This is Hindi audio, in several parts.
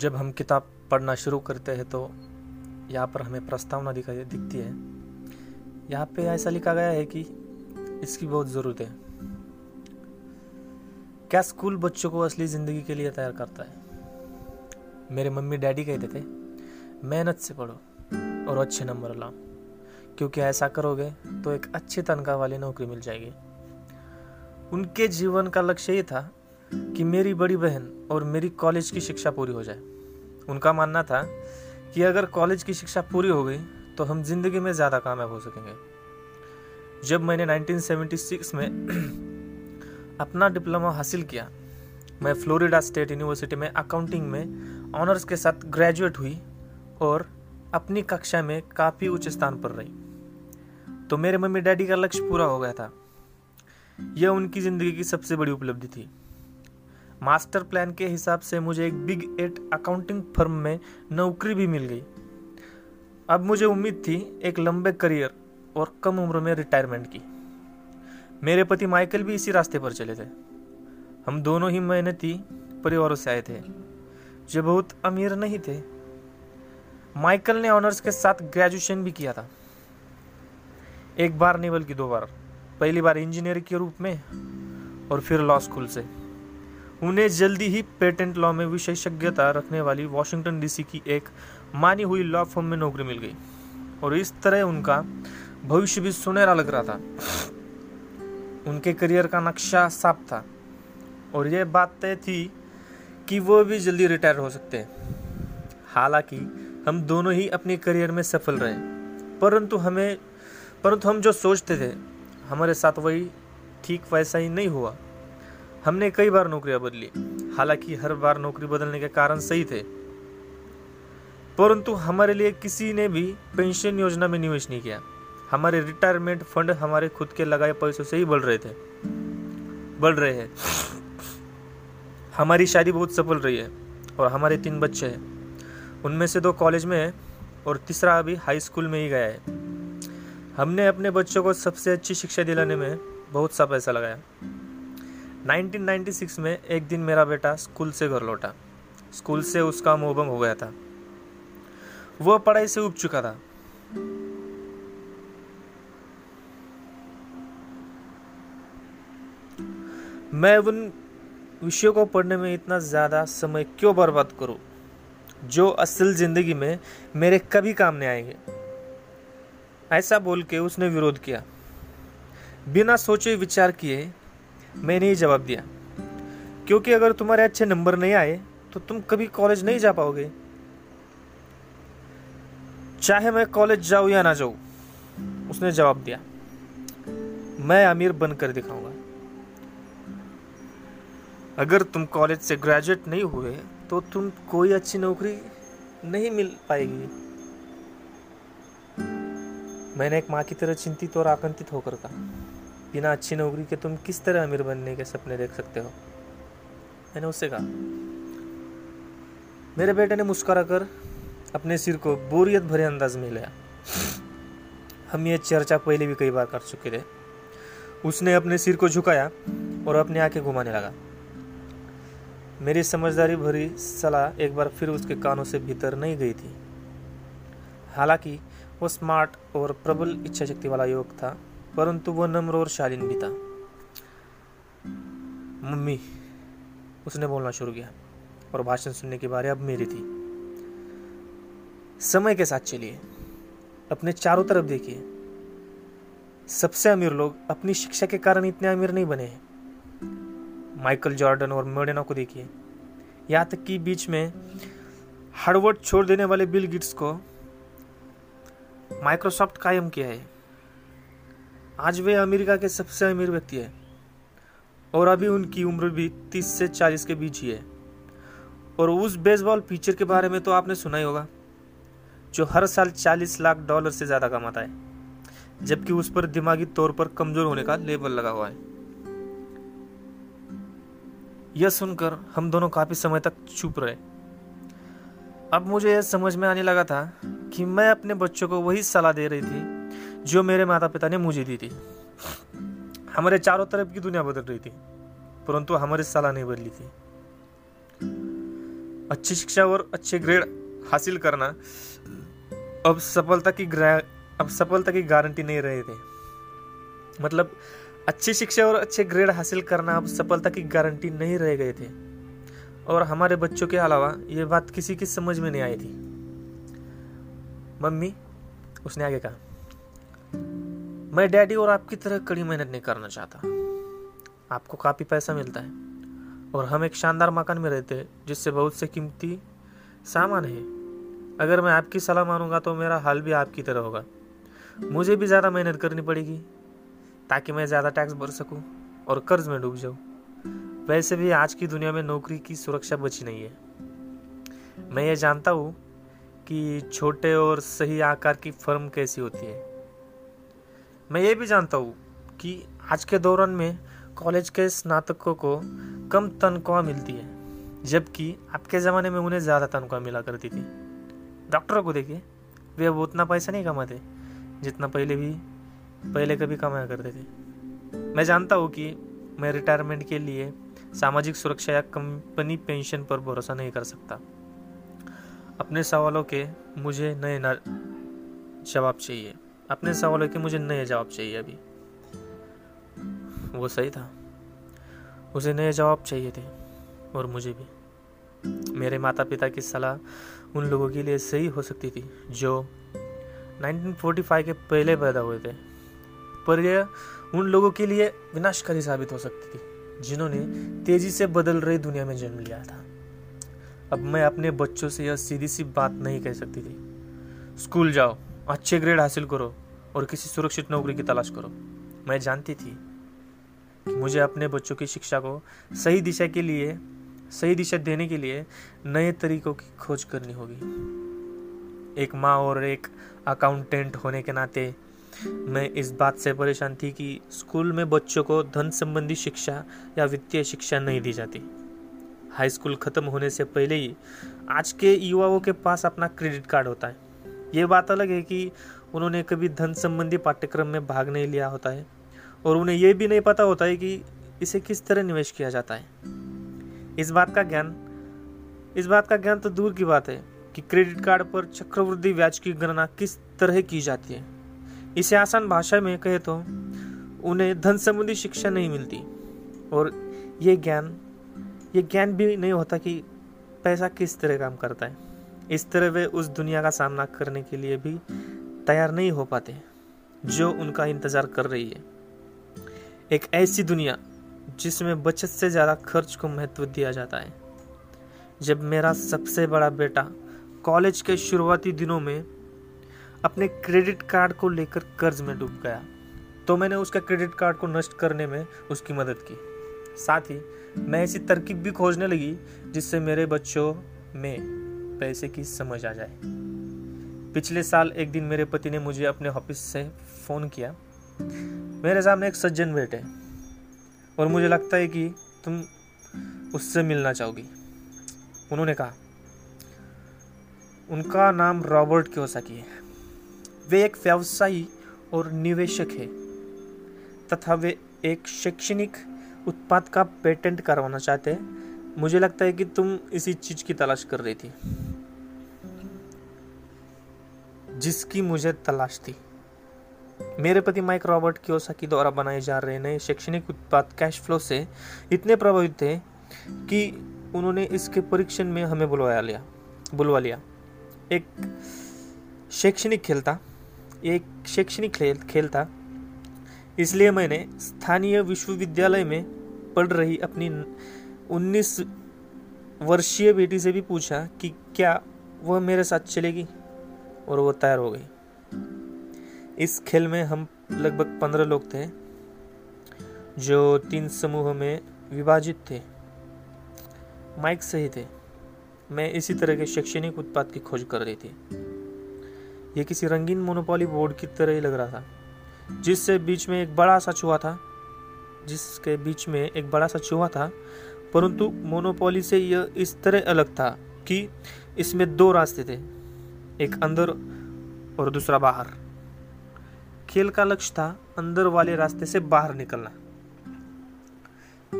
जब हम किताब पढ़ना शुरू करते हैं तो यहाँ पर हमें प्रस्तावना दिखाई दिखती है। यहाँ पे ऐसा लिखा गया है कि इसकी बहुत ज़रूरत है। क्या स्कूल बच्चों को असली ज़िंदगी के लिए तैयार करता है? मेरे मम्मी डैडी कहते थे, मेहनत से पढ़ो और अच्छे नंबर लाओ, क्योंकि ऐसा करोगे तो एक अच्छी तनख्वाह वाली नौकरी मिल जाएगी। उनके जीवन का लक्ष्य ये था कि मेरी बड़ी बहन और मेरी कॉलेज की शिक्षा पूरी हो जाए। उनका मानना था कि अगर कॉलेज की शिक्षा पूरी हो गई तो हम ज़िंदगी में ज़्यादा कामयाब हो सकेंगे। जब मैंने 1976 में अपना डिप्लोमा हासिल किया, मैं फ्लोरिडा स्टेट यूनिवर्सिटी में अकाउंटिंग में ऑनर्स के साथ ग्रेजुएट हुई और अपनी कक्षा में काफ़ी उच्च स्थान पर रही। तो मेरे मम्मी डैडी का लक्ष्य पूरा हो गया था। यह उनकी ज़िंदगी की सबसे बड़ी उपलब्धि थी। मास्टर प्लान के हिसाब से मुझे एक बिग एट अकाउंटिंग फर्म में नौकरी भी मिल गई। अब मुझे उम्मीद थी एक लंबे करियर और कम उम्र में रिटायरमेंट की। मेरे पति माइकल भी इसी रास्ते पर चले थे। हम दोनों ही मेहनती परिवारों से आए थे। जो बहुत अमीर नहीं थे। माइकल ने ऑनर्स के साथ ग्रेजुएशन भी किया था। एक बार नहीं, बल्कि दो बार। पहली बार इंजीनियर के रूप में और फिर लॉ स्कूल से। उन्हें जल्दी ही पेटेंट लॉ में विशेषज्ञता रखने वाली वॉशिंगटन डीसी की एक मानी हुई लॉ फर्म में नौकरी मिल गई। और इस तरह उनका भविष्य भी सुनहरा लग रहा था। उनके करियर का नक्शा साफ़ था। और यह बात तय थी कि वो भी जल्दी रिटायर हो सकते हैं। हालाँकि हम दोनों ही अपने करियर में सफल रहे। परंतु हमें, परंतु हम जो सोचते थे, हमारे साथ वही ठीक वैसा ही नहीं हुआ। हमने कई बार नौकरियाँ बदली। हालाँकि हर बार नौकरी बदलने के कारण सही थे। परंतु हमारे लिए किसी ने भी पेंशन योजना में निवेश नहीं किया। हमारे रिटायरमेंट फंड हमारे खुद के लगाए पैसों से ही बढ़ रहे थे। बढ़ रहे हैं। हमारी शादी बहुत सफल रही है और हमारे तीन बच्चे हैं। उनमें से दो कॉलेज में है और तीसरा अभी हाई स्कूल में ही गया है। हमने अपने बच्चों को सबसे अच्छी शिक्षा दिलाने में बहुत सा पैसा लगाया। 1996 में एक दिन मेरा बेटा स्कूल से घर लौटा। स्कूल से उसका मोहबम हो गया था। वह पढ़ाई से उब चुका था। मैं उन विषयों को पढ़ने में इतना ज़्यादा समय क्यों बर्बाद करूँ, जो असल ज़िंदगी में मेरे कभी काम नहीं आएँगे? ऐसा बोल के उसने विरोध किया। बिना सोचे विचार किए मैंने ही जवाब दिया। क्योंकि अगर तुम्हारे अच्छे नंबर नहीं आए तो तुम कभी कॉलेज नहीं जा पाओगे। चाहे मैं कॉलेज जाऊँ या ना जाऊँ, उसने जवाब दिया। मैं अमीर बनकर दिखाऊँगा। अगर तुम कॉलेज से ग्रेजुएट नहीं हुए तो तुम कोई अच्छी नौकरी नहीं मिल पाएगी। मैंने एक माँ की तरह चिंतित और आकंतित होकर कहा। बिना अच्छी नौकरी के तुम किस तरह अमीर बनने के सपने देख सकते हो? मैंने उससे कहा, मेरे बेटे ने मुस्कुरा कर अपने सिर को बोरियत भरे अंदाज में लिया हम ये चर्चा पहले भी कई बार कर चुके थे। उसने अपने सिर को झुकाया और अपनी आँखें घुमाने लगा। मेरी समझदारी भरी सलाह एक बार फिर उसके कानों से भीतर नहीं गई थी। हालाँकि वो स्मार्ट और प्रबल इच्छा शक्ति वाला युवक था। परंतु वह नम्र और शालीन भी था। मम्मी, उसने बोलना शुरू किया और भाषण सुनने की बारी अब मेरी थी। समय के साथ चलिए, अपने चारों तरफ़ देखिए। सबसे अमीर लोग अपनी शिक्षा के कारण इतने अमीर नहीं बने हैं। माइकल जॉर्डन और मोडेना को देखिए। यहाँ तक कि बीच में हार्डवर्ड छोड़ देने वाले बिल गिट्स को माइक्रोसॉफ्ट कायम किया है। आज वे अमेरिका के सबसे अमीर व्यक्ति है। और अभी उनकी उम्र भी तीस से चालीस के बीच ही है। और उस बेसबॉल पिक्चर के बारे में तो आपने सुना ही होगा, जो हर साल चालीस लाख डॉलर से ज़्यादा कमाता है, जबकि उस पर दिमागी तौर पर कमज़ोर होने का लेबल लगा हुआ है। यह सुनकर हम दोनों काफ़ी समय तक चुप रहे। अब मुझे यह समझ में आने लगा था कि मैं अपने बच्चों को वही सलाह दे रही थी जो मेरे माता पिता ने मुझे दी थी। हमारे चारों तरफ़ की दुनिया बदल रही थी, परंतु हमारी सलाह नहीं बदली थी। अच्छी शिक्षा और अच्छे ग्रेड हासिल करना अब सफलता की अब सफलता की गारंटी नहीं रहे थे। मतलब अच्छी शिक्षा और अच्छे ग्रेड हासिल करना अब सफलता की गारंटी नहीं रह गए थे। और हमारे बच्चों के अलावा ये बात किसी की समझ में नहीं आई थी। मम्मी, उसने आगे कहा मैं डैडी और आपकी तरह कड़ी मेहनत नहीं करना चाहता। आपको काफ़ी पैसा मिलता है और हम एक शानदार मकान में रहते हैं, जिससे बहुत से कीमती सामान है। अगर मैं आपकी सलाह मानूँगा तो मेरा हाल भी आपकी तरह होगा। मुझे भी ज़्यादा मेहनत करनी पड़ेगी, ताकि मैं ज़्यादा टैक्स भर सकूँ और कर्ज में डूब जाऊँ। वैसे भी आज की दुनिया में नौकरी की सुरक्षा बची नहीं है। मैं ये जानता हूँ कि छोटे और सही आकार की फर्म कैसी होती है। मैं ये भी जानता हूँ कि आज के दौरान में कॉलेज के स्नातकों को कम तनख्वाह मिलती है, जबकि आपके ज़माने में उन्हें ज़्यादा तनख्वाह मिला करती थी। डॉक्टरों को देखिए, वे अब उतना पैसा नहीं कमाते, जितना पहले भी, पहले कभी कमाया करते थे। मैं जानता हूँ कि मैं रिटायरमेंट के लिए सामाजिक सुरक्षा या कंपनी पेंशन पर भरोसा नहीं कर सकता। अपने सवालों के मुझे नए जवाब चाहिए। अपने सवालों के मुझे नए जवाब चाहिए अभी। वो सही था। उसे नए जवाब चाहिए थे, और मुझे भी। मेरे माता पिता की सलाह उन लोगों के लिए सही हो सकती थी, जो 1945 के पहले पैदा हुए थे। पर यह उन लोगों के लिए विनाशकारी साबित हो सकती थी, जिन्होंने तेज़ी से बदल रही दुनिया में जन्म लिया था। अब मैं अपने बच्चों से यह सीधी सी बात नहीं कह सकती थी। स्कूल जाओ, अच्छे ग्रेड हासिल करो और किसी सुरक्षित नौकरी की तलाश करो। मैं जानती थी कि मुझे अपने बच्चों की शिक्षा को सही दिशा के लिए, सही दिशा देने के लिए नए तरीकों की खोज करनी होगी। एक माँ और एक अकाउंटेंट होने के नाते मैं इस बात से परेशान थी कि स्कूल में बच्चों को धन संबंधी शिक्षा या वित्तीय शिक्षा नहीं दी जाती। हाई स्कूल ख़त्म होने से पहले ही आज के युवाओं के पास अपना क्रेडिट कार्ड होता है। ये बात अलग है कि उन्होंने कभी धन संबंधी पाठ्यक्रम में भाग नहीं लिया होता है, और उन्हें यह भी नहीं पता होता है कि इसे किस तरह निवेश किया जाता है। इस बात का ज्ञान, इस बात का ज्ञान तो दूर की बात है कि क्रेडिट कार्ड पर चक्रवृद्धि ब्याज की गणना किस तरह की जाती है। इसे आसान भाषा में कहे तो उन्हें धन संबंधी शिक्षा नहीं मिलती, और ये ज्ञान ये ज्ञान भी नहीं होता कि पैसा किस तरह काम करता है। इस तरह वे उस दुनिया का सामना करने के लिए भी तैयार नहीं हो पाते, जो उनका इंतज़ार कर रही है। एक ऐसी दुनिया जिसमें बचत से ज़्यादा खर्च को महत्व दिया जाता है। जब मेरा सबसे बड़ा बेटा कॉलेज के शुरुआती दिनों में अपने क्रेडिट कार्ड को लेकर कर्ज में डूब गया तो मैंने उसका क्रेडिट कार्ड को नष्ट करने में उसकी मदद की। साथ ही मैं ऐसी तरकीब भी खोजने लगी जिससे मेरे बच्चों में पैसे की समझ आ जाए। पिछले साल एक दिन मेरे पति ने मुझे अपने ऑफ़िस से फ़ोन किया। मेरे सामने एक सज्जन बैठे और मुझे लगता है कि तुम उससे मिलना चाहोगी। उन्होंने कहा, उनका नाम रॉबर्ट क्योसाकी है। वे एक व्यवसायी और निवेशक है तथा वे एक शैक्षणिक उत्पाद का पेटेंट करवाना चाहते हैं। मुझे लगता है कि तुम इसी चीज़ की तलाश कर रही थी। जिसकी मुझे तलाश थी। मेरे पति माइक रॉबर्ट क्योसाकी द्वारा बनाए जा रहे नए शैक्षणिक उत्पाद कैश फ्लो से इतने प्रभावित थे कि उन्होंने इसके परीक्षण में हमें बुलवाया लिया, बुलवा लिया। एक शैक्षणिक खेल था, एक शैक्षणिक खेल खेल था। इसलिए मैंने स्थानीय विश्वविद्यालय में पढ़ रही अपनी 19 वर्षीय बेटी से भी पूछा कि क्या वह मेरे साथ चलेगी? और वो तैयार हो गई। इस खेल में हम लगभग पंद्रह लोग थे, जो तीन समूह में विभाजित थे। माइक सही थे। मैं इसी तरह के शैक्षणिक उत्पाद की खोज कर रही थी। ये किसी रंगीन मोनोपोली बोर्ड की तरह ही लग रहा था, जिससे बीच में एक बड़ा सा चूहा था, जिसके बीच में एक बड़ा सा चूहा था, परंतु मोनोपोली से यह इस तरह अलग था कि इसमें दो रास्ते थे। एक अंदर और दूसरा बाहर। खेल का लक्ष्य था अंदर वाले रास्ते से बाहर निकलना।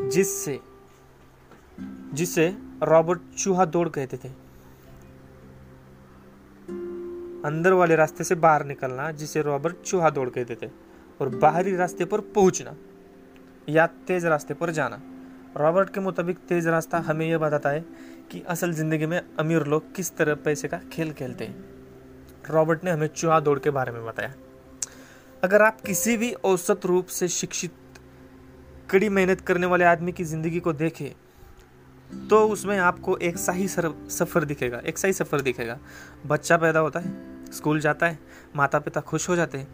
जिससे, जिसे रॉबर्ट चूहा दौड़ कहते थे। अंदर वाले रास्ते से बाहर निकलना, जिसे रॉबर्ट चूहा दौड़ कहते थे। और बाहरी रास्ते पर पहुँचना, या तेज रास्ते पर जाना। रॉबर्ट के मुताबिक तेज रास्ता हमें यह बताता है कि असल ज़िंदगी में अमीर लोग किस तरह पैसे का खेल खेलते हैं। रॉबर्ट ने हमें चूहा दौड़ के बारे में बताया। अगर आप किसी भी औसत रूप से शिक्षित, कड़ी मेहनत करने वाले आदमी की ज़िंदगी को देखें तो उसमें आपको एक सही सफ़र दिखेगा, एक सही सफ़र दिखेगा। बच्चा पैदा होता है, स्कूल जाता है माता पिता खुश हो जाते हैं,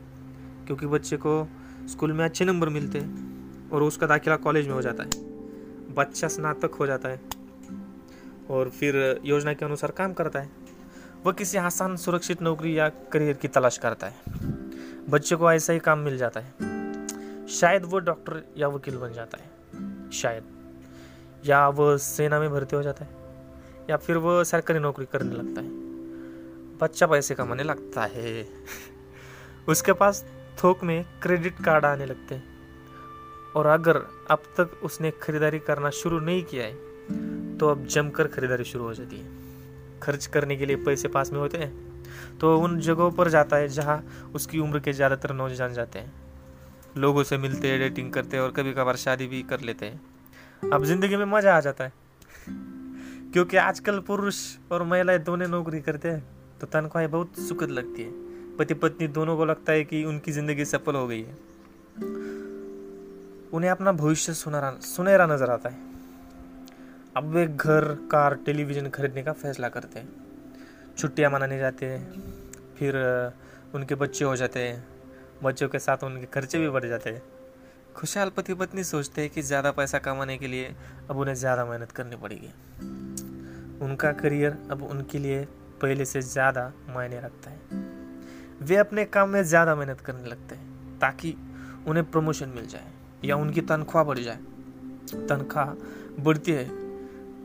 क्योंकि बच्चे को स्कूल में अच्छे नंबर मिलते हैं और उसका दाखिला कॉलेज में हो जाता है। बच्चा स्नातक हो जाता है और फिर योजना के अनुसार काम करता है। वह किसी आसान सुरक्षित नौकरी या करियर की तलाश करता है। बच्चे को ऐसा ही काम मिल जाता है। शायद वो डॉक्टर या वकील बन जाता है। शायद। या वह सेना में भर्ती हो जाता है। या फिर वह सरकारी नौकरी करने लगता है। बच्चा पैसे कमाने लगता है। उसके पास थोक में क्रेडिट कार्ड आने लगते हैं। और अगर अब तक उसने खरीदारी करना शुरू नहीं किया है तो अब जमकर खरीदारी शुरू हो जाती है। खर्च करने के लिए पैसे पास में होते हैं तो उन जगहों पर जाता है जहाँ उसकी उम्र के ज़्यादातर नौजवान जाते हैं। लोगों से मिलते हैं डेटिंग करते हैं और कभी कभार शादी भी कर लेते हैं। अब ज़िंदगी में मज़ा आ जाता है, क्योंकि आजकल पुरुष और महिलाएँ दोनों नौकरी करते हैं तो तनख्वाह बहुत सुखद लगती है। पति पत्नी दोनों को लगता है कि उनकी ज़िंदगी सफल हो गई है। उन्हें अपना भविष्य सुनहरा सुनहरा नज़र आता है। अब वे घर, कार, टेलीविज़न खरीदने का फैसला करते हैं। छुट्टियाँ मनाने जाते हैं, फिर उनके बच्चे हो जाते हैं। बच्चों के साथ उनके खर्चे भी बढ़ जाते हैं। खुशहाल पति पत्नी सोचते हैं कि ज़्यादा पैसा कमाने के लिए अब उन्हें ज़्यादा मेहनत करनी पड़ेगी। उनका करियर अब उनके लिए पहले से ज़्यादा मायने रखता है। वे अपने काम में ज़्यादा मेहनत करने लगते हैं, ताकि उन्हें प्रमोशन मिल जाए या उनकी तनख्वाह बढ़ जाए। तनख्वाह बढ़ती है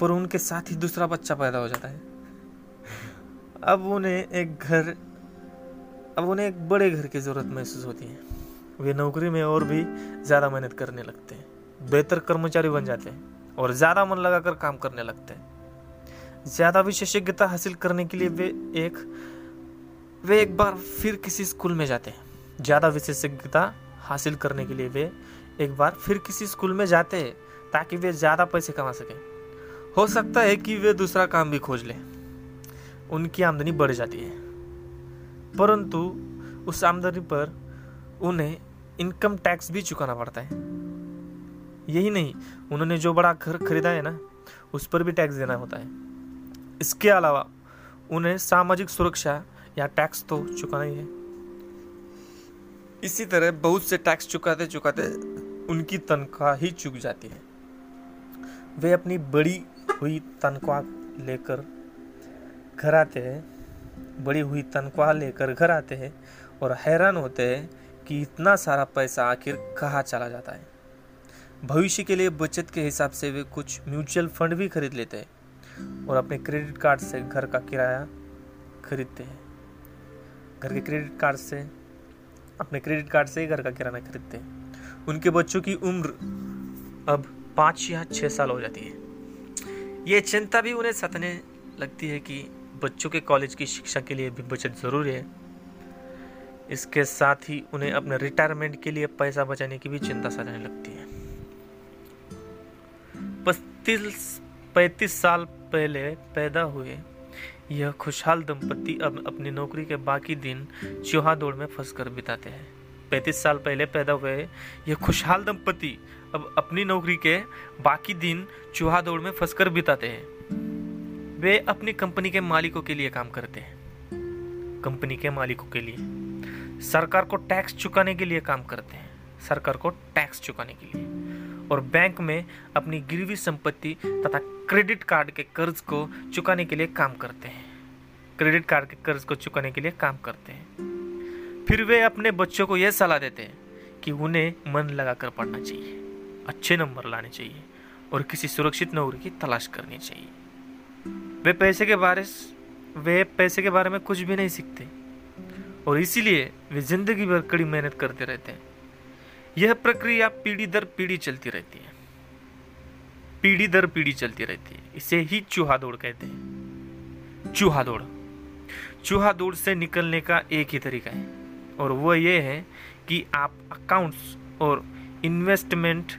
पर उनके साथ ही दूसरा बच्चा पैदा हो जाता है। अब उन्हें एक घर, अब उन्हें एक बड़े घर की ज़रूरत महसूस होती है। वे नौकरी में और भी ज़्यादा मेहनत करने लगते हैं। बेहतर कर्मचारी बन जाते हैं और ज़्यादा मन लगाकर काम करने लगते हैं। ज़्यादा विशेषज्ञता हासिल करने के लिए वे एक वे एक बार फिर किसी स्कूल में जाते हैं। ज़्यादा विशेषज्ञता हासिल करने के लिए वे एक बार फिर किसी स्कूल में जाते हैं ताकि वे ज़्यादा पैसे कमा सकें। हो सकता है कि वे दूसरा काम भी खोज लें। उनकी आमदनी बढ़ जाती है। परंतु उस आमदनी पर उन्हें इनकम टैक्स भी चुकाना पड़ता है। यही नहीं, उन्होंने जो बड़ा घर खरीदा है ना, उस पर भी टैक्स देना होता है। इसके अलावा उन्हें सामाजिक सुरक्षा या टैक्स तो चुकाना ही है। इसी तरह बहुत से टैक्स चुकाते चुकाते उनकी तनख्वाह ही चुक जाती है। वे अपनी बड़ी हुई तनख्वाह लेकर घर आते हैं, बड़ी हुई तनख्वाह लेकर घर आते हैं और हैरान होते हैं कि इतना सारा पैसा आखिर कहाँ चला जाता है। भविष्य के लिए बचत के हिसाब से वे कुछ म्यूचुअल फंड भी खरीद लेते हैं और अपने क्रेडिट कार्ड से घर का किराया खरीदते हैं। घर के क्रेडिट कार्ड से, अपने क्रेडिट कार्ड से ही घर का किराना खरीदते हैं। उनके बच्चों की उम्र अब पाँच या छः साल हो जाती है। ये चिंता भी उन्हें सतने लगती है कि बच्चों के कॉलेज की शिक्षा के लिए भी बचत ज़रूरी है। इसके साथ ही उन्हें अपने रिटायरमेंट के लिए पैसा बचाने की भी चिंता सताने लगती है। पच्चीस पैंतीस साल पहले पैदा हुए यह खुशहाल दंपति अब अपनी नौकरी के बाकी दिन चूहा दौड़ में फंसकर बिताते हैं। पैंतीस साल पहले पैदा हुए यह खुशहाल दंपति अब अपनी नौकरी के बाकी दिन चूहा दौड़ में फंसकर बिताते हैं। वे अपनी कंपनी के मालिकों के लिए काम करते हैं। कंपनी के मालिकों के लिए। सरकार को टैक्स चुकाने के लिए काम करते हैं। सरकार को टैक्स चुकाने के लिए। और बैंक में अपनी गिरवी संपत्ति तथा क्रेडिट कार्ड के कर्ज को चुकाने के लिए काम करते हैं। क्रेडिट कार्ड के कर्ज को चुकाने के लिए काम करते हैं। फिर वे अपने बच्चों को यह सलाह देते हैं कि उन्हें मन लगाकर पढ़ना चाहिए। अच्छे नंबर लाने चाहिए और किसी सुरक्षित नौकरी की तलाश करनी चाहिए। वे पैसे के बारे वे पैसे के बारे में कुछ भी नहीं सीखते और इसीलिए वे ज़िंदगी भर कड़ी मेहनत करते रहते हैं। यह प्रक्रिया पीढ़ी दर पीढ़ी चलती रहती है। पीढ़ी दर पीढ़ी चलती रहती है। इसे ही चूहा दौड़ कहते हैं। चूहा दौड़ चूहा दौड़ से निकलने का एक ही तरीका है और वह यह है कि आप अकाउंट्स और इन्वेस्टमेंट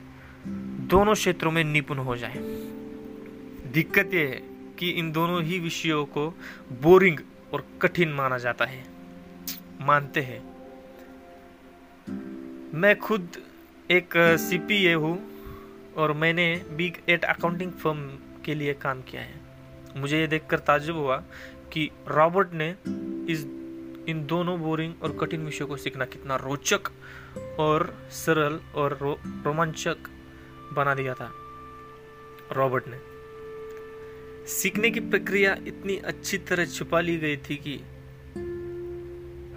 दोनों क्षेत्रों में निपुण हो जाए। दिक्कत यह है कि इन दोनों ही विषयों को बोरिंग और कठिन माना जाता है। मानते हैं। मैं खुद एक सीपीए हूँ और मैंने बिग एट अकाउंटिंग फर्म के लिए काम किया है। मुझे ये देखकर ताजुब हुआ कि रॉबर्ट ने इस इन दोनों बोरिंग और कठिन विषयों को सीखना कितना रोचक और सरल और रो, रोमांचक बना दिया था रॉबर्ट ने। सीखने की प्रक्रिया इतनी अच्छी तरह छुपा ली गई थी कि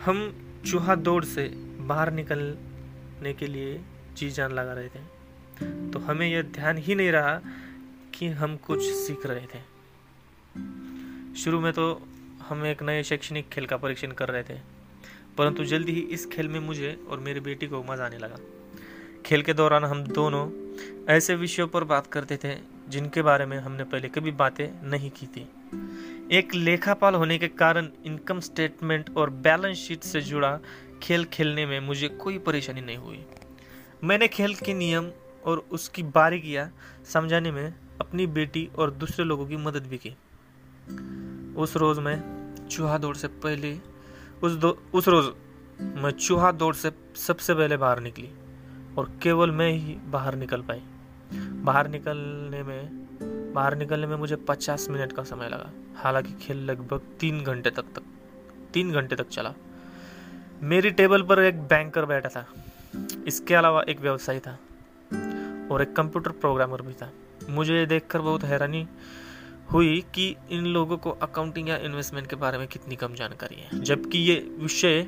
हम चूहा दौड़ से बाहर निकलने के लिए जी जान लगा रहे थे। तो हमें यह ध्यान ही नहीं रहा कि हम कुछ सीख रहे थे। शुरू में तो हम एक नए शैक्षणिक खेल का परीक्षण कर रहे थे, परंतु जल्दी ही इस खेल में मुझे और मेरी बेटी को मज़ा आने लगा। खेल के दौरान हम दोनों ऐसे विषयों पर बात करते थे, जिनके बारे में हमने पहले कभी बातें नहीं की थी। एक लेखापाल होने के कारण इनकम स्टेटमेंट और बैलेंस शीट से जुड़ा खेल खेलने में मुझे कोई परेशानी नहीं हुई। मैंने खेल के नियम और उसकी बारीकियाँ समझाने में अपनी बेटी और दूसरे लोगों की मदद भी की। उस रोज मैं चूहा दौड़ से पहले, उस दो, उस रोज मैं चूहा दौड़ से सबसे पहले बाहर निकली। और केवल मैं ही बाहर निकल पाई। बाहर निकलने में, बाहर निकलने में मुझे पचास मिनट का समय लगा। हालाँकि खेल लगभग तीन घंटे तक तक, तीन घंटे तक चला। मेरी टेबल पर एक बैंकर बैठा था। इसके अलावा एक व्यवसायी था और एक कंप्यूटर प्रोग्रामर भी था। मुझे देखकर बहुत हैरानी हुई कि इन लोगों को अकाउंटिंग या इन्वेस्टमेंट के बारे में कितनी कम जानकारी है, जबकि ये विषय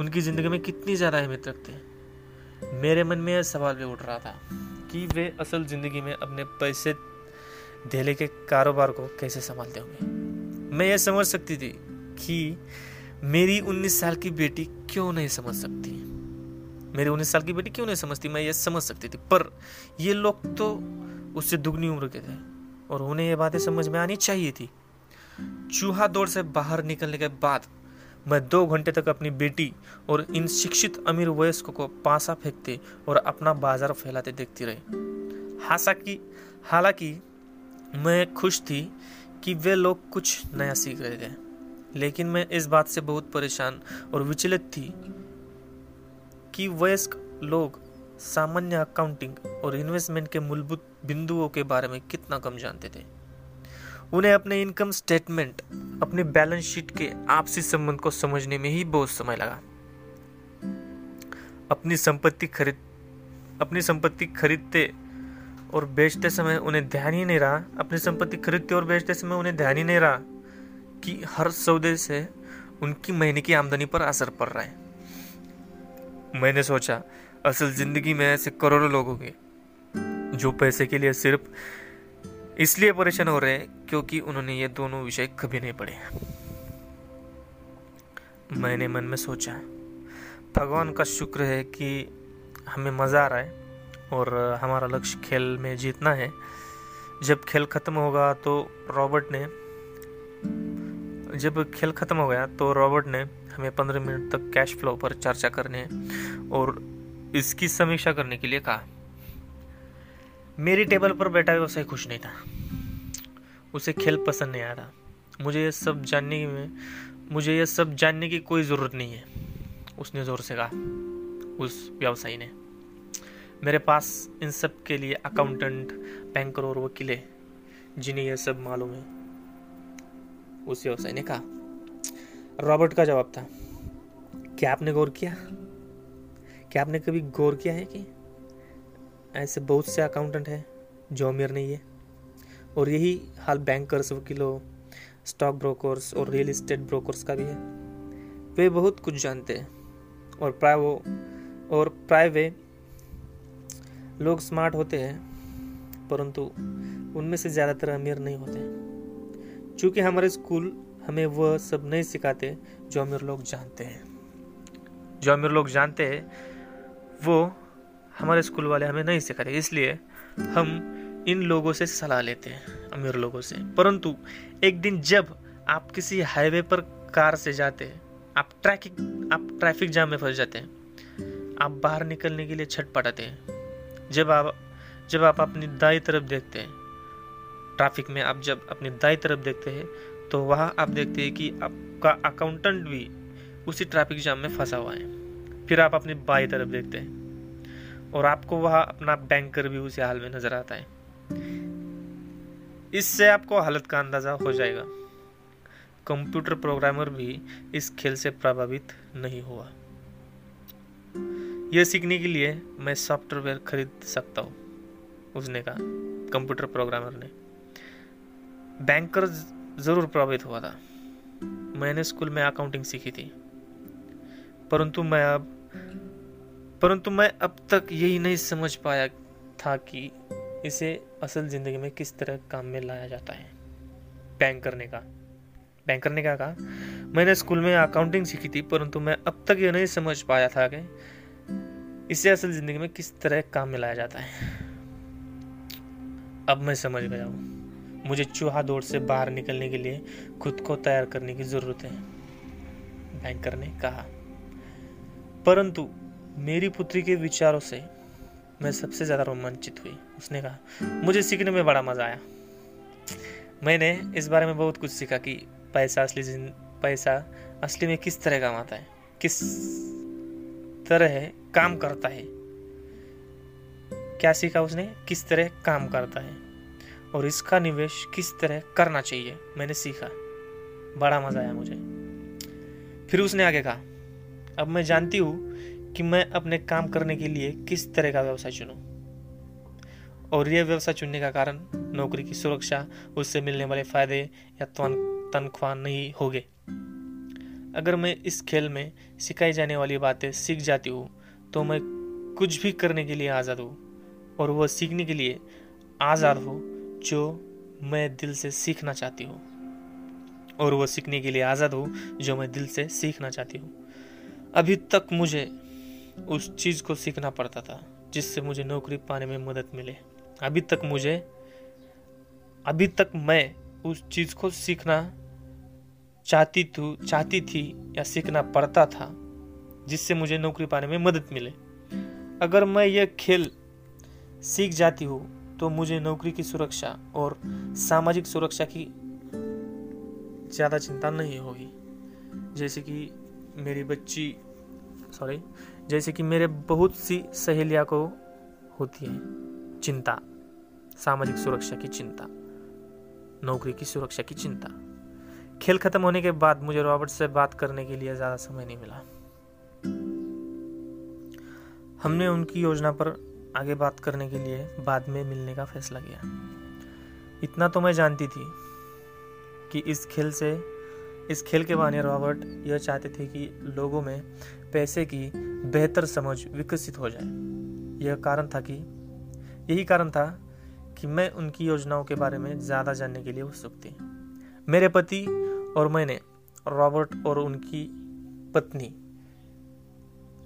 उनकी ज़िंदगी में कितनी ज़्यादा अहमियत रखते हैं। मेरे मन में यह सवाल भी उठ रहा था कि वे असल ज़िंदगी में अपने पैसे धेले के कारोबार को कैसे संभालते होंगे। मैं यह समझ सकती थी कि मेरी 19 साल की बेटी क्यों नहीं समझ सकती। मेरी 19 साल की बेटी क्यों नहीं समझती, मैं यह समझ सकती थी। पर ये लोग तो उससे दुगनी उम्र के थे और उन्हें ये बातें समझ में आनी चाहिए थी। चूहा दौड़ से बाहर निकलने के बाद मैं दो घंटे तक अपनी बेटी और इन शिक्षित अमीर वयस्क को पासा फेंकते और अपना बाज़ार फैलाते देखती रही। हालाँकि हालाँकि मैं खुश थी कि वे लोग कुछ नया सीख रहे थे, लेकिन मैं इस बात से बहुत परेशान और विचलित थी कि वयस्क लोग सामान्य अकाउंटिंग और इन्वेस्टमेंट के मूलभूत बिंदुओं के बारे में कितना कम जानते थे। उन्हें अपने इनकम स्टेटमेंट अपने बैलेंस शीट के आपसी संबंध को समझने में ही बहुत समय लगा। अपनी संपत्ति खरीद, अपनी संपत्ति खरीदते और बेचते समय उन्हें ध्यान ही नहीं रहा। अपनी संपत्ति खरीदते और बेचते समय उन्हें ध्यान ही नहीं रहा कि हर सौदे से उनकी महीने की आमदनी पर असर पड़ रहा है। मैंने सोचा, असल ज़िंदगी में ऐसे करोड़ों लोग होंगे जो पैसे के लिए सिर्फ़ इसलिए परेशान हो रहे हैं क्योंकि उन्होंने ये दोनों विषय कभी नहीं पढ़े। मैंने मन में सोचा भगवान का शुक्र है कि हमें मज़ा आ रहा है और हमारा लक्ष्य खेल में जीतना है। जब खेल ख़त्म होगा तो रॉबर्ट ने जब खेल ख़त्म हो गया तो रॉबर्ट ने हमें पंद्रह मिनट तक कैश फ्लो पर चर्चा करने और इसकी समीक्षा करने के लिए कहा। मेरी टेबल पर बैठा व्यवसाय खुश नहीं था। उसे खेल पसंद नहीं आ रहा। मुझे यह सब जानने में मुझे यह सब जानने की कोई ज़रूरत नहीं है, उसने ज़ोर से कहा। उस व्यवसायी ने। मेरे पास इन सब के लिए अकाउंटेंट बैंकर और वकील है, जिन्हें यह सब मालूम है। उस व्यवसायी ने कहा, रॉबर्ट का जवाब था। क्या आपने गौर किया? क्या आपने कभी गौर किया है कि ऐसे बहुत से अकाउंटेंट हैं, जो अमीर नहीं है। और यही हाल बैंकर्स वकीलों स्टॉक ब्रोकर्स और रियल इस्टेट ब्रोकर्स का भी है। वे बहुत कुछ जानते हैं और प्राय वो और प्राय वे लोग स्मार्ट होते हैं, परंतु उनमें से ज़्यादातर अमीर नहीं होते चूँकि हमारे स्कूल हमें वह सब नहीं सिखाते जो अमीर लोग जानते हैं। जो अमीर लोग जानते हैं, वो हमारे स्कूल वाले हमें नहीं सिखाते, इसलिए हम इन लोगों से सलाह लेते हैं, अमीर लोगों से। परंतु एक दिन जब आप किसी हाईवे पर कार से जाते हैं, आप ट्रैफ़िक आप ट्रैफ़िक जाम में फंस जाते हैं, आप बाहर निकलने के लिए छटपटाते हैं। जब आप जब आप अपनी दाई तरफ़ देखते हैं, ट्रैफ़िक में आप जब अपनी दाई तरफ़ देखते हैं तो वहाँ आप देखते हैं कि आपका अकाउंटेंट भी उसी ट्रैफ़िक जाम में फंसा हुआ है। फिर आप अपनी बाई तरफ़ देखते हैं। और आपको वहाँ अपना बैंकर भी उसी हाल में नज़र आता है। इससे आपको हालत का अंदाज़ा हो जाएगा। कंप्यूटर प्रोग्रामर भी इस खेल से प्रभावित नहीं हुआ। यह सीखने के लिए मैं सॉफ्टवेयर खरीद सकता हूँ, उसने कहा, कंप्यूटर प्रोग्रामर ने। बैंकर ज़रूर प्रभावित हुआ था। मैंने स्कूल में अकाउंटिंग सीखी थी। परंतु मैं अब परंतु मैं अब तक यही नहीं समझ पाया था कि इसे असल ज़िंदगी में किस तरह काम में लाया जाता है। बैंक करने का। बैंकर ने क्या कहा। मैंने स्कूल में अकाउंटिंग सीखी थी, परंतु मैं अब तक ये नहीं समझ पाया था कि इसे असल ज़िंदगी में किस तरह काम में लाया जाता है। अब मैं समझ गया हूँ। मुझे चूहा दौड़ से बाहर निकलने के लिए खुद को तैयार करने की ज़रूरत है। बैंकर ने कहा। परंतु मेरी पुत्री के विचारों से मैं सबसे ज़्यादा रोमांचित हुई। उसने कहा, मुझे सीखने में बड़ा मज़ा आया। मैंने इस बारे में बहुत कुछ सीखा कि पैसा असली पैसा असली में किस तरह काम आता है, किस तरह काम करता है। क्या सीखा उसने? किस तरह काम करता है। और इसका निवेश किस तरह करना चाहिए, मैंने सीखा। बड़ा मज़ा आया मुझे। फिर उसने आगे कहा, अब मैं जानती हूँ कि मैं अपने काम करने के लिए किस तरह का व्यवसाय चुनूं? और यह व्यवसाय चुनने का कारण नौकरी की सुरक्षा, उससे मिलने वाले फ़ायदे या तनख्वाह नहीं होगे। अगर मैं इस खेल में सिखाई जाने वाली बातें सीख जाती हूँ तो मैं कुछ भी करने के लिए आज़ाद हूँ, और वह सीखने के लिए आज़ाद हो जो मैं दिल से सीखना चाहती हूँ। और वह सीखने के लिए आज़ाद हो जो मैं दिल से सीखना चाहती हूँ। अभी तक मुझे उस चीज़ को सीखना पड़ता था, जिससे मुझे नौकरी पाने में मदद मिले। अभी तक मुझे, अभी तक मैं उस चीज़ को सीखना चाहती थी चाहती थी या सीखना पड़ता था, जिससे मुझे नौकरी पाने में मदद मिले। अगर मैं यह खेल सीख जाती हूँ तो मुझे नौकरी की सुरक्षा और सामाजिक सुरक्षा की ज़्यादा चिंता नहीं होगी। जैसे कि मेरी बच्ची सॉरी जैसे कि मेरे बहुत सी सहेलियाँ को होती है। चिंता, सामाजिक सुरक्षा की चिंता, नौकरी की सुरक्षा की चिंता। खेल खत्म होने के बाद मुझे रॉबर्ट से बात करने के लिए ज़्यादा समय नहीं मिला। हमने उनकी योजना पर आगे बात करने के लिए बाद में मिलने का फैसला किया। इतना तो मैं जानती थी कि इस खेल से, इस खेल के बहाने रॉबर्ट यह चाहते थे कि लोगों में पैसे की बेहतर समझ विकसित हो जाए। यह कारण था कि, यही कारण था कि मैं उनकी योजनाओं के बारे में ज़्यादा जानने के लिए उत्सुक थी। मेरे पति और मैंने, रॉबर्ट और उनकी पत्नी,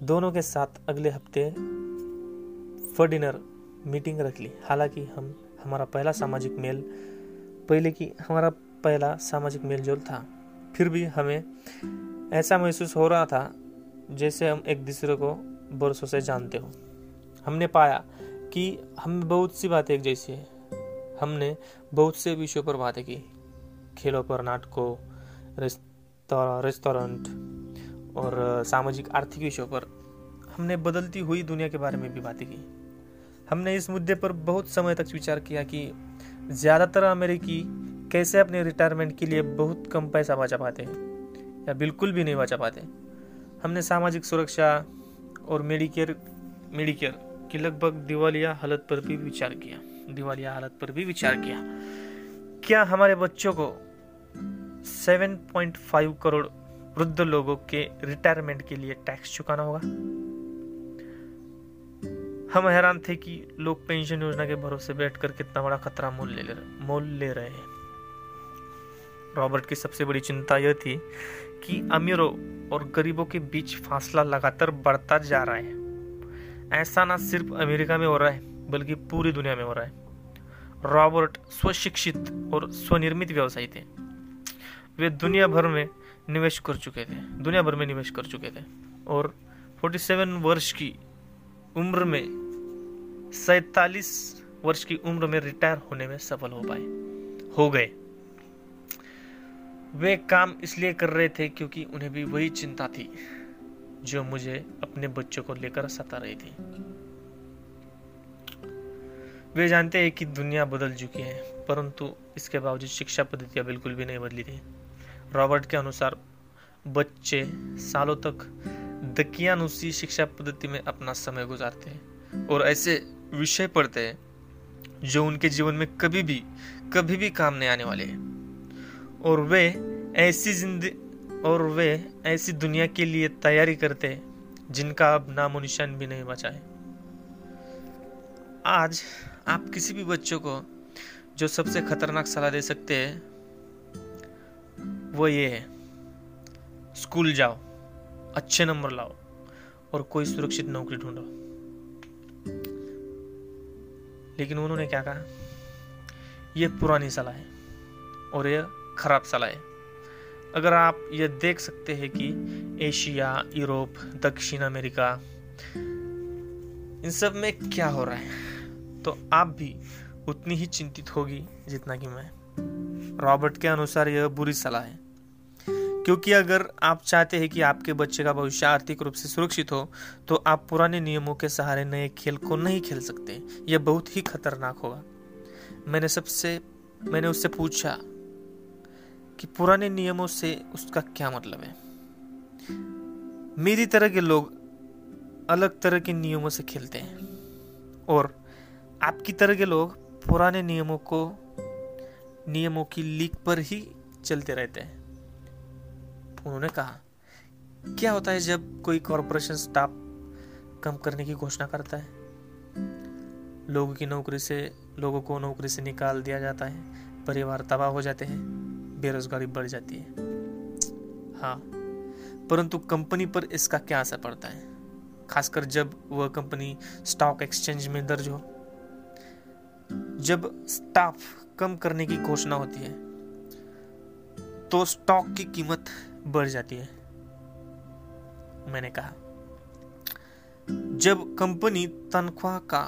दोनों के साथ अगले हफ़्ते फॉर डिनर मीटिंग रख ली। हालाँकि हम, हमारा पहला सामाजिक मेल, पहले की, हमारा पहला सामाजिक मेल जोल था। फिर भी हमें ऐसा महसूस हो रहा था जैसे हम एक दूसरे को बरसों से जानते हो। हमने पाया कि हम बहुत सी बातें एक जैसी है। हमने बहुत से विषयों पर बातें की। खेलों पर, नाटकों रेस्टोरेंट और सामाजिक आर्थिक विषयों पर हमने बदलती हुई दुनिया के बारे में भी बातें की। हमने इस मुद्दे पर बहुत समय तक विचार किया कि ज़्यादातर अमेरिकी कैसे अपने रिटायरमेंट के लिए बहुत कम पैसा बचा पाते हैं या बिल्कुल भी नहीं बचा पाते। हमने सामाजिक सुरक्षा और मेडिकेयर मेडिकेयर की लगभग दिवालिया हालत पर भी विचार किया। दिवालिया हालत पर भी विचार किया। क्या हमारे बच्चों को 7.5 करोड़ वृद्ध लोगों के रिटायरमेंट के लिए टैक्स चुकाना होगा? हम हैरान थे कि लोग पेंशन योजना के भरोसे बैठकर कितना बड़ा खतरा मोल ले मोल ले रहे हैं। रॉबर्ट की सबसे बड़ी चिंता यह थी कि अमीरों और गरीबों के बीच फासला लगातार बढ़ता जा रहा है। ऐसा ना सिर्फ़ अमेरिका में हो रहा है, बल्कि पूरी दुनिया में हो रहा है। रॉबर्ट स्वशिक्षित और स्वनिर्मित व्यवसायी थे। वे दुनिया भर में निवेश कर चुके थे, दुनिया भर में निवेश कर चुके थे। और 47 वर्ष की उम्र में, सैतालीस वर्ष की उम्र में रिटायर होने में सफल हो पाए, हो गए। वे काम इसलिए कर रहे थे क्योंकि उन्हें भी वही चिंता थी, जो मुझे अपने बच्चों को लेकर सता रही थी। वे जानते हैं कि दुनिया बदल चुकी है, परंतु इसके बावजूद शिक्षा पद्धतियाँ बिल्कुल भी नहीं बदली थी। रॉबर्ट के अनुसार, बच्चे सालों तक दकियानुसी शिक्षा पद्धति में अपना समय गुजारते हैं और ऐसे विषय पढ़ते हैं, जो उनके जीवन में कभी भी कभी भी काम नहीं आने वाले हैं। और वे ऐसी ज़िंदगी और वे ऐसी दुनिया के लिए तैयारी करते हैं, जिनका अब नामो निशान भी नहीं बचा है। आज आप किसी भी बच्चों को जो सबसे खतरनाक सलाह दे सकते हैं, वो ये है, स्कूल जाओ, अच्छे नंबर लाओ और कोई सुरक्षित नौकरी ढूंढो। लेकिन उन्होंने क्या कहा? यह पुरानी सलाह है और यह खराब सलाह है। अगर आप ये देख सकते हैं कि एशिया, यूरोप, दक्षिण अमेरिका, इन सब में क्या हो रहा है तो आप भी उतनी ही चिंतित होगी जितना कि मैं। रॉबर्ट के अनुसार यह बुरी सलाह है। क्योंकि अगर आप चाहते हैं कि आपके बच्चे का भविष्य आर्थिक रूप से सुरक्षित हो तो आप पुराने नियमों के सहारे नए खेल को नहीं खेल सकते। यह बहुत ही खतरनाक होगा। मैंने सबसे, मैंने उससे पूछा कि पुराने नियमों से उसका क्या मतलब है? मेरी तरह के लोग अलग तरह के नियमों से खेलते हैं। और आपकी तरह के लोग पुराने नियमों को, नियमों की लीक पर ही चलते रहते हैं। उन्होंने कहा, क्या होता है जब कोई कॉरपोरेशन स्टाफ कम करने की घोषणा करता है? लोगों की नौकरी से, लोगों को नौकरी से निकाल दिया जाता है, परिवार तबाह हो जाते हैं। बेरोजगारी बढ़ जाती है। हाँ परंतु कंपनी पर इसका क्या असर पड़ता है? खासकर जब वह कंपनी स्टॉक एक्सचेंज में दर्ज हो। जब स्टाफ कम करने की घोषणा होती है तो स्टॉक की कीमत बढ़ जाती है, मैंने कहा। जब कंपनी तनख्वाह का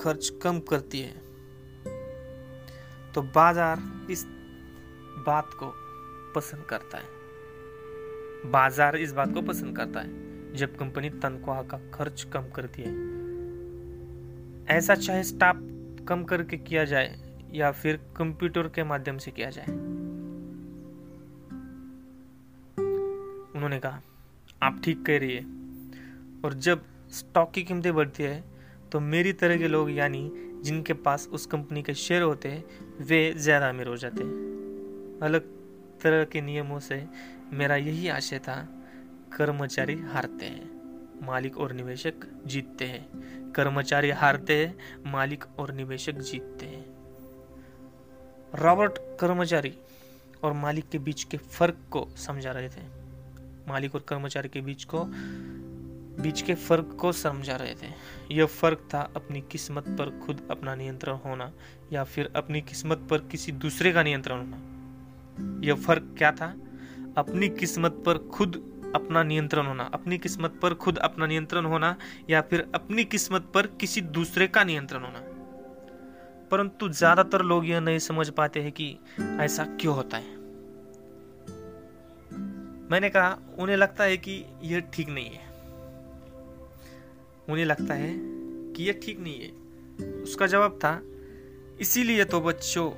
खर्च कम करती है तो बाज़ार इस बात को पसंद करता है। बाज़ार इस बात को पसंद करता है, जब कंपनी तनख्वाह का खर्च कम करती है। ऐसा चाहे स्टाफ कम करके किया जाए या फिर कंप्यूटर के माध्यम से किया जाए। उन्होंने कहा, आप ठीक कह रही है। और जब स्टॉक की कीमतें बढ़ती है तो मेरी तरह के लोग यानी जिनके पास उस कंपनी के शेयर होते हैं, वे ज़्यादा अमीर हो जाते हैं। अलग तरह के नियमों से मेरा यही आशय था, कर्मचारी हारते हैं, मालिक और निवेशक जीतते हैं। कर्मचारी हारते हैं, मालिक और निवेशक जीतते हैं। रॉबर्ट कर्मचारी और मालिक के बीच के फ़र्क को समझा रहे थे। मालिक और कर्मचारी के बीच को, बीच के फ़र्क को समझा रहे थे। यह फ़र्क था अपनी किस्मत पर खुद अपना नियंत्रण होना या फिर अपनी किस्मत पर किसी दूसरे का नियंत्रण होना। यह फ़र्क क्या था? अपनी किस्मत पर खुद अपना नियंत्रण होना। अपनी किस्मत पर खुद अपना नियंत्रण होना या फिर अपनी किस्मत पर किसी दूसरे का नियंत्रण होना। परंतु ज़्यादातर लोग यह नहीं समझ पाते हैं कि ऐसा क्यों होता है। मैंने कहा, उन्हें लगता है कि यह ठीक नहीं है। उन्हें लगता है कि यह ठीक नहीं है। उसका जवाब था, इसीलिए तो बच्चों,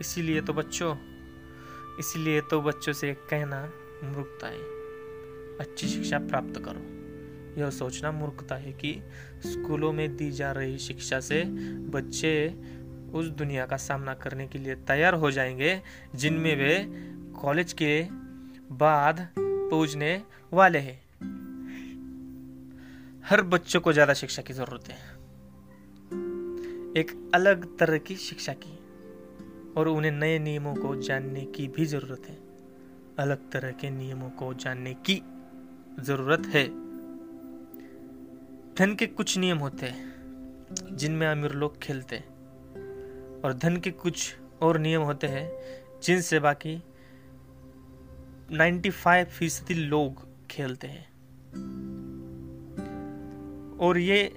इसीलिए तो बच्चों इसीलिए तो बच्चों से कहना मूर्खता है। अच्छी शिक्षा प्राप्त करो। यह सोचना मूर्खता है कि स्कूलों में दी जा रही शिक्षा से बच्चे उस दुनिया का सामना करने के लिए तैयार हो जाएँगे, जिनमें वे कॉलेज के बाद पहुँचने वाले हैं। हर बच्चों को ज़्यादा शिक्षा की ज़रूरत है। एक अलग तरह की शिक्षा की। और उन्हें नए नियमों को जानने की भी ज़रूरत है। अलग तरह के नियमों को जानने की ज़रूरत है। धन के कुछ नियम होते हैं, जिनमें अमीर लोग खेलते हैं। और धन के कुछ और नियम होते हैं, जिनसे बाकी 95 फ़ीसदी लोग खेलते हैं। और ये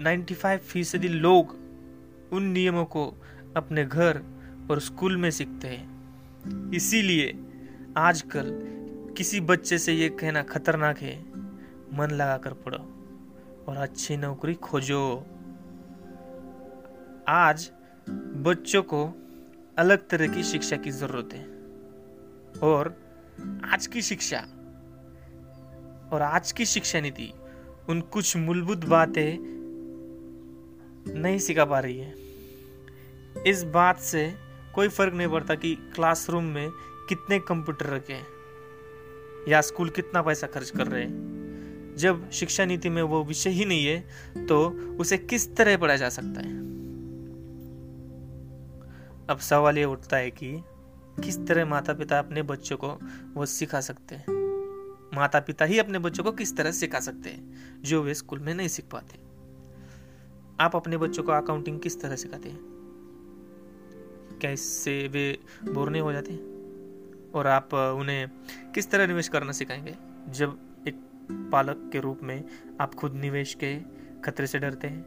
95 फ़ीसदी लोग उन नियमों को अपने घर और स्कूल में सीखते हैं। इसीलिए आजकल किसी बच्चे से ये कहना खतरनाक है, मन लगा कर पढ़ो और अच्छी नौकरी खोजो। आज बच्चों को अलग तरह की शिक्षा की ज़रूरत है और आज की शिक्षा और आज की शिक्षा नीति उन कुछ मूलभूत बातें नहीं सिखा पा रही है। इस बात से कोई फ़र्क नहीं पड़ता कि क्लासरूम में कितने कंप्यूटर रखे या स्कूल कितना पैसा खर्च कर रहे हैं। जब शिक्षा नीति में वो विषय ही नहीं है तो उसे किस तरह पढ़ाया जा सकता है? अब सवाल ये उठता है कि किस तरह माता पिता अपने बच्चों को वो सिखा सकते हैं? माता पिता ही अपने बच्चों को किस तरह सिखा सकते हैं, जो वे स्कूल में नहीं सीख पाते? आप अपने बच्चों को अकाउंटिंग किस तरह सिखाते हैं? क्या इससे वे बोर नहीं हो जाते? और आप उन्हें किस तरह निवेश करना सिखाएँगे? जब एक पालक के रूप में आप खुद निवेश के खतरे से डरते हैं?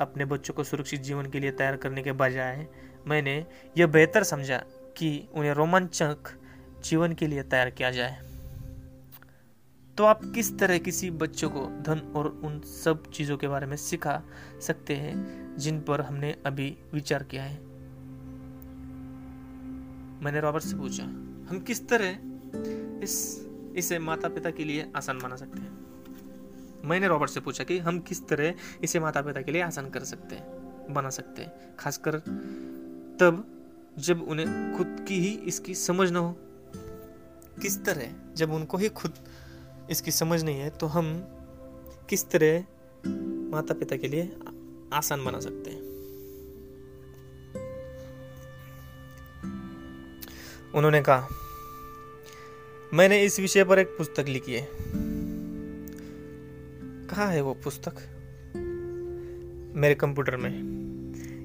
अपने बच्चों को सुरक्षित जीवन के लिए तैयार करने के बजाय मैंने यह बेहतर समझा कि उन्हें रोमांचक जीवन के लिए तैयार किया जाए। तो आप किस तरह किसी बच्चों को धन और उन सब चीज़ों के बारे में सिखा सकते हैं जिन पर हमने अभी विचार किया है? मैंने रॉबर्ट से पूछा, हम किस तरह इस, इसे माता पिता के लिए आसान बना सकते हैं? मैंने रॉबर्ट से पूछा कि, हम किस तरह इसे माता पिता के लिए आसान कर सकते हैं, बना सकते हैं? खासकर तब जब उन्हें खुद की ही इसकी समझ ना हो। किस तरह? जब उनको ही खुद इसकी समझ नहीं है तो हम किस तरह माता पिता के लिए आसान बना सकते हैं? उन्होंने कहा, मैंने इस विषय पर एक पुस्तक लिखी है। कहा है वो पुस्तक? मेरे कंप्यूटर में।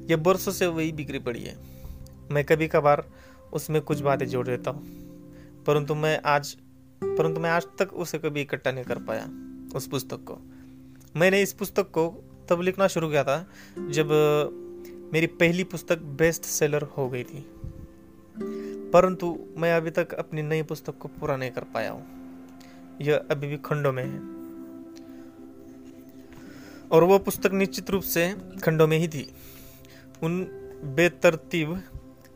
यह बरसों से वही बिक्री पड़ी है। मैं कभी कभार उसमें कुछ बातें जोड़ देता हूँ, परंतु मैं आज, परंतु मैं आज तक उसे कभी इकट्ठा नहीं कर पाया, उस पुस्तक को। मैंने इस पुस्तक को तब लिखना शुरू किया था, जब मेरी पहली पुस्तक बेस्ट सेलर हो गई थी। परंतु मैं अभी तक अपनी नई पुस्तक को पूरा नहीं कर पाया हूँ। यह अभी भी खंडों में है। और वह पुस्तक निश्चित रूप से खंडों में ही थी। उन बेतरतीब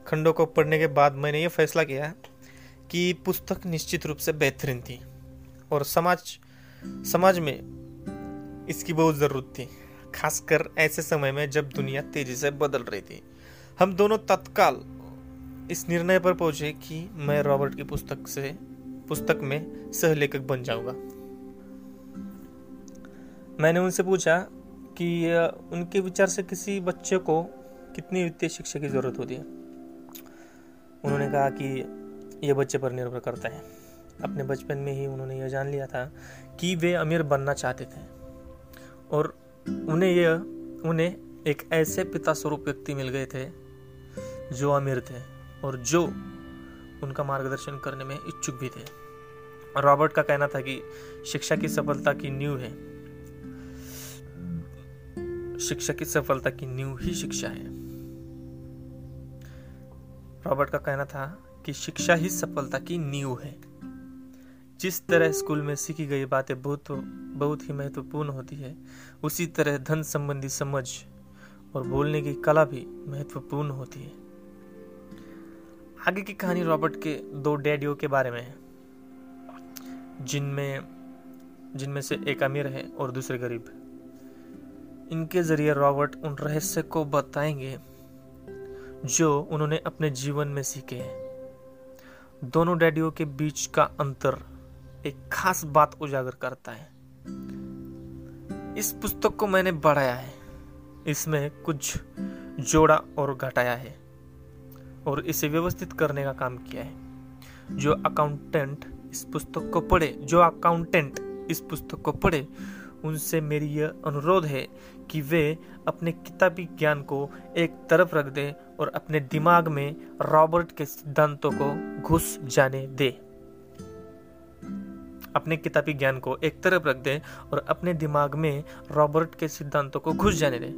खंडों को पढ़ने के बाद मैंने यह फैसला किया कि पुस्तक निश्चित रूप से बेहतरीन थी और समाज समाज में इसकी बहुत ज़रूरत थी, खासकर ऐसे समय में जब दुनिया तेज़ी से बदल रही थी। हम दोनों तत्काल इस निर्णय पर पहुँचे कि मैं रॉबर्ट की पुस्तक से, पुस्तक में सह लेखक बन जाऊँगा। मैंने उनसे पूछा कि उनके विचार से किसी बच्चे को कितनी वित्तीय शिक्षा की ज़रूरत होती है? उन्होंने कहा कि यह बच्चे पर निर्भर करता है। अपने बचपन में ही उन्होंने यह जान लिया था कि वे अमीर बनना चाहते थे और उन्हें यह, उन्हें एक ऐसे पिता स्वरूप व्यक्ति मिल गए थे जो अमीर थे। और जो उनका मार्गदर्शन करने में इच्छुक भी थे। रॉबर्ट का कहना था कि शिक्षा की सफलता की नींव है। शिक्षा की सफलता की नींव ही शिक्षा है। रॉबर्ट का कहना था कि शिक्षा ही सफलता की नींव है। जिस तरह स्कूल में सीखी गई बातें बहुत बहुत ही महत्वपूर्ण होती है, उसी तरह धन संबंधी समझ और बोलने की कला भी महत्वपूर्ण होती है। आगे की कहानी रॉबर्ट के दो डैडियों के बारे में है, जिनमें जिनमें से एक अमीर है और दूसरे गरीब। इनके ज़रिए रॉबर्ट उन रहस्य को बताएँगे, जो उन्होंने अपने जीवन में सीखे हैं। दोनों डैडियों के बीच का अंतर एक खास बात उजागर करता है। इस पुस्तक को मैंने बढ़ाया है। इसमें कुछ जोड़ा और घटाया है। और इसे व्यवस्थित करने का काम किया है। जो अकाउंटेंट इस पुस्तक को पढ़े, जो अकाउंटेंट इस पुस्तक को पढ़े, उनसे मेरी यह अनुरोध है कि वे अपने किताबी ज्ञान को एक तरफ़ रख दें और अपने दिमाग में रॉबर्ट के सिद्धांतों को घुस जाने दें। अपने किताबी ज्ञान को एक तरफ़ रख दें और अपने दिमाग में रॉबर्ट के सिद्धांतों को घुस जाने दें।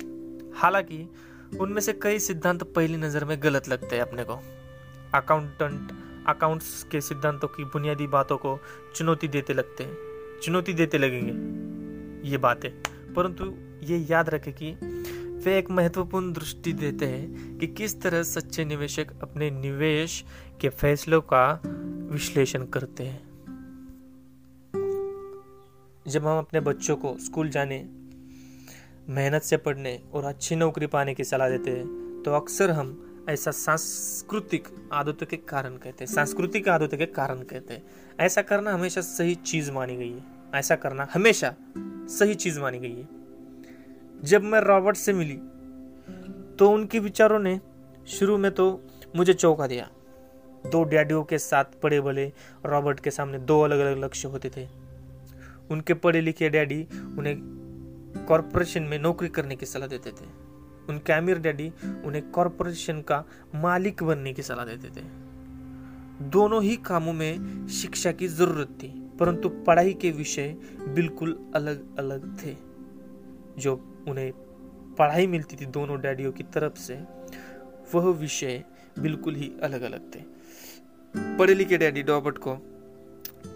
हालाँकि उनमें से कई सिद्धांत पहली नज़र में गलत लगते हैं अपने को। अकाउंटेंट अकाउंट्स के सिद्धांतों की बुनियादी बातों को चुनौती देते लगते हैं। चुनौती देते लगेंगे, ये बातें। परंतु ये याद रखें कि वे एक महत्वपूर्ण दृष्टि देते हैं कि किस तरह सच्चे निवेशक अपने निवेश के फैसलों का विश्लेषण करते हैं। जब हम अपने बच्चों को स्कूल जाने मेहनत से पढ़ने और अच्छी नौकरी पाने की सलाह देते हैं तो अक्सर हम ऐसा सांस्कृतिक आदतों के कारण कहते हैं, सांस्कृतिक आदतों के कारण कहते हैं। ऐसा करना हमेशा सही चीज़ मानी गई है। ऐसा करना हमेशा सही चीज़ मानी गई है। जब मैं रॉबर्ट से मिली तो उनके विचारों ने शुरू में तो मुझे चौंका दिया। दो डैडियों के साथ पड़े बड़े रॉबर्ट के सामने दो अलग अलग लक्ष्य होते थे। उनके पढ़े लिखे डैडी उन्हें कॉरपोरेशन में नौकरी करने की सलाह देते थे। उनके अमीर डैडी उन्हें कॉरपोरेशन का मालिक बनने की सलाह देते थे। दोनों ही कामों में शिक्षा की ज़रूरत थी, परंतु पढ़ाई के विषय बिल्कुल अलग अलग थे। जो उन्हें पढ़ाई मिलती थी दोनों डैडियों की तरफ़ से, वह विषय बिल्कुल ही अलग अलग थे। पढ़े लिखे डैडी रॉबर्ट को,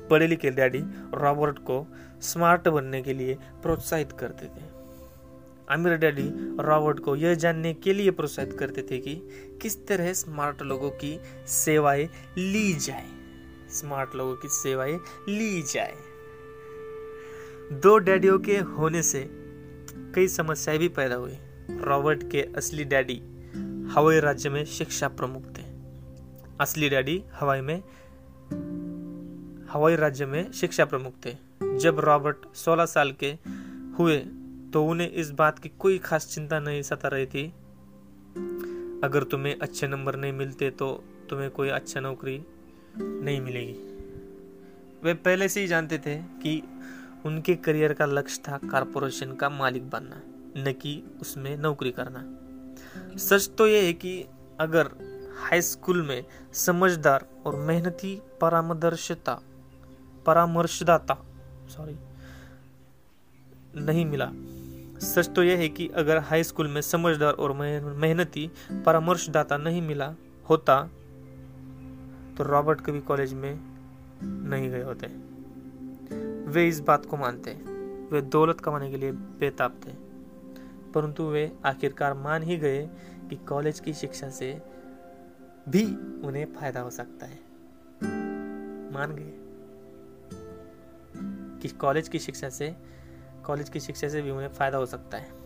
पढ़े लिखे डैडी रॉबर्ट को स्मार्ट बनने के लिए प्रोत्साहित करते थे। अमीर डैडी रॉबर्ट को यह जानने के लिए प्रोत्साहित करते थे कि किस तरह स्मार्ट लोगों की सेवाएँ ली जाए। स्मार्ट लोगों की सेवाएँ ली जाए। दो डैडियों के होने से कई समस्याएँ भी पैदा हुई। रॉबर्ट के असली डैडी हवाई राज्य में शिक्षा प्रमुख थे। असली डैडी हवाई में हवाई राज्य में शिक्षा प्रमुख थे। जब रॉबर्ट 16 साल के हुए तो उन्हें इस बात की कोई खास चिंता नहीं सता रही थी। अगर तुम्हें अच्छे नंबर नहीं मिलते तो तुम्हें कोई अच्छा नौकरी नहीं मिलेगी। वे पहले से ही जानते थे कि उनके करियर का लक्ष्य था कारपोरेशन का मालिक बनना, न कि उसमें नौकरी करना। सच तो यह है कि अगर हाई स्कूल में समझदार और मेहनती परामर्शता परामर्शदाता सॉरी नहीं मिला। सच तो यह है कि अगर हाई स्कूल में समझदार और मेहनती परामर्शदाता नहीं मिला होता तो रॉबर्ट कभी कॉलेज में नहीं गए होते। वे इस बात को मानते वे दौलत कमाने के लिए बेताब थे। परंतु वे आखिरकार मान ही गए कि कॉलेज की शिक्षा से भी उन्हें फ़ायदा हो सकता है। मान गए। कि कॉलेज की शिक्षा से कॉलेज की शिक्षा से भी उन्हें फ़ायदा हो सकता है।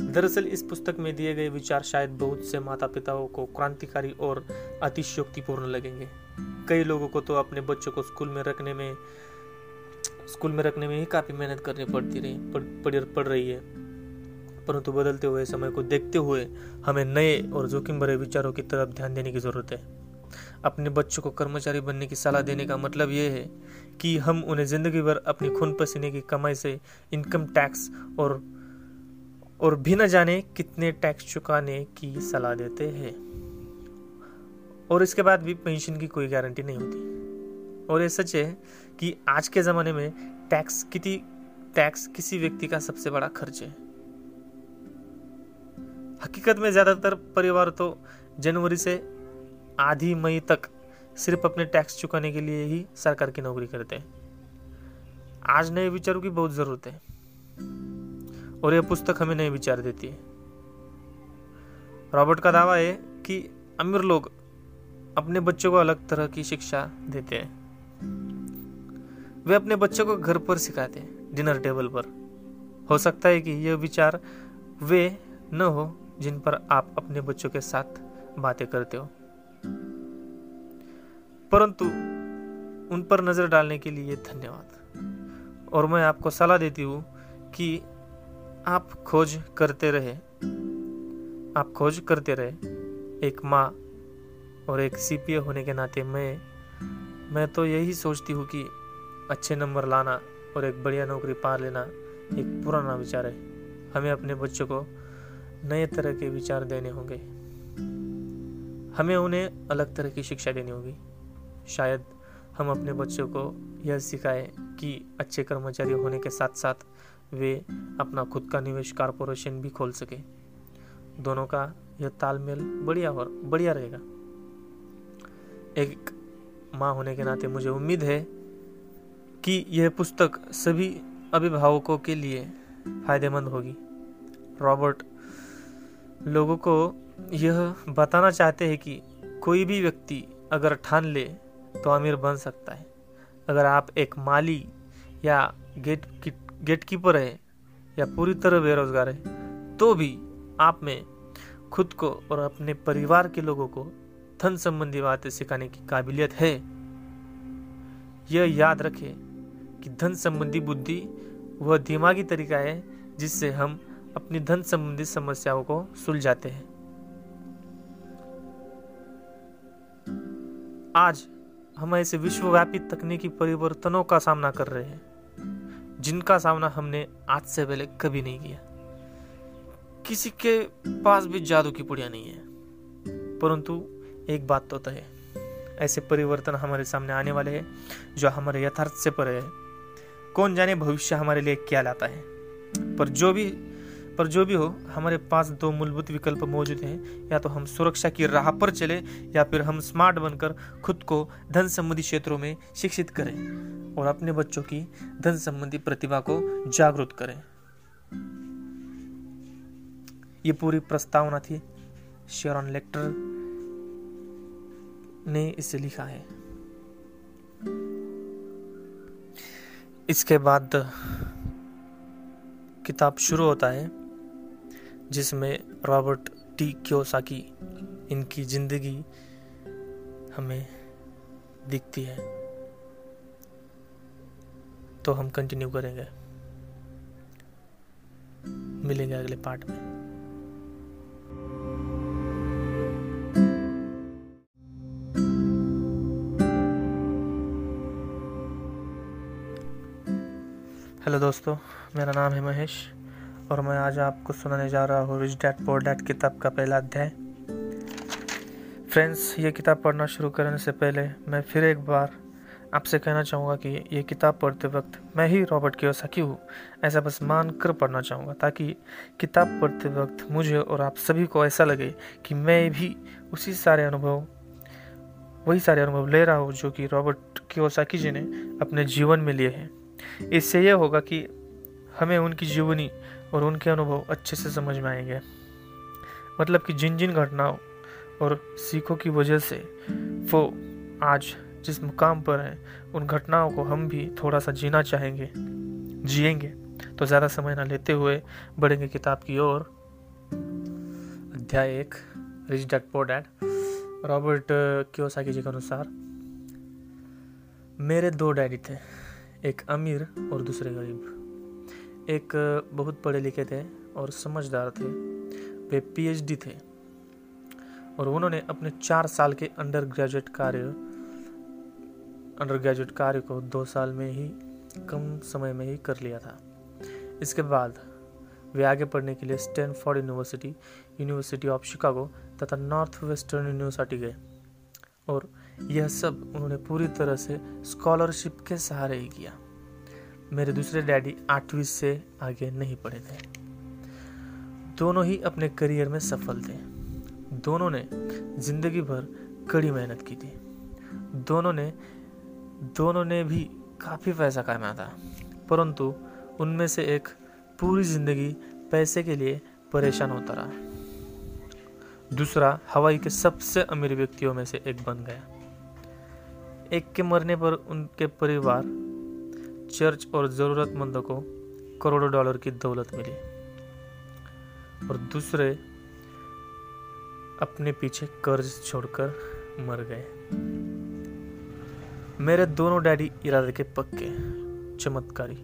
दरअसल इस पुस्तक में दिए गए विचार शायद बहुत से माता पिताओं को क्रांतिकारी और अतिशयोक्तिपूर्ण लगेंगे। कई लोगों को तो अपने बच्चों को स्कूल में रखने में स्कूल में रखने में ही काफ़ी मेहनत करनी पड़ती रही पड़, पड़, रही है। परंतु बदलते हुए समय को देखते हुए हमें नए और जोखिम भरे विचारों की तरफ़ ध्यान देने की ज़रूरत है। अपने बच्चों को कर्मचारी बनने की सलाह देने का मतलब यह है कि हम उन्हें ज़िंदगी भर अपनी खून पसीने की कमाई से इनकम टैक्स और और भी न जाने कितने टैक्स चुकाने की सलाह देते हैं। और इसके बाद भी पेंशन की कोई गारंटी नहीं होती। और ये सच है कि आज के ज़माने में टैक्स कितनी टैक्स किसी व्यक्ति का सबसे बड़ा खर्च है। हकीकत में ज़्यादातर परिवार तो जनवरी से आधी मई तक सिर्फ़ अपने टैक्स चुकाने के लिए ही सरकार की नौकरी करते हैं। आज नए विचारों की बहुत ज़रूरत है। और यह पुस्तक हमें नए विचार देती है। रॉबर्ट का दावा है कि अमीर लोग अपने बच्चों को अलग तरह की शिक्षा देते हैं। वे अपने बच्चों को घर पर सिखाते हैं, डिनर टेबल पर। हो सकता है कि यह विचार वे न हो जिन पर आप अपने बच्चों के साथ बातें करते हो। परंतु उन पर नज़र डालने के लिए धन्यवाद। और मैं आपको सलाह देती हूँ कि आप खोज करते रहे। आप खोज करते रहे। एक माँ और एक सीपीए होने के नाते मैं मैं तो यही सोचती हूँ कि अच्छे नंबर लाना और एक बढ़िया नौकरी पा लेना एक पुराना विचार है। हमें अपने बच्चों को नए तरह के विचार देने होंगे। हमें उन्हें अलग तरह की शिक्षा देनी होगी। शायद हम अपने बच्चों को यह सिखाएँ कि अच्छे कर्मचारी होने के साथ साथ वे अपना खुद का निवेश कारपोरेशन भी खोल सके। दोनों का यह तालमेल बढ़िया और बढ़िया रहेगा। एक माँ होने के नाते मुझे उम्मीद है कि यह पुस्तक सभी अभिभावकों के लिए फ़ायदेमंद होगी। रॉबर्ट, लोगों को यह बताना चाहते हैं कि कोई भी व्यक्ति अगर ठान ले तो अमीर बन सकता है। अगर आप एक माली या गेट गेट कीपर है या पूरी तरह बेरोजगार है तो भी आप में खुद को और अपने परिवार के लोगों को धन संबंधी बातें सिखाने की काबिलियत है। यह याद रखें कि धन संबंधी बुद्धि वह दिमागी तरीका है जिससे हम अपनी धन संबंधी समस्याओं को सुलझाते हैं। आज हम ऐसे विश्वव्यापी तकनीकी परिवर्तनों का सामना कर रहे हैं, जिनका सामना हमने आज से पहले कभी नहीं किया। किसी के पास भी जादू की पुड़िया नहीं है। परंतु एक बात तो तय है, ऐसे परिवर्तन हमारे सामने आने वाले हैं, जो हमारे यथार्थ से परे है। कौन जाने भविष्य हमारे लिए क्या लाता है, पर जो भी पर जो भी हो, हमारे पास दो मूलभूत विकल्प मौजूद हैं। या तो हम सुरक्षा की राह पर चले, या फिर हम स्मार्ट बनकर खुद को धन संबंधी क्षेत्रों में शिक्षित करें और अपने बच्चों की धन संबंधी प्रतिभा को जागरूक करें। ये पूरी प्रस्तावना थी। शेरॉन लेक्टर ने इसे लिखा है। इसके बाद किताब शुरू होता है। जिसमें रॉबर्ट टी क्योसाकी, इनकी ज़िंदगी हमें दिखती है। तो हम कंटिन्यू करेंगे। मिलेंगे अगले पार्ट में। हेलो दोस्तों, मेरा नाम है महेश। और मैं आज आपको सुनाने जा रहा हूँ रिच डैड पोर डैड किताब का पहला अध्याय। फ्रेंड्स ये किताब पढ़ना शुरू करने से पहले मैं फिर एक बार आपसे कहना चाहूँगा कि ये किताब पढ़ते वक्त मैं ही रॉबर्ट की सकी हूँ। ऐसा बस मान कर पढ़ना चाहूँगा ताकि किताब पढ़ते वक्त मुझे और आप सभी को ऐसा लगे कि मैं भी उसी सारे अनुभव, वही सारे अनुभव ले रहा हूँ जो कि रॉबर्ट की जी ने अपने जीवन में लिए हैं। इससे यह होगा कि हमें उनकी जीवनी और उनके अनुभव अच्छे से समझ में आएँगे। मतलब कि जिन जिन घटनाओं और सीखों की वजह से वो आज जिस मुकाम पर हैं, उन घटनाओं को हम भी थोड़ा सा जीना चाहेंगे, जिएँगे तो ज़्यादा समय ना लेते हुए बढ़ेंगे किताब की ओर। अध्याय एक, rich dad poor dad, Robert Kiyosaki ji के अनुसार, मेरे दो डैडी थे, एक अमीर और दूसरे गरीब। एक बहुत पढ़े लिखे थे और समझदार थे। वे पीएचडी थे और उन्होंने अपने चार साल के अंडर ग्रेजुएट कार्य, अंडर ग्रेजुएट कार्य को दो साल में ही, कम समय में ही कर लिया था। इसके बाद वे आगे पढ़ने के लिए Stanford University University of Chicago तथा नॉर्थ वेस्टर्न यूनिवर्सिटी गए और यह सब उन्होंने पूरी तरह से स्कॉलरशिप के सहारे ही किया। मेरे दूसरे डैडी आठवीं से आगे नहीं पढ़े थे। दोनों ही अपने करियर में सफल थे। दोनों ने ज़िंदगी भर कड़ी मेहनत की थी। दोनों ने दोनों ने भी काफ़ी पैसा कमाया था। परंतु उनमें से एक पूरी ज़िंदगी पैसे के लिए परेशान होता रहा। दूसरा हवाई के सबसे अमीर व्यक्तियों में से एक बन गया। एक के मरने पर उनके परिवार चर्च और ज़रूरतमंदों को करोड़ों डॉलर की दौलत मिली और दूसरे अपने पीछे कर्ज छोड़कर मर गए। मेरे दोनों डैडी इरादे के पक्के, चमत्कारी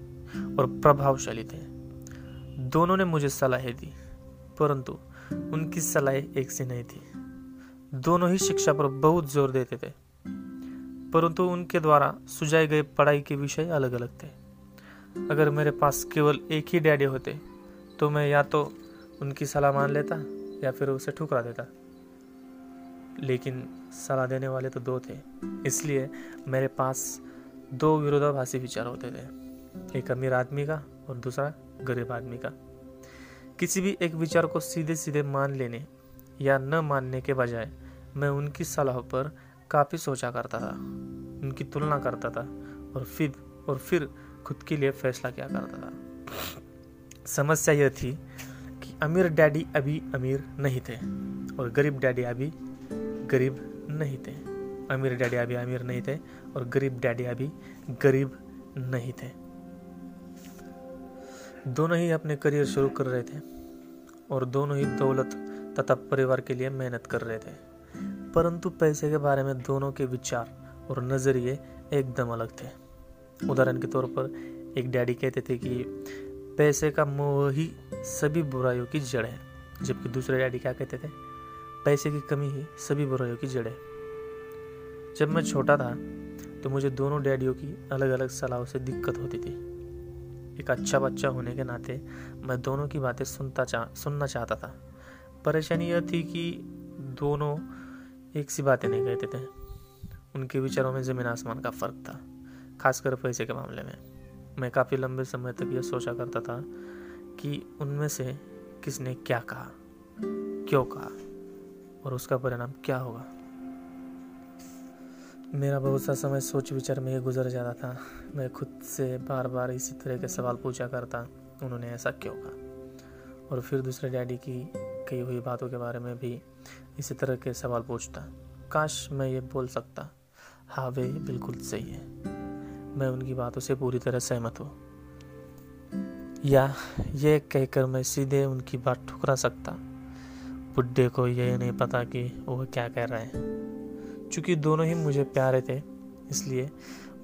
और प्रभावशाली थे। दोनों ने मुझे सलाहें दी, परंतु उनकी सलाहें एक सी नहीं थी। दोनों ही शिक्षा पर बहुत ज़ोर देते थे। परंतु उनके द्वारा सुझाए गए पढ़ाई के विषय अलग अलग थे। अगर मेरे पास केवल एक ही डैडी होते तो मैं या तो उनकी सलाह मान लेता या फिर उसे ठुकरा देता। लेकिन सलाह देने वाले तो दो थे, इसलिए मेरे पास दो विरोधाभासी विचार होते थे, एक अमीर आदमी का और दूसरा गरीब आदमी का। किसी भी एक विचार को सीधे सीधे मान लेने या न मानने के बजाय मैं उनकी सलाह पर काफ़ी सोचा करता था। उनकी तुलना करता था और फिर और फिर खुद के लिए फैसला किया करता था। समस्या यह थी कि अमीर डैडी अभी अमीर नहीं थे और गरीब डैडी अभी गरीब नहीं थे। अमीर डैडी अभी अमीर नहीं थे और गरीब डैडी अभी गरीब नहीं थे। दोनों ही अपने करियर शुरू कर रहे थे और दोनों ही दौलत तथा परिवार के लिए मेहनत कर रहे थे। परंतु पैसे के बारे में दोनों के विचार और नज़रिए एकदम अलग थे। उदाहरण के तौर पर, एक डैडी कहते थे कि, पैसे का मोह ही सभी बुराइयों की जड़ है। जबकि दूसरे डैडी क्या कहते थे, पैसे की कमी ही सभी बुराइयों की जड़ है। जब मैं छोटा था तो मुझे दोनों डैडियों की अलग अलग सलाहों से दिक्कत होती थी। एक अच्छा बच्चा होने के नाते, मैं दोनों की बातें सुनता चाह सुनना चाहता था। परेशानी यह थी कि दोनों एक सी बातें नहीं कहते थे। उनके विचारों में ज़मीन आसमान का फ़र्क था, खासकर पैसे के मामले में। मैं काफ़ी लंबे समय तक यह सोचा करता था कि उनमें से किसने क्या कहा, क्यों कहा, और उसका परिणाम क्या होगा। मेरा बहुत सा समय सोच विचार में गुजर जाता था। मैं खुद से बार बार इसी तरह के सवाल पूछा करता, उन्होंने ऐसा क्यों कहा? और फिर दूसरे डैडी की कही हुई बातों के बारे में भी इसी तरह के सवाल पूछता, काश मैं ये बोल सकता? हाँ वे बिल्कुल सही है। मैं उनकी बातों से पूरी तरह सहमत हूँ। या ये कहकर मैं सीधे उनकी बात ठुकरा सकता? बुढ़े को यह नहीं पता कि वो क्या कह रहे हैं। चूँकि दोनों ही मुझे प्यारे थे, इसलिए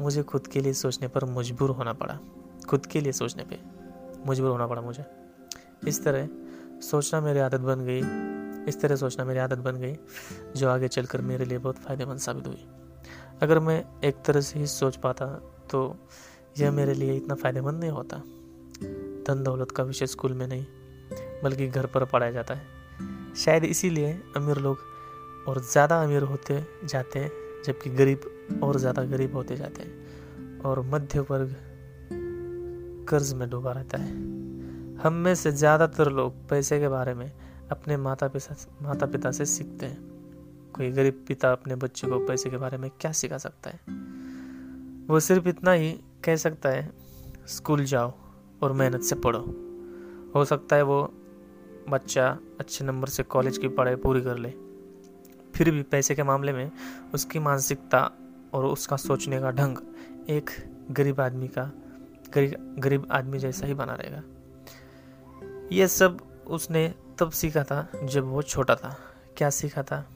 मुझे खुद के लिए सोचने पर मजबूर होना पड़ा। खुद के लिए सोचने पे मजबूर होना पड़ा मुझे। इस तरह सोचना मेरी आदत बन गई इस तरह सोचना मेरी आदत बन गई, जो आगे चलकर मेरे लिए बहुत फ़ायदेमंद साबित हुई। अगर मैं एक तरह से ही सोच पाता तो यह मेरे लिए इतना फ़ायदेमंद नहीं होता। धन दौलत का विषय स्कूल में नहीं, बल्कि घर पर पढ़ाया जाता है। शायद इसीलिए अमीर लोग और ज़्यादा अमीर होते जाते हैं, जबकि गरीब और ज़्यादा गरीब होते जाते हैं, और मध्य वर्ग कर्ज में डूबा रहता है। हम में से ज़्यादातर लोग पैसे के बारे में अपने माता पिता माता पिता से सीखते हैं। कोई गरीब पिता अपने बच्चे को पैसे के बारे में क्या सिखा सकता है? वो सिर्फ़ इतना ही कह सकता है, स्कूल जाओ और मेहनत से पढ़ो। हो सकता है वो बच्चा अच्छे नंबर से कॉलेज की पढ़ाई पूरी कर ले। फिर भी पैसे के मामले में उसकी मानसिकता और उसका सोचने का ढंग एक गरीब आदमी का, गरीब गरीब आदमी जैसा ही बना रहेगा। यह सब उसने तब सीखा था जब वो छोटा था। क्या सीखा था?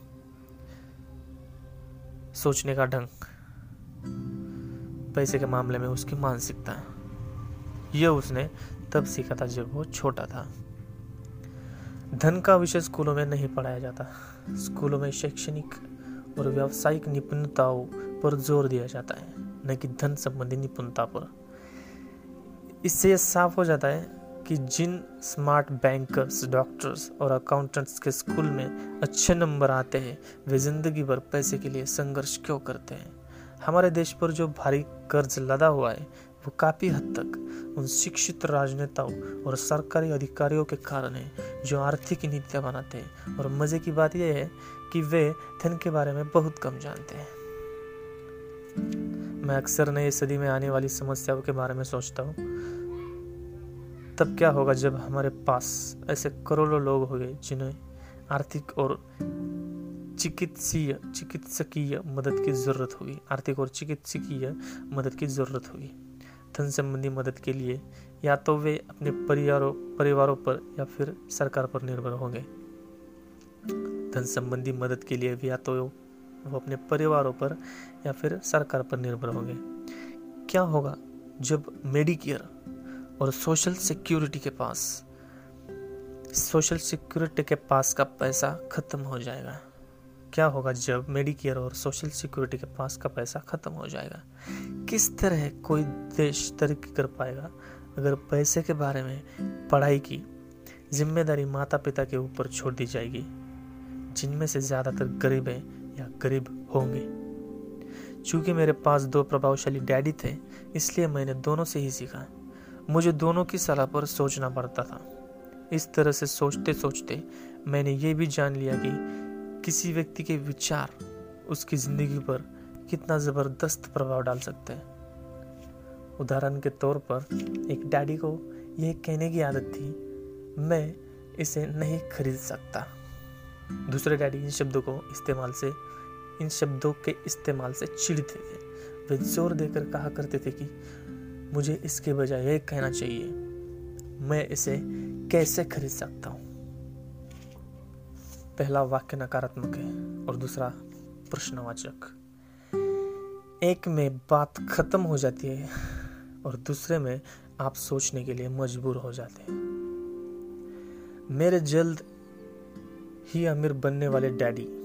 सोचने का ढंग। पैसे के मामले में उसकी मानसिकता। यह उसने तब सीखा था जब वो छोटा था। धन का विषय स्कूलों में नहीं पढ़ाया जाता। स्कूलों में शैक्षणिक और व्यावसायिक निपुणताओं पर ज़ोर दिया जाता है, न कि धन संबंधी निपुणता पर। इससे यह साफ़ हो जाता है कि जिन स्मार्ट बैंकर्स, डॉक्टर्स और अकाउंटेंट्स के स्कूल में अच्छे नंबर आते हैं, वे ज़िंदगी भर पैसे के लिए संघर्ष क्यों करते हैं? हमारे देश पर जो भारी कर्ज लदा हुआ है, वो काफ़ी हद तक उन शिक्षित राजनेताओं और सरकारी अधिकारियों के कारण है, जो आर्थिक नीतियाँ बनाते हैं। और मज़े की बात यह है कि वे धन के बारे में बहुत कम जानते हैं। मैं अक्सर नई सदी में आने वाली समस्याओं के बारे में सोचता हूँ। तब क्या होगा जब हमारे पास ऐसे करोड़ों लोग होंगे जिन्हें आर्थिक और चिकित्सीय, चिकित्सकीय मदद की ज़रूरत होगी। आर्थिक और चिकित्सकीय मदद की ज़रूरत होगी। धन संबंधी मदद के लिए या तो वे अपने परिवारों परिवारों पर या फिर सरकार पर निर्भर होंगे। धन संबंधी मदद के लिए भी या तो वो अपने परिवारों पर या फिर सरकार पर निर्भर होंगे। क्या होगा जब मेडिकेयर और सोशल सिक्योरिटी के पास सोशल सिक्योरिटी के पास का पैसा खत्म हो जाएगा। क्या होगा जब मेडिकेयर और सोशल सिक्योरिटी के पास का पैसा खत्म हो जाएगा? किस तरह कोई देश तरक्की कर पाएगा? अगर पैसे के बारे में पढ़ाई की ज़िम्मेदारी माता पिता के ऊपर छोड़ दी जाएगी, जिनमें से ज़्यादातर गरीब हैं या गरीब होंगे। चूँकि मेरे पास दो प्रभावशाली डैडी थे, इसलिए मैंने दोनों से ही सीखा। मुझे दोनों की सलाह पर सोचना पड़ता था। इस तरह से सोचते सोचते मैंने ये भी जान लिया कि किसी व्यक्ति के विचार उसकी ज़िंदगी पर कितना ज़बरदस्त प्रभाव डाल सकते हैं। उदाहरण के तौर पर एक डैडी को यह कहने की आदत थी, मैं इसे नहीं खरीद सकता। दूसरे डैडी इन शब्दों को इस्तेमाल से, इन शब्दों के इस्तेमाल से चिढ़ते थे। वे ज़ोर देकर कहा करते थे कि मुझे इसके बजाय यह कहना चाहिए, मैं इसे कैसे खरीद सकता हूँ? पहला वाक्य नकारात्मक है और दूसरा प्रश्नवाचक। एक में बात खत्म हो जाती है और दूसरे में आप सोचने के लिए मजबूर हो जाते हैं। मेरे जल्द ही अमीर बनने वाले डैडी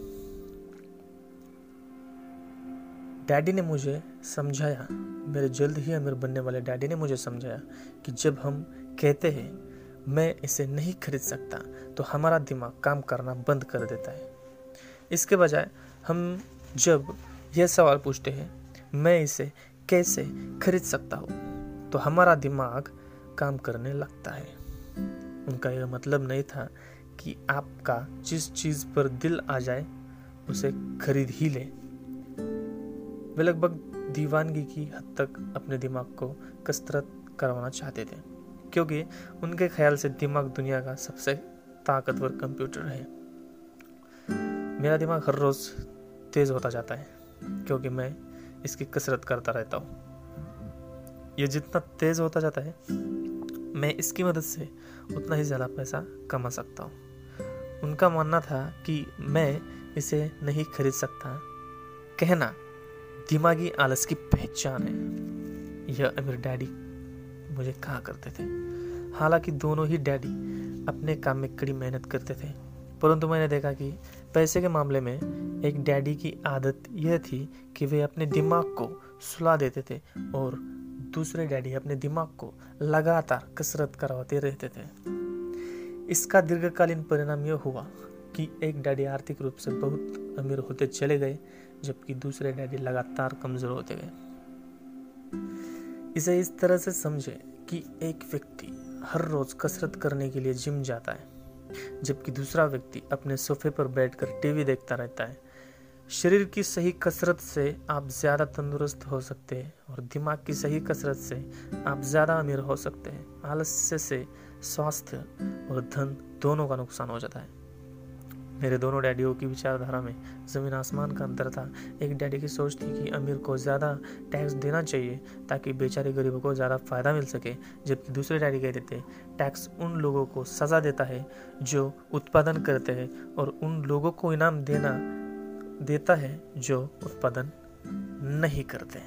डैडी ने मुझे समझाया, मेरे जल्द ही अमीर बनने वाले डैडी ने मुझे समझाया कि जब हम कहते हैं, मैं इसे नहीं खरीद सकता तो हमारा दिमाग काम करना बंद कर देता है। इसके बजाय, हम जब यह सवाल पूछते हैं, मैं इसे कैसे खरीद सकता हूँ? तो हमारा दिमाग काम करने लगता है। उनका यह मतलब नहीं था कि आपका जिस चीज़ पर दिल आ जाए, उसे खरीद ही ले। वे लगभग दीवानगी की हद तक अपने दिमाग को कसरत करवाना चाहते थे, क्योंकि उनके ख्याल से दिमाग दुनिया का सबसे ताकतवर कंप्यूटर है। मेरा दिमाग हर रोज तेज होता जाता है, क्योंकि मैं इसकी कसरत करता रहता हूँ। ये जितना तेज होता जाता है, मैं इसकी मदद से उतना ही ज़्यादा पैसा कमा सकता हूँ। उनका मानना था कि मैं इसे नहीं खरीद सकता। कहना दिमागी आलस की पहचान है। यह अमीर डैडी मुझे कहा करते थे। हालाँकि दोनों ही डैडी अपने काम में कड़ी मेहनत करते थे। परंतु मैंने देखा कि पैसे के मामले में एक डैडी की आदत यह थी कि वे अपने दिमाग को सुला देते थे और दूसरे डैडी अपने दिमाग को लगातार कसरत करवाते रहते थे। इसका दीर्घकालीन परिणाम यह हुआ कि एक डैडी आर्थिक रूप से बहुत अमीर होते चले गए जबकि दूसरे डैडी लगातार कमज़ोर होते गए। इसे इस तरह से समझे कि एक व्यक्ति हर रोज कसरत करने के लिए जिम जाता है, जबकि दूसरा व्यक्ति अपने सोफे पर बैठकर टीवी देखता रहता है। शरीर की सही कसरत से आप ज़्यादा तंदुरुस्त हो सकते हैं और दिमाग की सही कसरत से आप ज़्यादा अमीर हो सकते हैं। आलस्य से स्वास्थ्य और धन दोनों का नुकसान हो जाता है। मेरे दोनों डैडियों की विचारधारा में ज़मीन आसमान का अंतर था। एक डैडी की सोच थी कि अमीर को ज़्यादा टैक्स देना चाहिए ताकि बेचारे गरीबों को ज़्यादा फ़ायदा मिल सके, जबकि दूसरे डैडी कहते थे टैक्स उन लोगों को सज़ा देता है जो उत्पादन करते हैं और उन लोगों को इनाम देना, देता है जो उत्पादन नहीं करते।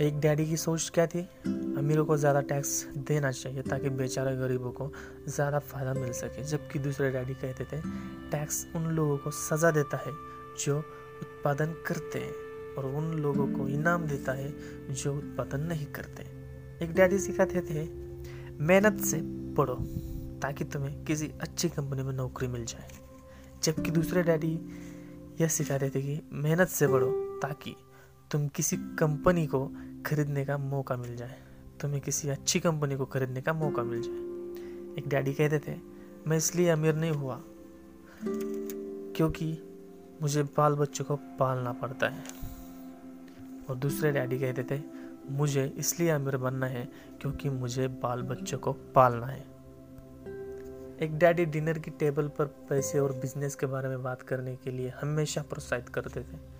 एक डैडी की सोच क्या थी? अमीरों को ज़्यादा टैक्स देना चाहिए ताकि बेचारे गरीबों को ज़्यादा फ़ायदा मिल सके। जबकि दूसरे डैडी कहते थे टैक्स उन लोगों को सज़ा देता है जो उत्पादन करते हैं और उन लोगों को इनाम देता है जो उत्पादन नहीं करते एक डैडी सिखाते थे, मेहनत से पढ़ो ताकि तुम्हें किसी अच्छी कंपनी में नौकरी मिल जाए। जबकि दूसरे डैडी यह सिखाते थे कि, मेहनत से पढ़ो ताकि तुम किसी कंपनी को खरीदने का मौका मिल जाए। तुम्हें किसी अच्छी कंपनी को खरीदने का मौका मिल जाए। एक डैडी कहते थे, मैं इसलिए अमीर नहीं हुआ क्योंकि मुझे बाल बच्चों को पालना पड़ता है। और दूसरे डैडी कहते थे, मुझे इसलिए अमीर बनना है क्योंकि मुझे बाल बच्चों को पालना है। एक डैडी डिनर की टेबल पर पैसे और बिज़नेस के बारे में बात करने के लिए हमेशा प्रोत्साहित करते थे।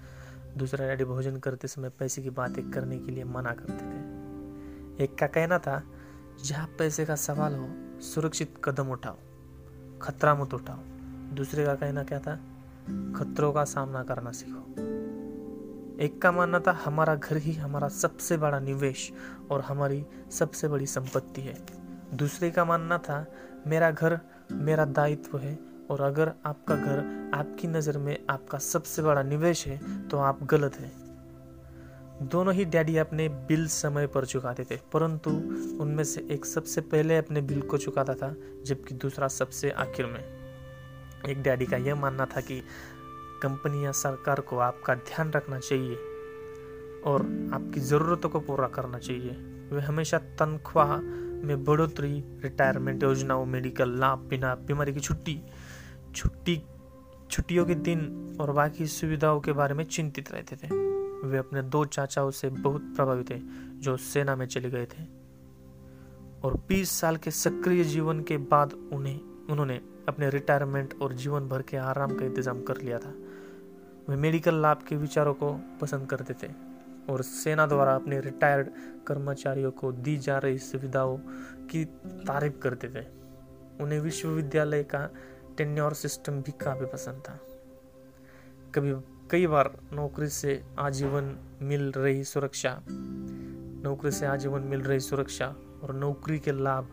दूसरा डैडी भोजन करते समय पैसे की बातें करने के लिए मना करते थे। एक का कहना था, जहाँ पैसे का सवाल हो, सुरक्षित कदम उठाओ, खतरा मत उठाओ। दूसरे का कहना क्या था, खतरों का सामना करना सीखो। एक का मानना था, हमारा घर ही हमारा सबसे बड़ा निवेश और हमारी सबसे बड़ी संपत्ति है। दूसरे का मानना था, मेरा घर मेरा दायित्व है और अगर आपका घर आपकी नज़र में आपका सबसे बड़ा निवेश है तो आप गलत हैं। दोनों ही डैडी अपने बिल समय पर चुकाते थे, परंतु उनमें से एक सबसे पहले अपने बिल को चुकाता था, जबकि दूसरा सबसे आखिर में। एक डैडी का यह मानना था कि कंपनी या सरकार को आपका ध्यान रखना चाहिए और आपकी ज़रूरतों को पूरा करना चाहिए। वे हमेशा तनख्वाह में बढ़ोतरी, रिटायरमेंट योजनाओं, मेडिकल लाभ बिना बीमारी की छुट्टी छुट्टी, छुट्टियों के दिन और बाकी सुविधाओं के बारे में चिंतित रहते थे। वे अपने दो चाचाओं से बहुत प्रभावित थे, जो सेना में चले गए थे। और 20 साल के सक्रिय जीवन के बाद उन्हें, उन्होंने अपने रिटायरमेंट और जीवन भर के आराम का इंतज़ाम कर लिया था। वे मेडिकल लाभ के विचारों को पसंद करते थे और सेना द्वारा अपने रिटायर्ड कर्मचारियों को दी जा रही सुविधाओं की तारीफ़ करते थे। उन्हें विश्वविद्यालय का टेन्योर सिस्टम भी काफ़ी पसंद था। कभी, कई बार नौकरी से आजीवन मिल रही सुरक्षा, नौकरी से आजीवन मिल रही सुरक्षा और नौकरी के लाभ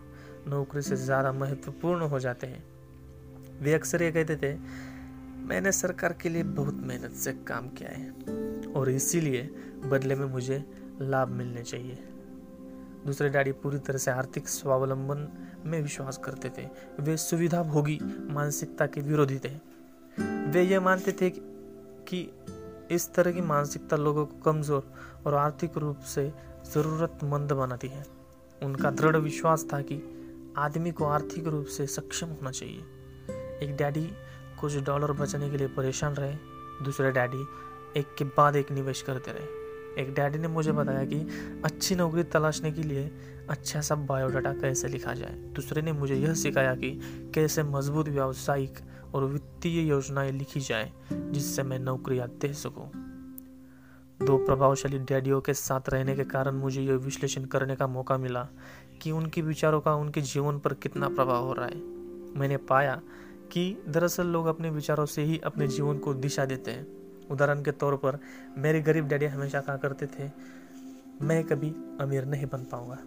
नौकरी से ज़्यादा महत्वपूर्ण हो जाते हैं। वे अक्सर ये कहते थे, मैंने सरकार के लिए बहुत मेहनत से काम किया है और इसीलिए बदले में मुझे लाभ मिलने चाहिए। दूसरे डैडी पूरी तरह से आर्थिक स्वावलंबन में विश्वास करते थे। वे सुविधा भोगी, मानसिकता के विरोधी थे। वे ये मानते थे कि इस तरह की मानसिकता लोगों को कमज़ोर और आर्थिक रूप से जरूरतमंद बनाती है। उनका दृढ़ विश्वास था कि आदमी को आर्थिक रूप से सक्षम होना चाहिए। एक डैडी कुछ डॉलर बचाने के लिए परेशान रहे, दूसरे डैडी एक के बाद एक निवेश करते रहे। एक डैडी ने मुझे बताया कि अच्छी नौकरी तलाशने के लिए अच्छा सा बायोडाटा कैसे लिखा जाए? दूसरे ने मुझे यह सिखाया कि कैसे मज़बूत व्यावसायिक और वित्तीय योजनाएँ लिखी जाए, जिससे मैं नौकरियाँ दे सकूँ। दो प्रभावशाली डैडियों के साथ रहने के कारण मुझे यह विश्लेषण करने का मौका मिला कि उनके विचारों का उनके जीवन पर कितना प्रभाव हो रहा है। मैंने पाया कि दरअसल लोग अपने विचारों से ही अपने जीवन को दिशा देते हैं। उदाहरण के तौर पर, मेरे गरीब डैडी हमेशा कहा करते थे, मैं कभी अमीर नहीं बन पाऊँगा।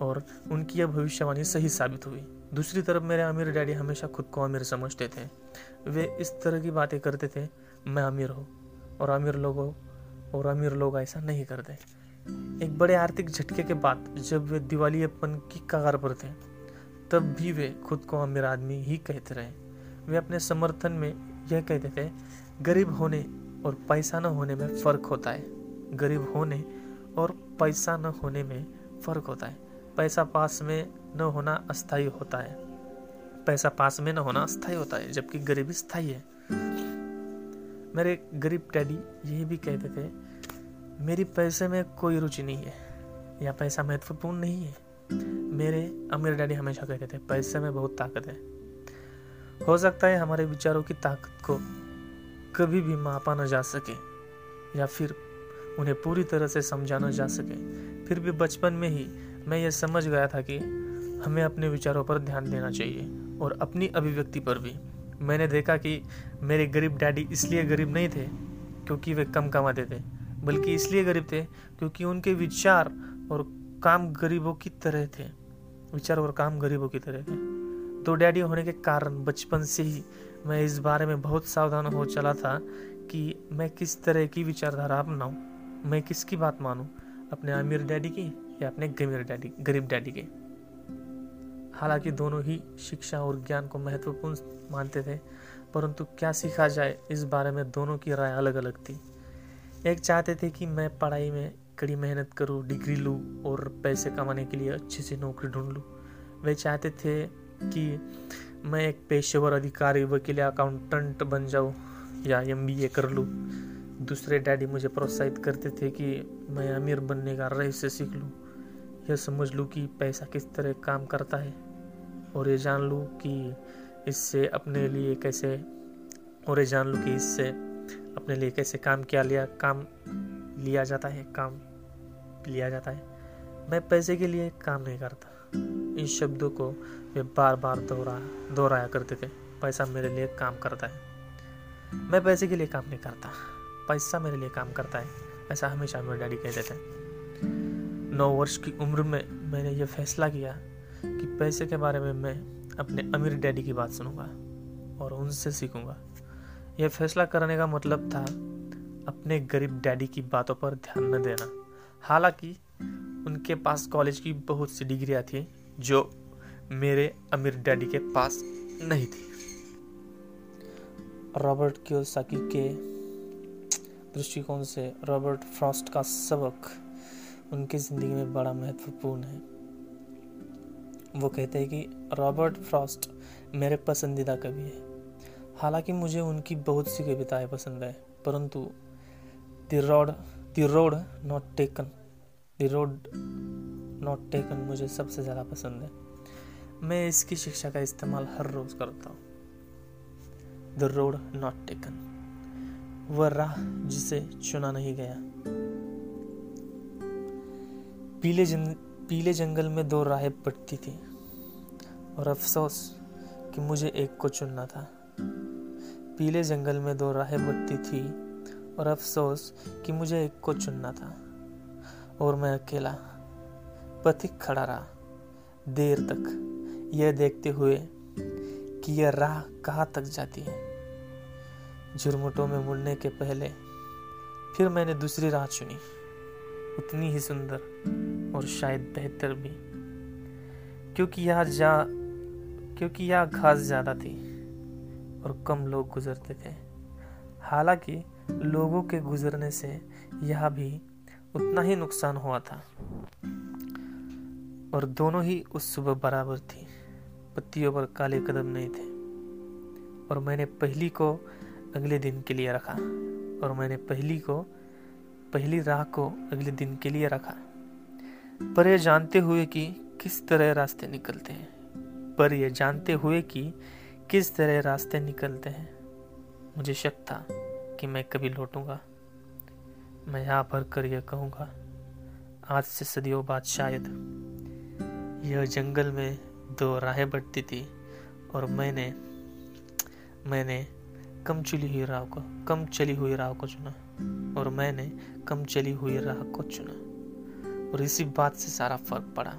और उनकी यह भविष्यवाणी सही साबित हुई। दूसरी तरफ़ मेरे अमीर डैडी हमेशा खुद को अमीर समझते थे। वे इस तरह की बातें करते थे, मैं अमीर हूँ और अमीर लोगों और अमीर लोग ऐसा नहीं करते। एक बड़े आर्थिक झटके के बाद जब वे दिवाली दिवालियापन की कगार पर थे, तब भी वे खुद को अमीर आदमी ही कहते रहे। वे अपने समर्थन में यह कहते थे, गरीब होने और पैसा न होने में फ़र्क होता है। गरीब होने और पैसा न होने में फ़र्क होता है। पैसा पास में न होना अस्थायी होता है। पैसा पास में न होना अस्थायी होता है, जबकि गरीबी स्थायी है। मेरे गरीब डैडी यही भी कहते थे, मेरी पैसे में कोई रुचि नहीं है, या पैसा महत्वपूर्ण नहीं है। मेरे अमीर डैडी हमेशा कहते थे, पैसे में बहुत ताकत है। हो सकता है हमारे विचारों की ताकत को कभी भी मापा न जा सके, या फिर उन्हें पूरी तरह से समझा न जा सके। फिर भी बचपन में ही मैं ये समझ गया था कि हमें अपने विचारों पर ध्यान देना चाहिए और अपनी अभिव्यक्ति पर भी। मैंने देखा कि मेरे गरीब डैडी इसलिए गरीब नहीं थे क्योंकि वे कम कमाते थे, बल्कि इसलिए गरीब थे क्योंकि उनके विचार और काम गरीबों की तरह थे। विचार और काम गरीबों की तरह थे। तो डैडी होने के कारण बचपन से ही मैं इस बारे में बहुत सावधान हो चला था कि मैं किस तरह की विचारधारा अपनाऊँ, मैं किसकी बात मानूँ, अपने आमिर डैडी की? या अपने गमीर डैडी, गरीब डैडी के। हालाँकि दोनों ही शिक्षा और ज्ञान को महत्वपूर्ण मानते थे, परंतु क्या सीखा जाए इस बारे में दोनों की राय अलग अलग थी। एक चाहते थे कि मैं पढ़ाई में कड़ी मेहनत करूँ, डिग्री लूँ और पैसे कमाने के लिए अच्छी सी नौकरी ढूंढ लूँ। वे चाहते थे कि मैं एक पेशेवर अधिकारी, वकील अकाउंटेंट बन जाऊँ या एमबीए कर लूँ। दूसरे डैडी मुझे प्रोत्साहित करते थे कि मैं अमीर बनने का रहस्य सीख लूँ। यह समझ लूँ कि पैसा किस तरह काम करता है और ये जान लूँ कि इससे अपने लिए कैसे, और ये जान लूँ कि इससे अपने लिए कैसे काम किया लिया, काम लिया जाता है, काम लिया जाता है। मैं पैसे के लिए काम नहीं करता। इन शब्दों को वे बार बार दोहरा, दोहराया करते थे। पैसा मेरे लिए काम करता है। मैं पैसे के लिए काम नहीं करता। पैसा मेरे लिए काम करता है, ऐसा हमेशा मेरे डैडी कहते थे। नौ वर्ष की उम्र में मैंने यह फैसला किया कि पैसे के बारे में मैं अपने अमीर डैडी की बात सुनूँगा और उनसे सीखूँगा। यह फैसला करने का मतलब था अपने गरीब डैडी की बातों पर ध्यान न देना। हालाँकि उनके पास कॉलेज की बहुत सी डिग्रियाँ थी जो मेरे अमीर डैडी के पास नहीं थी। रॉबर्ट क्योसाकी के दृष्टिकोण से रॉबर्ट फ्रॉस्ट का सबक उनकी ज़िंदगी में बड़ा महत्वपूर्ण है। वो कहते हैं कि रॉबर्ट फ्रॉस्ट मेरे पसंदीदा कवि है। हालाँकि मुझे उनकी बहुत सी कविताएँ पसंद है, परंतु the road the road not taken, the road not taken मुझे सबसे ज़्यादा पसंद है। मैं इसकी शिक्षा का इस्तेमाल हर रोज़ करता हूँ। द रोड नॉट टेकन, वह राह जिसे चुना नहीं गया। पीले जंग, पीले जंगल में दो राहें पड़ती थी और अफसोस कि मुझे एक को चुनना था। पीले जंगल में दो राहें बढ़ती थी और अफसोस कि मुझे एक को चुनना था और मैं अकेला पथिक खड़ा रहा देर तक यह देखते हुए कि यह राह कहाँ तक जाती है। झुरमुटों में मुड़ने के पहले फिर मैंने दूसरी राह चुनी। उतनी ही सुंदर और शायद बेहतर भी। क्योंकि यहाँ जा, क्योंकि यहाँ घास ज़्यादा थी और कम लोग गुजरते थे। हालाँकि लोगों के गुजरने से यह भी उतना ही नुकसान हुआ था। और दोनों ही उस सुबह बराबर थी। पत्तियों पर काले कदम नहीं थे। और मैंने पहली को अगले दिन के लिए रखा। और मैंने पहली को पहली राह को अगले दिन के लिए रखा। पर यह जानते हुए कि किस तरह रास्ते निकलते हैं। पर यह जानते हुए कि किस तरह रास्ते निकलते हैं। मुझे शक था कि मैं कभी लौटूँगा। मैं यहाँ भर कर यह कहूँगा, आज से सदियों बाद शायद यह जंगल में दो राहें बढ़ती थी और मैंने मैंने कम चली हुई राह को, कम चली हुई राह को चुना और मैंने कम चली हुई राह को चुना, और इसी बात से सारा फ़र्क पड़ा।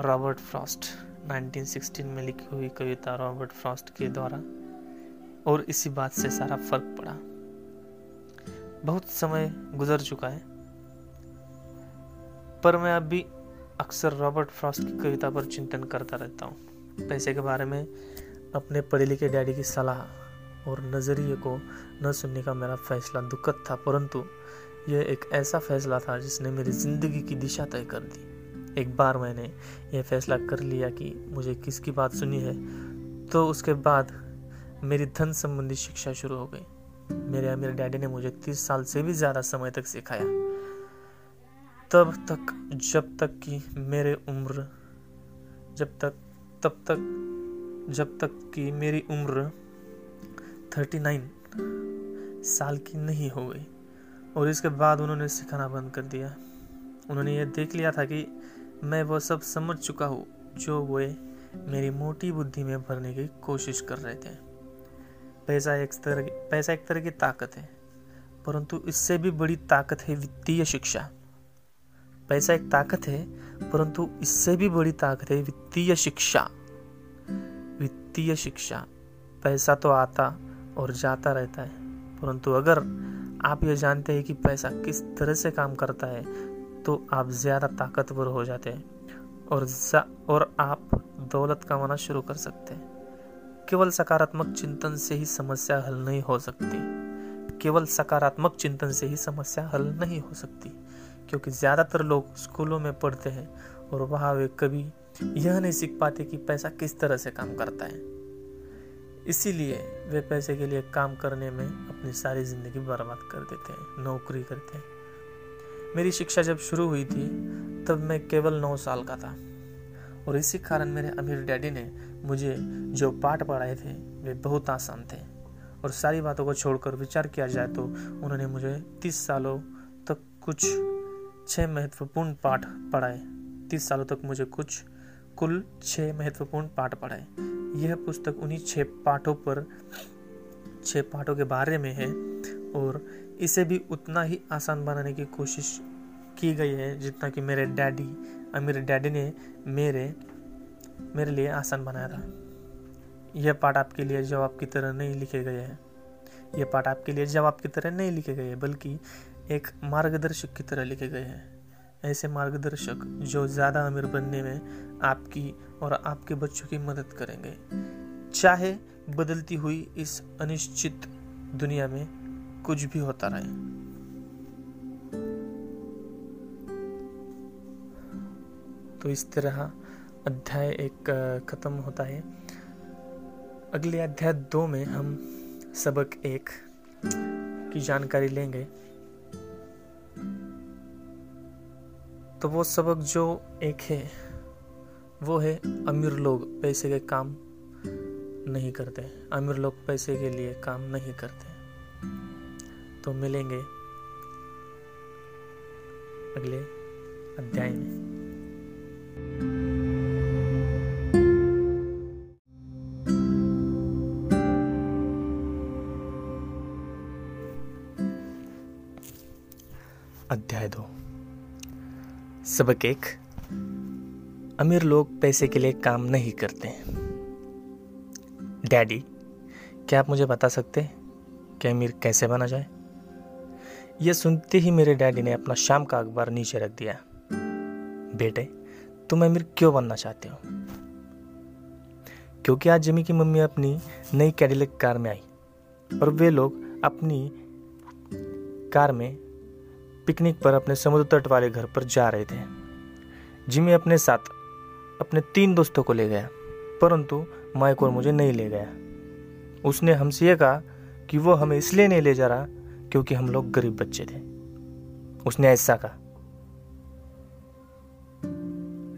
रॉबर्ट फ्रॉस्ट 1916 में लिखी हुई कविता रॉबर्ट फ्रॉस्ट के द्वारा, और इसी बात से सारा फ़र्क पड़ा। बहुत समय गुजर चुका है, पर मैं अभी अक्सर रॉबर्ट फ्रॉस्ट की कविता पर चिंतन करता रहता हूँ। पैसे के बारे में, अपने पढ़े लिखे डैडी की सलाह और नज़रिए को न सुनने का मेरा फैसला दुखद था, परंतु यह एक ऐसा फैसला था जिसने मेरी ज़िंदगी की दिशा तय कर दी। एक बार मैंने यह फैसला कर लिया कि मुझे किसकी बात सुनी है तो उसके बाद मेरी धन संबंधी शिक्षा शुरू हो गई। मेरे अमीर डैडी ने मुझे तीस साल से भी ज़्यादा समय तक सिखाया। तब तक, जब तक कि मेरे उम्र, जब तक, तब तक, जब तक कि मेरी उम्र थर्टी नाइन साल की नहीं हो गई। और इसके बाद उन्होंने सिखाना बंद कर दिया। उन्होंने ये देख लिया था कि मैं वो सब समझ चुका हूँ जो वे मेरी मोटी बुद्धि में भरने की कोशिश कर रहे थे। पैसा एक तरह पैसा एक तरह की ताकत है, परंतु इससे भी बड़ी ताकत है वित्तीय शिक्षा। पैसा एक ताकत है, परंतु इससे भी बड़ी ताकत है वित्तीय शिक्षा। वित्तीय शिक्षा। पैसा तो आता और जाता रहता है। परंतु अगर आप ये जानते हैं कि पैसा किस तरह से काम करता है तो आप ज़्यादा ताकतवर हो जाते हैं और और आप दौलत कमाना शुरू कर सकते हैं। केवल सकारात्मक चिंतन से ही समस्या हल नहीं हो सकती। केवल सकारात्मक चिंतन से ही समस्या हल नहीं हो सकती, क्योंकि ज़्यादातर लोग स्कूलों में पढ़ते हैं और वहाँ वे कभी यह नहीं सीख पाते कि पैसा किस तरह से काम करता है। इसीलिए वे पैसे के लिए काम करने में अपनी सारी ज़िंदगी बर्बाद कर देते हैं, नौकरी करते हैं। मेरी शिक्षा जब शुरू हुई थी, तब मैं केवल नौ साल का था। और इसी कारण मेरे अमीर डैडी ने मुझे जो पाठ पढ़ाए थे, वे बहुत आसान थे। और सारी बातों को छोड़कर विचार किया जाए तो उन्होंने मुझे तीस सालों तक कुछ छः महत्वपूर्ण पाठ पढ़ाए। तीस सालों तक मुझे कुछ कुल छः महत्वपूर्ण पाठ पढ़ाए। यह पुस्तक उन्हीं छः पाठों पर छः पाठों के बारे में है और इसे भी उतना ही आसान बनाने की कोशिश की गई है जितना कि मेरे डैडी और मेरे डैडी ने मेरे मेरे लिए आसान बनाया था। यह पाठ आपके लिए जवाब की तरह नहीं लिखे गए हैं। यह पाठ आपके लिए जवाब की तरह नहीं लिखे गए हैं, बल्कि एक मार्गदर्शक की तरह लिखे गए हैं। ऐसे मार्गदर्शक जो ज़्यादा अमीर बनने में आपकी और आपके बच्चों की मदद करेंगे। चाहे बदलती हुई इस अनिश्चित दुनिया में कुछ भी होता रहे। तो इस तरह अध्याय एक ख़त्म होता है। अगले अध्याय दो में हम सबक एक की जानकारी लेंगे। तो वो सबक जो एक है, वो है अमीर लोग पैसे के काम नहीं करते। अमीर लोग पैसे के लिए काम नहीं करते। तो मिलेंगे अगले अध्याय में। अध्याय दो। सबक एक। अमीर लोग पैसे के लिए काम नहीं करते डैडी, क्या आप मुझे बता सकते कि अमीर कैसे बना जाए? यह सुनते ही मेरे डैडी ने अपना शाम का अखबार नीचे रख दिया। बेटे, तुम अमीर क्यों बनना चाहते हो? क्योंकि आज जमी की मम्मी अपनी नई कैडिलक कार में आई और वे लोग अपनी कार में पिकनिक पर अपने समुद्र तट वाले घर पर जा रहे थे। जिमी अपने साथ अपने तीन दोस्तों को ले गया, परंतु माइक और मुझे नहीं ले गया। उसने हमसे यह कहा कि वो हमें इसलिए नहीं ले जा रहा क्योंकि हम लोग गरीब बच्चे थे। उसने ऐसा कहा।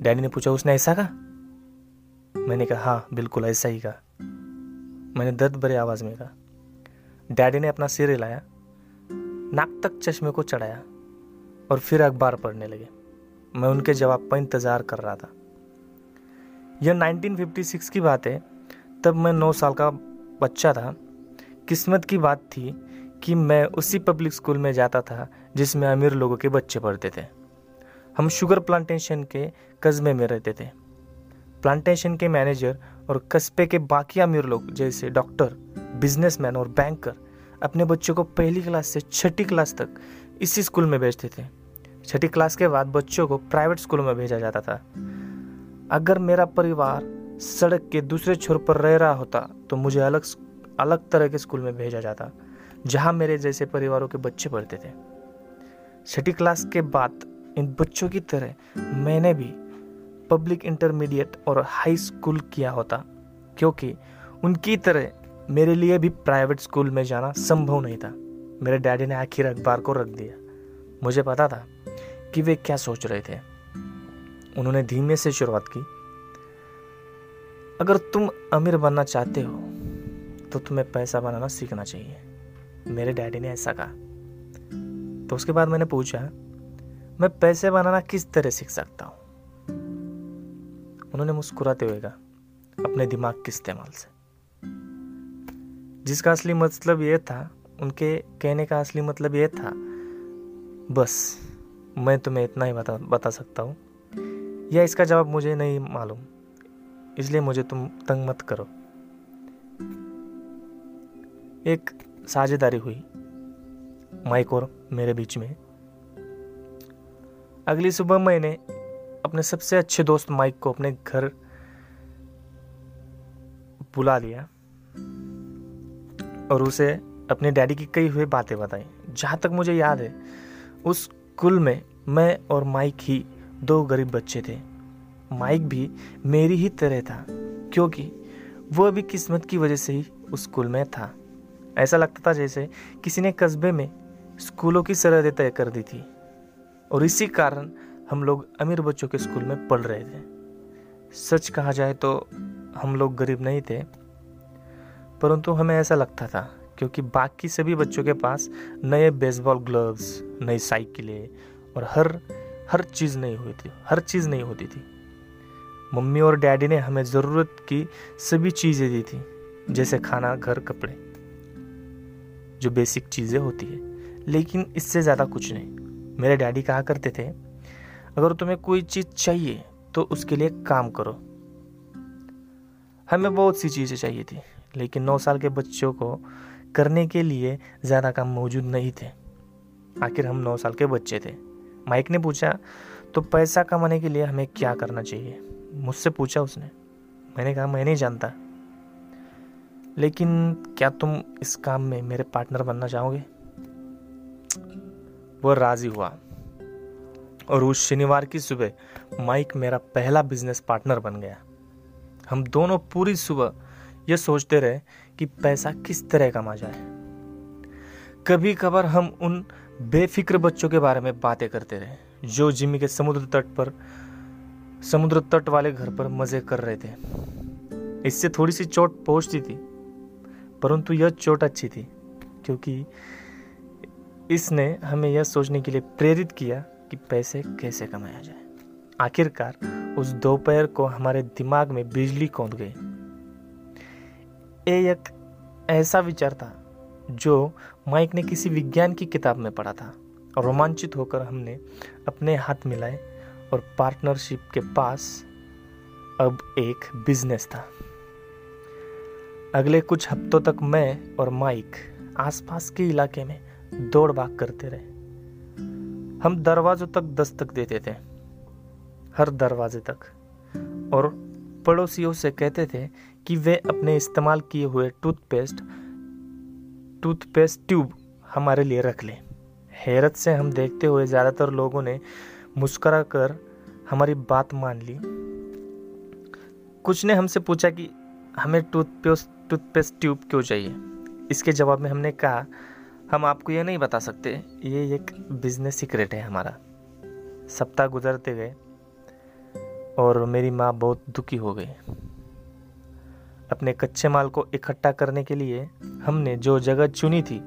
डैडी ने पूछा, उसने ऐसा कहा? मैंने कहा हाँ बिल्कुल ऐसा ही कहा। मैंने दर्द भरे आवाज़ में कहा। डैडी ने अपना सिर हिलाया, नाक तक चश्मे को चढ़ाया। और फिर अखबार पढ़ने लगे। मैं उनके जवाब का इंतज़ार कर रहा था। यह 1956 की बात है। तब मैं नौ साल का बच्चा था। किस्मत की बात थी कि मैं उसी पब्लिक स्कूल में जाता था जिसमें अमीर लोगों के बच्चे पढ़ते थे। हम शुगर प्लांटेशन के कस्बे में रहते थे। प्लांटेशन के मैनेजर और कस्बे के बाकी अमीर लोग जैसे डॉक्टर, बिजनेसमैन और बैंकर अपने बच्चों को पहली क्लास से छठी क्लास तक इसी स्कूल में भेजते थे। छठी क्लास के बाद बच्चों को प्राइवेट स्कूल में भेजा जाता था। अगर मेरा परिवार सड़क के दूसरे छोर पर रह रहा होता तो मुझे अलग अलग तरह के स्कूल में भेजा जाता, जहाँ मेरे जैसे परिवारों के बच्चे पढ़ते थे। छठी क्लास के बाद इन बच्चों की तरह मैंने भी पब्लिक इंटरमीडिएट और हाई स्कूल किया होता, क्योंकि उनकी तरह मेरे लिए भी प्राइवेट स्कूल में जाना संभव नहीं था। मेरे डैडी ने आखिर अखबार को रख दिया। मुझे पता था कि वे क्या सोच रहे थे। उन्होंने धीमे से शुरुआत की। अगर तुम अमीर बनना चाहते हो तो तुम्हें पैसा बनाना सीखना चाहिए। मेरे डैडी ने ऐसा कहा। तो उसके बाद मैंने पूछा, मैं पैसे बनाना किस तरह सीख सकता हूँ? उन्होंने मुस्कुराते हुए कहा, अपने दिमाग के इस्तेमाल से। जिसका असली मतलब यह था, उनके कहने का असली मतलब यह था, बस। मैं तुम्हें इतना ही बता बता सकता हूँ। या इसका जवाब मुझे नहीं मालूम, इसलिए मुझे तुम तंग मत करो। एक साझेदारी हुई, माइक और मेरे बीच में। अगली सुबह मैंने अपने सबसे अच्छे दोस्त माइक को अपने घर बुला लिया और उसे अपने डैडी की कई हुई बातें बताई। जहाँ तक मुझे याद है, उस कुल में मैं और माइक ही दो गरीब बच्चे थे। माइक भी मेरी ही तरह था, क्योंकि वो भी किस्मत की वजह से ही उस स्कूल में था। ऐसा लगता था जैसे किसी ने कस्बे में स्कूलों की सरहदें तय कर दी थी, और इसी कारण हम लोग अमीर बच्चों के स्कूल में पढ़ रहे थे। सच कहा जाए तो हम लोग गरीब नहीं थे, परंतु हमें ऐसा लगता था क्योंकि बाकी सभी बच्चों के पास नए बेसबॉल ग्लव्स नई साइकिलें और हर हर चीज़ नहीं हुई थी, हर चीज़ नहीं होती थी। मम्मी और डैडी ने हमें ज़रूरत की सभी चीज़ें दी थी, जैसे खाना, घर, कपड़े, जो बेसिक चीज़ें होती है। लेकिन इससे ज़्यादा कुछ नहीं। मेरे डैडी कहा करते थे, अगर तुम्हें कोई चीज़ चाहिए तो उसके लिए काम करो। हमें बहुत सी चीज़ें चाहिए थी, लेकिन नौ साल के बच्चों को करने के लिए ज़्यादा काम मौजूद नहीं थे। आखिर हम नौ साल के बच्चे थे। माइक ने पूछा तो पैसा कमाने के लिए हमें क्या करना चाहिए? मुझसे पूछा उसने, मैंने कहा, मैं नहीं जानता। लेकिन क्या तुम इस काम में मेरे पार्टनर बनना चाहोगे? वह राज़ी हुआ। और उस शनिवार की सुबह माइक मेरा पहला बिज़नेस पार्टनर बन गया। हम दोनों पूरी सुबह यह सोचते रहे कि पैसा किस तरह कमा जाए। कभी कभार हम उन बेफिक्र बच्चों के बारे में बातें करते रहे, जो जिमी के समुद्र तट पर, समुद्र तट वाले घर पर मज़े कर रहे थे। इससे थोड़ी सी चोट पहुँचती थी, परंतु यह चोट अच्छी थी, क्योंकि इसने हमें यह सोचने के लिए प्रेरित किया कि पैसे कैसे कमाया जाए। आखिरकार उस दोपहर को हमारे दिमाग में बिजली कौंध गई। ये एक ऐसा विचार था, जो माइक ने किसी विज्ञान की किताब में पढ़ा था। रोमांचित होकर हमने अपने हाथ मिलाए और पार्टनरशिप के पास अब एक बिज़नेस था। अगले कुछ हफ्तों तक मैं और माइक आसपास के इलाके में दौड़ भाग करते रहे। हम दरवाजों तक दस्तक देते थे, हर दरवाजे तक, और पड़ोसियों से कहते थे कि वे अपने इस्तेमाल किए हुए टूथपेस्ट टूथपेस्ट ट्यूब हमारे लिए रख लें। हैरत से हम देखते हुए ज़्यादातर लोगों ने मुस्करा कर हमारी बात मान ली। कुछ ने हमसे पूछा कि हमें टूथपेस्ट टूथपेस्ट ट्यूब क्यों चाहिए? इसके जवाब में हमने कहा, हम आपको ये नहीं बता सकते। ये एक बिज़नेस सीक्रेट है हमारा। सप्ताह गुजरते गए और मेरी माँ बहुत दुखी हो गई। अपने कच्चे माल को इकट्ठा करने के लिए हमने जो जगह चुनी थी,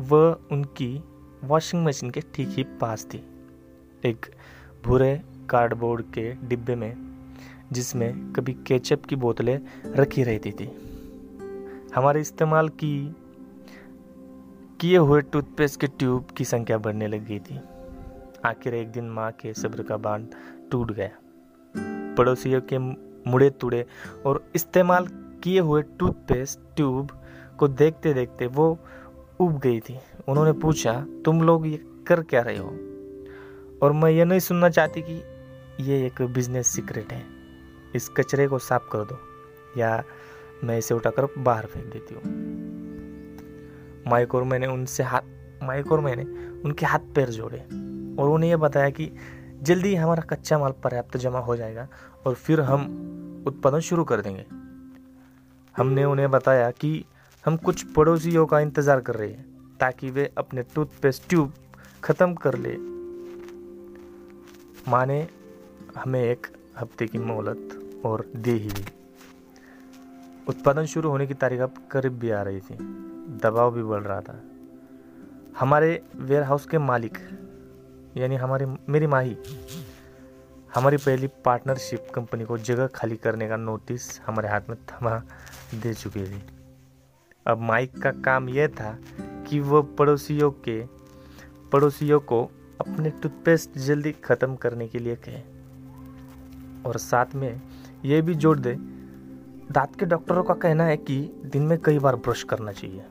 वह उनकी वॉशिंग मशीन के ठीक ही पास थी। एक भूरे कार्डबोर्ड के डिब्बे में, जिसमें कभी केचप की बोतलें रखी रहती थी। हमारे इस्तेमाल की, किए हुए टूथपेस्ट के ट्यूब की संख्या बढ़ने लग गई थी। आखिर एक दिन माँ के सब्र का बाँध टूट गया। पड़ोसियों के मुड़े तुड़े और इस्तेमाल किए हुए टूथपेस्ट ट्यूब को देखते देखते वो उब गई थी। उन्होंने पूछा, तुम लोग ये कर क्या रहे हो? और मैं ये नहीं सुनना चाहती कि ये एक बिज़नेस सीक्रेट है। इस कचरे को साफ़ कर दो या मैं इसे उठाकर बाहर फेंक देती हूँ। माइक और मैंने उनसे हाथ, माइक और मैंने उनके हाथ पैर जोड़े और उन्हें यह बताया कि जल्दी हमारा कच्चा माल पर्याप्त जमा हो जाएगा और फिर हम उत्पादन शुरू कर देंगे। हमने उन्हें बताया कि हम कुछ पड़ोसियों का इंतज़ार कर रहे हैं ताकि वे अपने टूथपेस्ट ट्यूब ख़त्म कर ले। माँ ने हमें एक हफ़्ते की मोहलत और दे ही दी उत्पादन शुरू होने की तारीख अब करीब भी आ रही थी। दबाव भी बढ़ रहा था। हमारे वेयर हाउस के मालिक यानी हमारी, मेरी माही, हमारी पहली पार्टनरशिप कंपनी को जगह खाली करने का नोटिस हमारे हाथ में थमा दे चुकी थी। अब माइक का काम यह था कि वो पड़ोसियों के, पड़ोसियों को अपने टूथपेस्ट जल्दी ख़त्म करने के लिए कहे और साथ में यह भी जोड़ दे, दांत के डॉक्टरों का कहना है कि दिन में कई बार ब्रश करना चाहिए।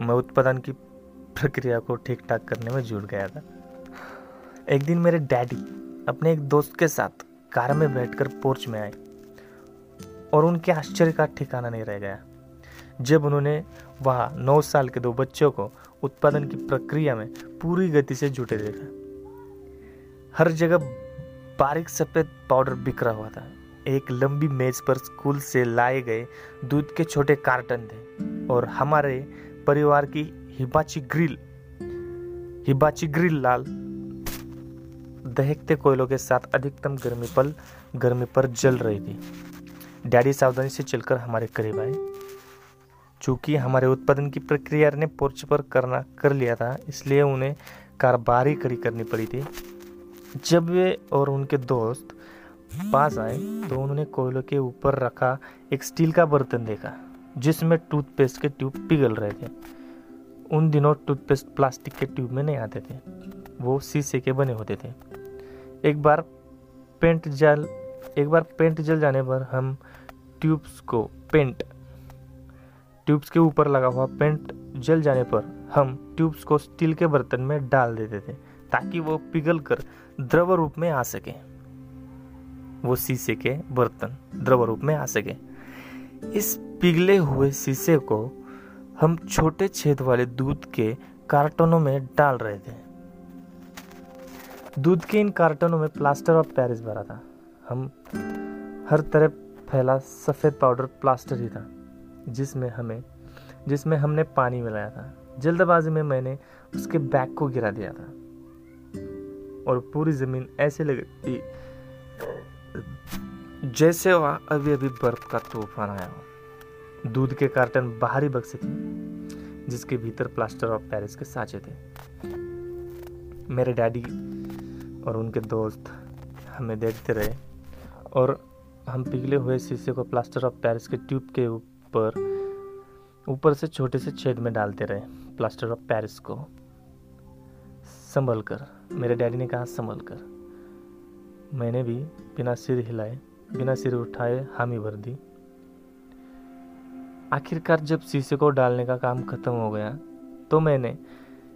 मैं उत्पादन की प्रक्रिया को ठीक ठाक करने में जुड़ गया था। एक दिन मेरे डैडी अपने एक दोस्त के साथ कार में बैठकर पोर्च में आए और उनके आश्चर्य का ठिकाना नहीं रह गया। जब उन्होंने वहाँ नौ साल के दो बच्चों को उत्पादन की प्रक्रिया में पूरी गति से जुटे देखा, हर जगह बारीक सफ़ेद पाउडर बिखरा हुआ था। एक लंबी मेज पर स्कूल से लाए गए दूध के छोटे कार्टन थे और हमारे परिवार की हिबाची ग्रिल हिबाची ग्रिल लाल। दहकते कोयलों के साथ अधिकतम गर्मी पल गर्मी पर जल रही थी। डैडी सावधानी से चलकर हमारे करीब आए। चूँकि हमारे उत्पादन की प्रक्रिया ने पोर्च पर करना, कर लिया था, इसलिए उन्हें कारबारी खड़ी करनी पड़ी थी। जब वे और उनके दोस्त पास आए तो उन्होंने कोयलों के ऊपर रखा एक स्टील का बर्तन देखा, जिसमें टूथपेस्ट के ट्यूब पिघल रहे थे। उन दिनों टूथपेस्ट प्लास्टिक के ट्यूब में नहीं आते थे। वो शीशे के बने होते थे। एक बार पेंट जल, एक बार पेंट जल जाने पर हम ट्यूब्स को पेंट, ट्यूब्स के ऊपर लगा हुआ पेंट जल जाने पर हम ट्यूब्स को स्टील के बर्तन में डाल देते थे ताकि वो पिघल कर द्रव रूप में आ सके। वो शीशे के बर्तन द्रव रूप में आ सके। इस पिघले हुए शीशे को हम छोटे छेद वाले दूध के कार्टनों में डाल रहे थे। दूध के इन कार्टनों में प्लास्टर ऑफ़ पेरिस भरा था। हम हर तरफ़ फैला सफ़ेद पाउडर प्लास्टर ही था, जिसमें हमें, जिसमें हमने पानी मिलाया था। जल्दबाजी में मैंने उसके बैग को गिरा दिया था। और पूरी ज़मीन ऐसे लग जैसे वह अभी अभी बर्फ़ का तूफ़ान आया हो। दूध के कार्टन बाहरी बक्से थे, जिसके भीतर प्लास्टर ऑफ़ पेरिस के साँचे थे। मेरे डैडी और उनके दोस्त हमें देखते रहे और हम पिघले हुए शीशे को प्लास्टर ऑफ़ पेरिस के ट्यूब के ऊपर ऊपर से छोटे से छेद में डालते रहे, प्लास्टर ऑफ़ पेरिस को। संभल कर मेरे डैडी ने कहा संभल कर मैंने भी बिना सिर हिलाए, बिना सिर उठाए हामी भर दी। आखिरकार जब शीशे को डालने का काम खत्म हो गया तो मैंने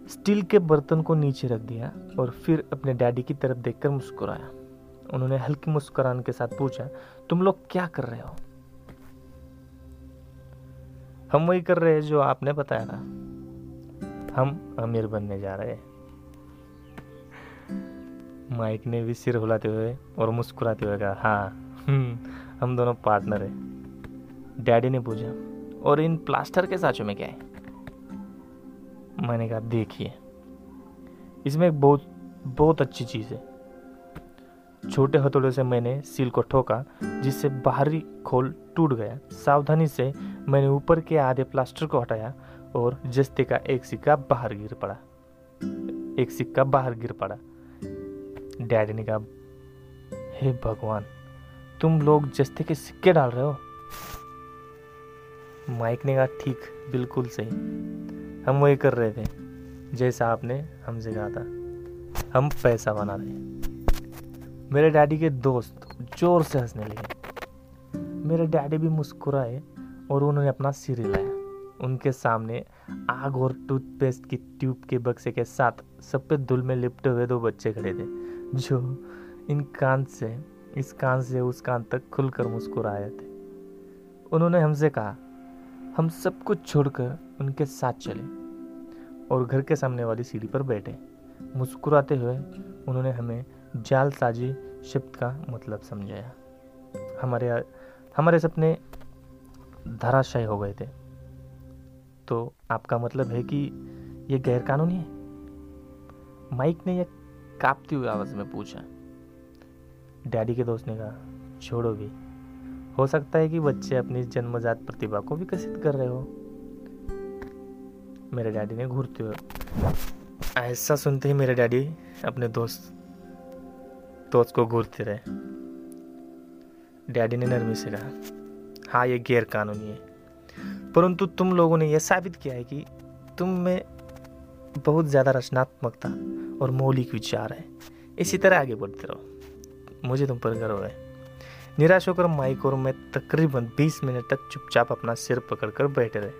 स्टील के बर्तन को नीचे रख दिया और फिर अपने डैडी की तरफ़ देखकर मुस्कुराया। उन्होंने हल्की मुस्कुराने के साथ पूछा तुम लोग क्या कर रहे हो? हम वही कर रहे हैं जो आपने बताया था। हम अमीर बनने जा रहे हैं। माइक ने भी सिर हिलाते हुए और मुस्कुराते हुए कहा हाँ हम्म, हम दोनों पार्टनर हैं। डैडी ने पूछा और इन प्लास्टर के साचों में क्या है? मैंने कहा, देखिए, इसमें एक बहुत बहुत अच्छी चीज़ है। छोटे हथौड़े से मैंने सील को ठोका, जिससे बाहरी खोल टूट गया। सावधानी से मैंने ऊपर के आधे प्लास्टर को हटाया और जस्ते का एक सिक्का बाहर गिर पड़ा। एक सिक्का बाहर गिर पड़ा। डैडी ने कहा, हे भगवान, तुम लोग जस्ते के सिक्के डाल रहे हो? माइक ने कहा, ठीक, बिल्कुल सही। हम वही कर रहे थे, जैसा आपने हमसे कहा था। हम पैसा बना रहे मेरे डैडी के दोस्त ज़ोर से हंसने लगे। मेरे डैडी भी मुस्कुराए और उन्होंने अपना सिर हिलाया। उनके सामने आग और टूथपेस्ट की ट्यूब के बक्से के साथ सफ़ेद धुल में लिपटे हुए दो बच्चे खड़े थे, जो इन कान से, इस कान से उस कान तक खुलकर मुस्कुराए थे। उन्होंने हमसे कहा हम सब कुछ छोड़कर उनके साथ चले और घर के सामने वाली सीढ़ी पर बैठे। मुस्कुराते हुए उन्होंने हमें जालसाजी शब्द का मतलब समझाया। हमारे हमारे सपने धराशायी हो गए थे। तो आपका मतलब है कि ये गैरकानूनी है? माइक ने यह कांपती हुई आवाज़ में पूछा। डैडी के दोस्त ने कहा छोड़ो भी हो सकता है कि बच्चे अपनी जन्मजात प्रतिभा को विकसित कर रहे हो। मेरे डैडी ने घूरते हुए ऐसा सुनते ही मेरे डैडी अपने दोस्त दोस्त को घूरते रहे। डैडी ने नरमी से कहा हाँ ये गैर कानूनी है। परंतु तुम लोगों ने यह साबित किया है कि तुम में बहुत ज़्यादा रचनात्मकता और मौलिक विचार है। इसी तरह आगे बढ़ते रहो। मुझे तुम पर गर्व है। निराश होकर माइक और मैं तकरीबन 20 मिनट तक चुपचाप अपना सिर पकड़कर बैठे रहे।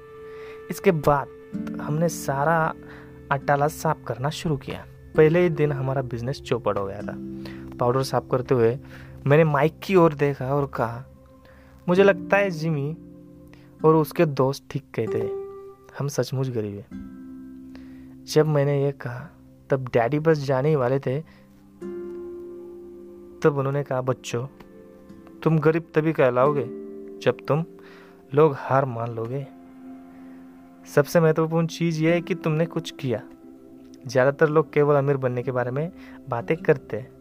इसके बाद हमने सारा अटाला साफ़ करना शुरू किया। पहले ही दिन हमारा बिज़नेस चौपट हो गया था। पाउडर साफ़ करते हुए मैंने माइक की ओर देखा और कहा, मुझे लगता है जिमी और उसके दोस्त ठीक कहते हैं। हम सचमुच गरीब हैं। जब मैंने ये कहा, तब डैडी बस जाने ही वाले थे। तब उन्होंने कहा, बच्चों तुम गरीब तभी कहलाओगे जब तुम लोग हार मान लोगे। सबसे महत्वपूर्ण चीज़ यह है कि तुमने कुछ किया। ज़्यादातर लोग केवल अमीर बनने के बारे में बातें करते हैं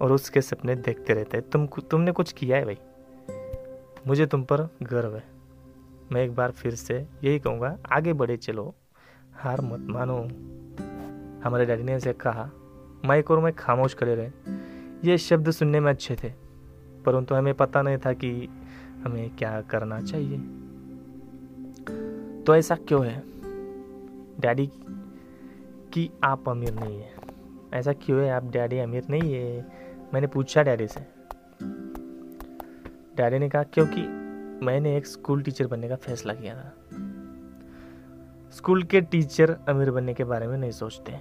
और उसके सपने देखते रहते हैं। तुम तुमने कुछ किया है भाई? मुझे तुम पर गर्व है। मैं एक बार फिर से यही कहूँगा, आगे बढ़े चलो, हार मत मानो। हमारे डैडी ने ऐसे कहा, माइक और मैं खामोश खड़े रहे। ये शब्द सुनने में अच्छे थे। परंतु हमें पता नहीं था कि हमें क्या करना चाहिए। तो ऐसा क्यों है? डैडी कि आप अमीर नहीं है। ऐसा क्यों है? आप डैडी अमीर नहीं है? मैंने पूछा डैडी से। डैडी ने कहा, क्योंकि मैंने एक स्कूल टीचर बनने का फैसला किया था। स्कूल के टीचर अमीर बनने के बारे में नहीं सोचते।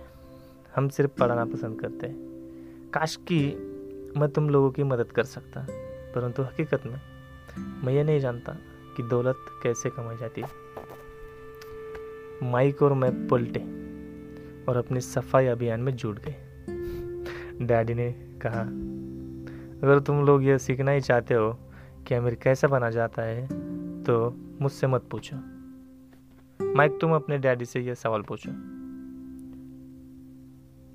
हम सिर्फ़ पढ़ाना पसंद करते हैं। काश कि मैं तुम लोगों की मदद कर सकता, परंतु हकीकत में मैं ये नहीं जानता कि दौलत कैसे कमाई जाती है। माइक और मैं पलटे और अपनी सफ़ाई अभियान में जुट गए। डैडी ने कहा, अगर तुम लोग ये सीखना ही चाहते हो कि अमीर कैसा बना जाता है तो मुझसे मत पूछो। माइक, तुम अपने डैडी से यह सवाल पूछो।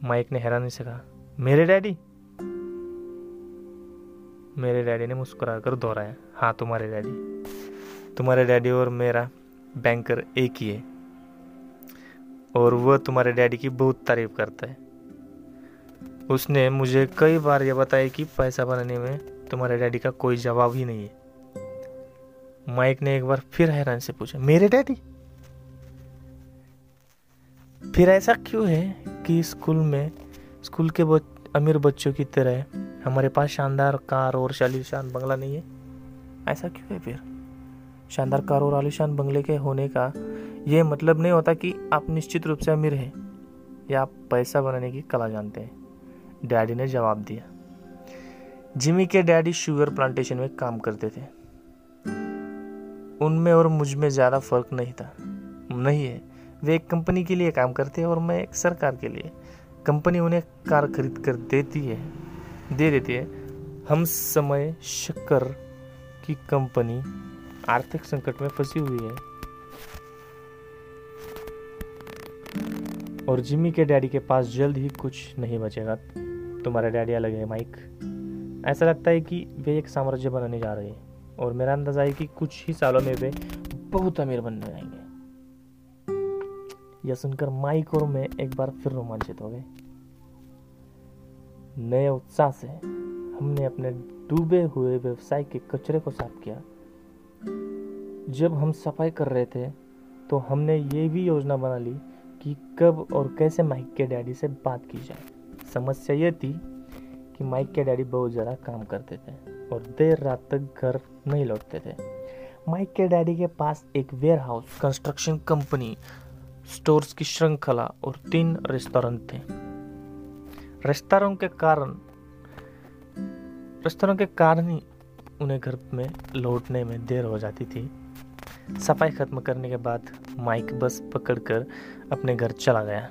माइक ने हैरानी से कहा, मेरे डैडी? मेरे डैडी ने मुस्कुरा कर दोहराया हाँ तुम्हारे डैडी। तुम्हारे डैडी और मेरा बैंकर एक ही है। और वह तुम्हारे डैडी की बहुत तारीफ़ करता है। उसने मुझे कई बार यह बताया कि पैसा बनाने में तुम्हारे डैडी का कोई जवाब ही नहीं है। माइक ने एक बार फिर हैरान से पूछा, मेरे डैडी? फिर ऐसा क्यों है कि स्कूल में, स्कूल के अमीर बच्चों की तरह हमारे पास शानदार कार और शालीशान बंगला नहीं है। ऐसा क्यों है फिर? शानदार कार और आलिशान बंगले के होने का ये मतलब नहीं होता कि आप निश्चित रूप से अमीर हैं या आप पैसा बनाने की कला जानते हैं। डैडी ने जवाब दिया। जिमी के डैडी शुगर प्लांटेशन में काम करते थे। उनमें और मुझमें ज़्यादा फ़र्क नहीं था। नहीं है, वे एक कंपनी के लिए काम करते हैं और मैं एक सरकार के लिए कंपनी उन्हें कार खरीद कर देती है, दे देती है। हम समय शक्कर की कंपनी आर्थिक संकट में फंसी हुई है। और जिम्मी के डैडी के पास जल्द ही कुछ नहीं बचेगा। तुम्हारा डैडी अलग है, माइक। ऐसा लगता है कि वे एक साम्राज्य बनाने जा रहे हैं। और मेरा अंदाज़ा है कि कुछ ही सालों में वे बहुत अमीर बनने जाएँगे। यह सुनकर माइक और मैं एक बार फिर रोमांचित हो गए। नए उत्साह से हमने अपने डूबे हुए व्यवसाय के कचरे को साफ़ किया। जब हम सफ़ाई कर रहे थे तो हमने ये भी योजना बना ली कि कब और कैसे माइक के डैडी से बात की जाए। समस्या ये थी कि माइक के डैडी बहुत ज़्यादा काम करते थे और देर रात तक घर नहीं लौटते थे। माइक के डैडी के पास एक warehouse construction company stores की श्रृंखला और तीन रेस्टोरेंट थे। रेस्टोरेंट के कारण रेस्टोरेंट के कारण ही उन्हें घर में लौटने में देर हो जाती थी। सफ़ाई खत्म करने के बाद माइक बस पकड़कर अपने घर चला गया।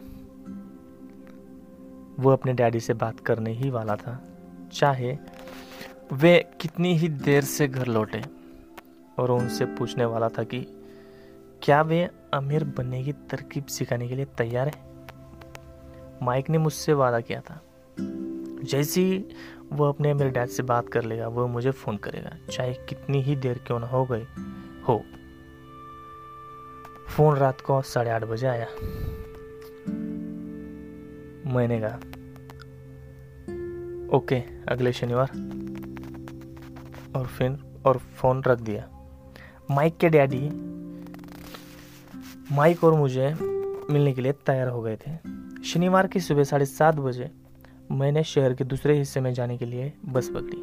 वो अपने डैडी से बात करने ही वाला था, चाहे वे कितनी ही देर से घर लौटे और उनसे पूछने वाला था कि क्या वे अमीर बनने की तरकीब सिखाने के लिए तैयार है? माइक ने मुझसे वादा किया था। जैसे ही वो अपने अमीर डैड से बात कर लेगा, वो मुझे फ़ोन करेगा, चाहे कितनी ही देर क्यों ना हो गई हो। फ़ोन रात को साढ़े आठ बजे आया। मैंने कहा, ओके, अगले शनिवार। और फिर, और फ़ोन रख दिया। माइक के डैडी माइक और मुझे मिलने के लिए तैयार हो गए थे। शनिवार की सुबह साढ़े सात बजे मैंने शहर के दूसरे हिस्से में जाने के लिए बस पकड़ी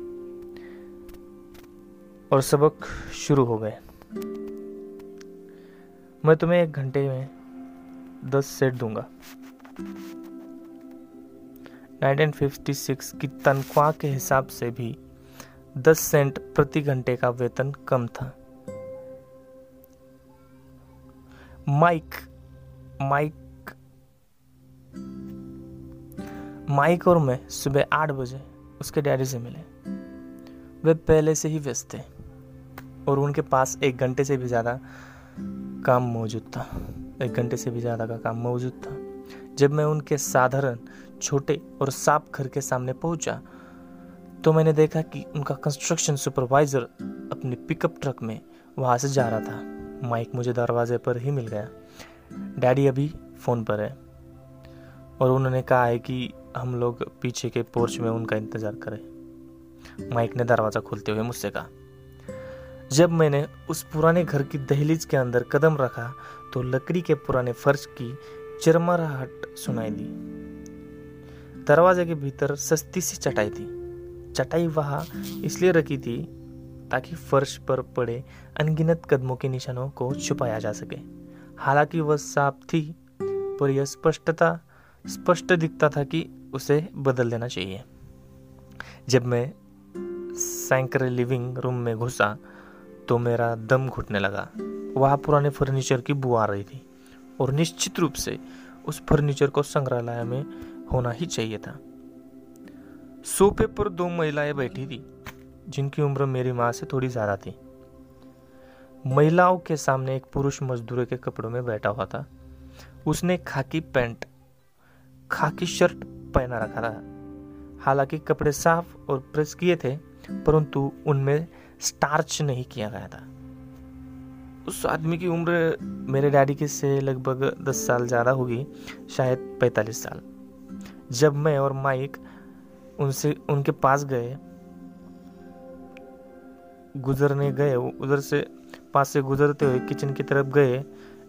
और सबक शुरू हो गए। मैं तुम्हें एक घंटे में दस सेट दूँगा। 1956 की तनख्वाह के हिसाब से भी 10 सेंट प्रति घंटे का वेतन कम था। माइक माइक माइक और मैं सुबह आठ बजे उसके डैडी से मिले। वे पहले से ही व्यस्त थे और उनके पास एक घंटे से भी ज़्यादा काम मौजूद था। एक घंटे से भी ज़्यादा का काम मौजूद था। जब मैं उनके साधारण, छोटे और साफ़ घर के सामने पहुँचा तो मैंने देखा कि उनका कंस्ट्रक्शन सुपरवाइजर अपने पिकअप ट्रक में वहाँ से जा रहा था। माइक मुझे दरवाजे पर ही मिल गया। डैडी अभी फ़ोन पर है और उन्होंने कहा है कि हम लोग पीछे के पोर्च में उनका इंतज़ार करें। माइक ने दरवाज़ा खोलते हुए मुझसे कहा, जब मैंने उस पुराने घर की दहलीज के अंदर कदम रखा तो लकड़ी के पुराने फर्श की चरमराहट सुनाई दी। दरवाजे के भीतर सस्ती सी चटाई थी। चटाई वहाँ इसलिए रखी थी ताकि फर्श पर पड़े अनगिनत कदमों के निशानों को छुपाया जा सके। हालाँकि वह साफ़ थी, पर यह स्पष्टता, स्पष्ट दिखता था कि उसे बदल देना चाहिए। जब मैं सैंकर लिविंग रूम में घुसा तो मेरा दम घुटने लगा। वहाँ पुराने फर्नीचर की बुआ रही थी, और निश्चित रूप से उस फर्नीचर को संग्रहालय में होना ही चाहिए था। सोफे पर दो महिलाएँ बैठी थी। जिनकी उम्र मेरी माँ से थोड़ी ज़्यादा थी। महिलाओं के सामने एक पुरुष मजदूर के कपड़ों में बैठा हुआ था। उसने खाकी पैंट, खाकी शर्ट पहना रखा था। हालाँकि कपड़े साफ़ और प्रेस किए थे, परंतु उनमें स्टार्च नहीं किया गया था। उस आदमी की उम्र मेरे डैडी के से लगभग दस साल ज़्यादा होगी, शायद पैंतालीस साल। जब मैं और माइक उनसे, उनके पास गए गुजरने गए उधर से पास से गुजरते हुए किचन की तरफ़ गए,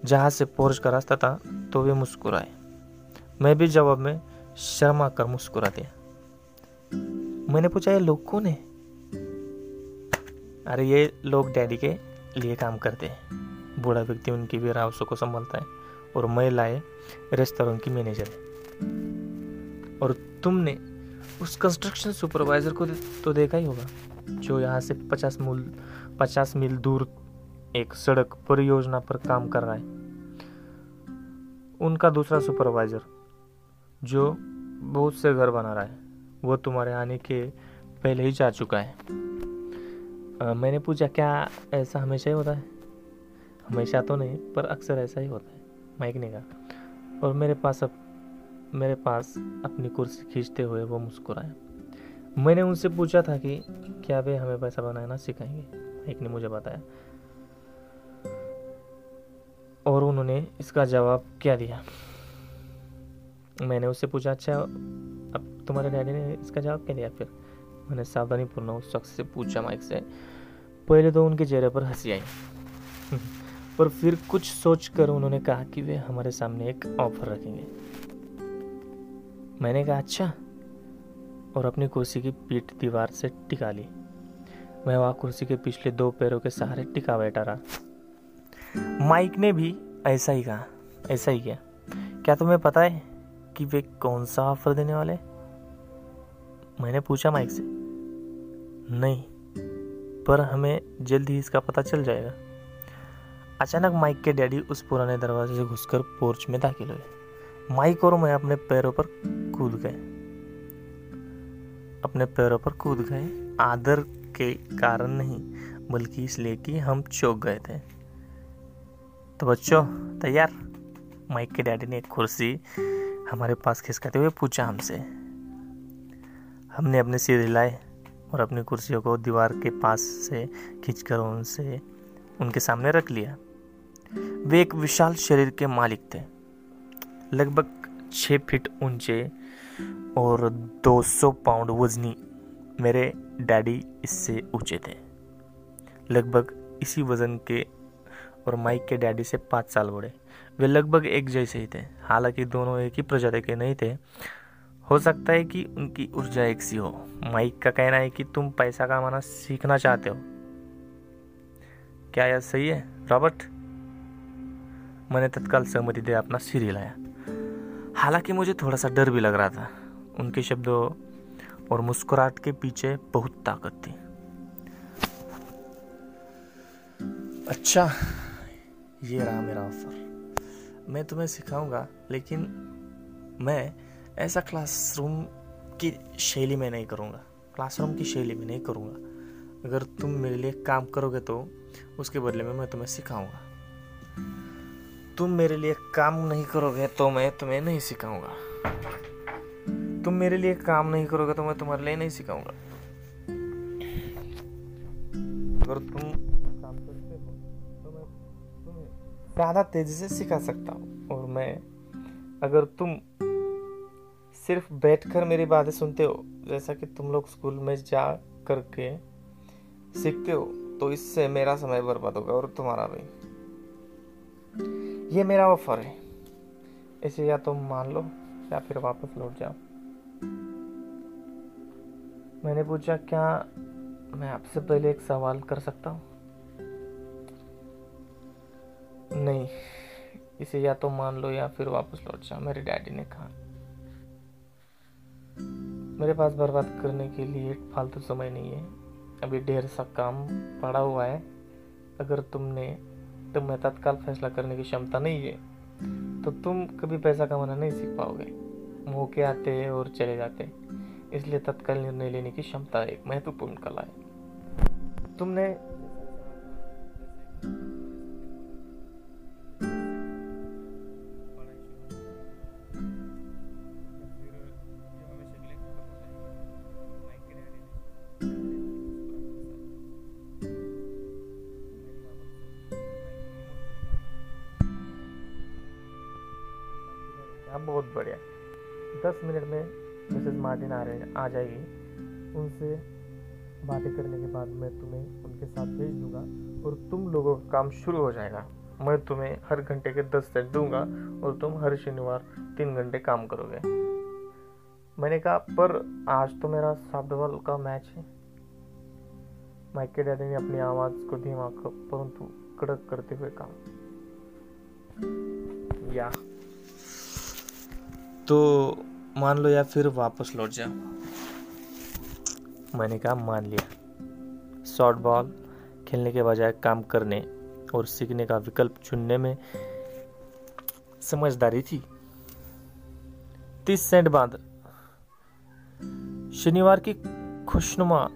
जहाँ से पोर्च का रास्ता था तो वे मुस्कुराए। मैं भी जवाब में शर्मा कर मुस्कुरा दिया। मैंने पूछा, ये लोग कौन है? अरे, ये लोग डैडी के लिए काम करते हैं। बूढ़ा व्यक्ति उनकी भी रावसों को संभालता है और महिलाएँ रेस्तोरें की मैनेजर है। और तुमने उस कंस्ट्रक्शन सुपरवाइजर को तो देखा ही होगा। जो यहाँ से पचास मूल पचास मील दूर एक सड़क परियोजना पर काम कर रहा है। उनका दूसरा सुपरवाइजर जो बहुत से घर बना रहा है वो तुम्हारे आने के पहले ही जा चुका है। आ, मैंने पूछा क्या ऐसा हमेशा ही होता है? हमेशा तो नहीं पर अक्सर ऐसा ही होता है माइक ने कहा। और मेरे पास अब मेरे पास अपनी कुर्सी खींचते हुए वो मुस्कुराया। मैंने उनसे पूछा था कि क्या वे हमें पैसा बनाना सिखाएँगे? एक ने मुझे बताया। और उन्होंने इसका जवाब क्या दिया? मैंने उससे पूछा अच्छा अब तुम्हारे डैडी ने इसका जवाब क्या दिया? फिर मैंने सावधानी पूर्ण उस शख्स से पूछा माइक से। पहले तो उनके चेहरे पर हँसी आई। पर फिर कुछ सोचकर उन्होंने कहा कि वे हमारे सामने एक ऑफ़र रखेंगे। मैंने कहा अच्छा और अपनी कुर्सी की पीठ दीवार से टिका ली। मैं वहाँ कुर्सी के पिछले दो पैरों के सहारे टिका बैठा रहा। माइक ने भी ऐसा ही कहा, ऐसा ही किया। क्या तुम्हें पता है कि वे कौन सा ऑफ़र देने वाले मैंने पूछा माइक से। नहीं, पर हमें जल्द ही इसका पता चल जाएगा। अचानक माइक के डैडी उस पुराने दरवाजे से घुसकर पोर्च में दाखिल हुए। माइक और मैं अपने पैरों पर कूद गए। अपने पैरों पर कूद गए। आदर के कारण नहीं, बल्कि इसलिए कि हम चौक गए थे। तो बच्चों, तैयार? माइक के डैडी ने एक कुर्सी हमारे पास खिसकाते हुए पूछा हमसे। हमने अपने सिर हिलाए और अपनी कुर्सियों को दीवार के पास से खींचकर उनसे, उनके सामने रख लिया। वे एक विशाल शरीर के मालिक थे। लगभग छः फीट ऊँचे और 200 पाउंड वजनी मेरे डैडी इससे ऊँचे थे। लगभग इसी वज़न के और माइक के डैडी से पाँच साल बड़े। वे लगभग एक जैसे ही थे, हालाँकि दोनों एक ही प्रजाति के नहीं थे। हो सकता है कि उनकी ऊर्जा एक सी हो। माइक का कहना है कि तुम पैसा कमाना सीखना चाहते हो। क्या यह सही है, रॉबर्ट? मैंने तत्काल सहमति दे अपना सिर हिलाया हालाँकि मुझे थोड़ा सा डर भी लग रहा था। उनके शब्दों और मुस्कुराहट के पीछे बहुत ताकत थी। अच्छा ये रहा मेरा ऑफ़र मैं तुम्हें सिखाऊँगा, लेकिन मैं ऐसा क्लासरूम की शैली में नहीं करूँगा। क्लासरूम की शैली में नहीं करूँगा। अगर तुम मेरे लिए काम करोगे तो उसके बदले में मैं तुम्हें सिखाऊँगा। तुम मेरे लिए काम नहीं करोगे तो मैं तुम्हें नहीं सिखाऊँगा। तुम मेरे लिए काम नहीं करोगे तो मैं तुम्हारे लिए नहीं सिखाऊँगा। अगर तुम काम करते हो तो मैं तुम्हें ज़्यादा तेज़ी से सिखा सकता हूँ। और मैं, अगर तुम सिर्फ़ बैठकर मेरी बातें सुनते हो, जैसा कि तुम लोग स्कूल में जा करके सीखते हो तो इससे मेरा समय बर्बाद होगा और तुम्हारा भी। ये मेरा ऑफ़र है। इसे या तुम मान लो या फिर वापस लौट जाओ। मैंने पूछा, क्या मैं आपसे पहले एक सवाल कर सकता हूँ? नहीं, इसे या तो मान लो या फिर वापस लौट जाओ। मेरे डैडी ने कहा। मेरे पास बर्बाद करने के लिए फालतू समय नहीं है। अभी ढेर सा काम पड़ा हुआ है। अगर तुमने तुम्हें तत्काल फैसला करने की क्षमता नहीं है तो तुम कभी पैसा कमाना नहीं सीख पाओगे। मौके आते हैं और चले जाते। इसलिए तत्काल निर्णय लेने की क्षमता एक महत्वपूर्ण कला है। तुमने बहुत बढ़िया। दस मिनट में मिसेज मार्टिन आ रहे आ जाएगी उनसे बातें करने के बाद मैं तुम्हें उनके साथ भेज दूँगा और तुम लोगों का काम शुरू हो जाएगा। मैं तुम्हें हर घंटे के दस सेट दूँगा और तुम हर शनिवार तीन घंटे काम करोगे। मैंने कहा, पर आज तो मेरा सॉफ्टबॉल का मैच है। माइक के डैडी ने अपनी आवाज़ को धीमा कर, परंतु कड़क करते हुए कहा, या। तो मान लो या फिर वापस लौट जाओ। मैंने कहा, मान लिया। शॉर्ट बॉल खेलने के बजाय काम करने और सीखने का विकल्प चुनने में समझदारी थी। तीस सेंट बाद शनिवार की खुशनुमा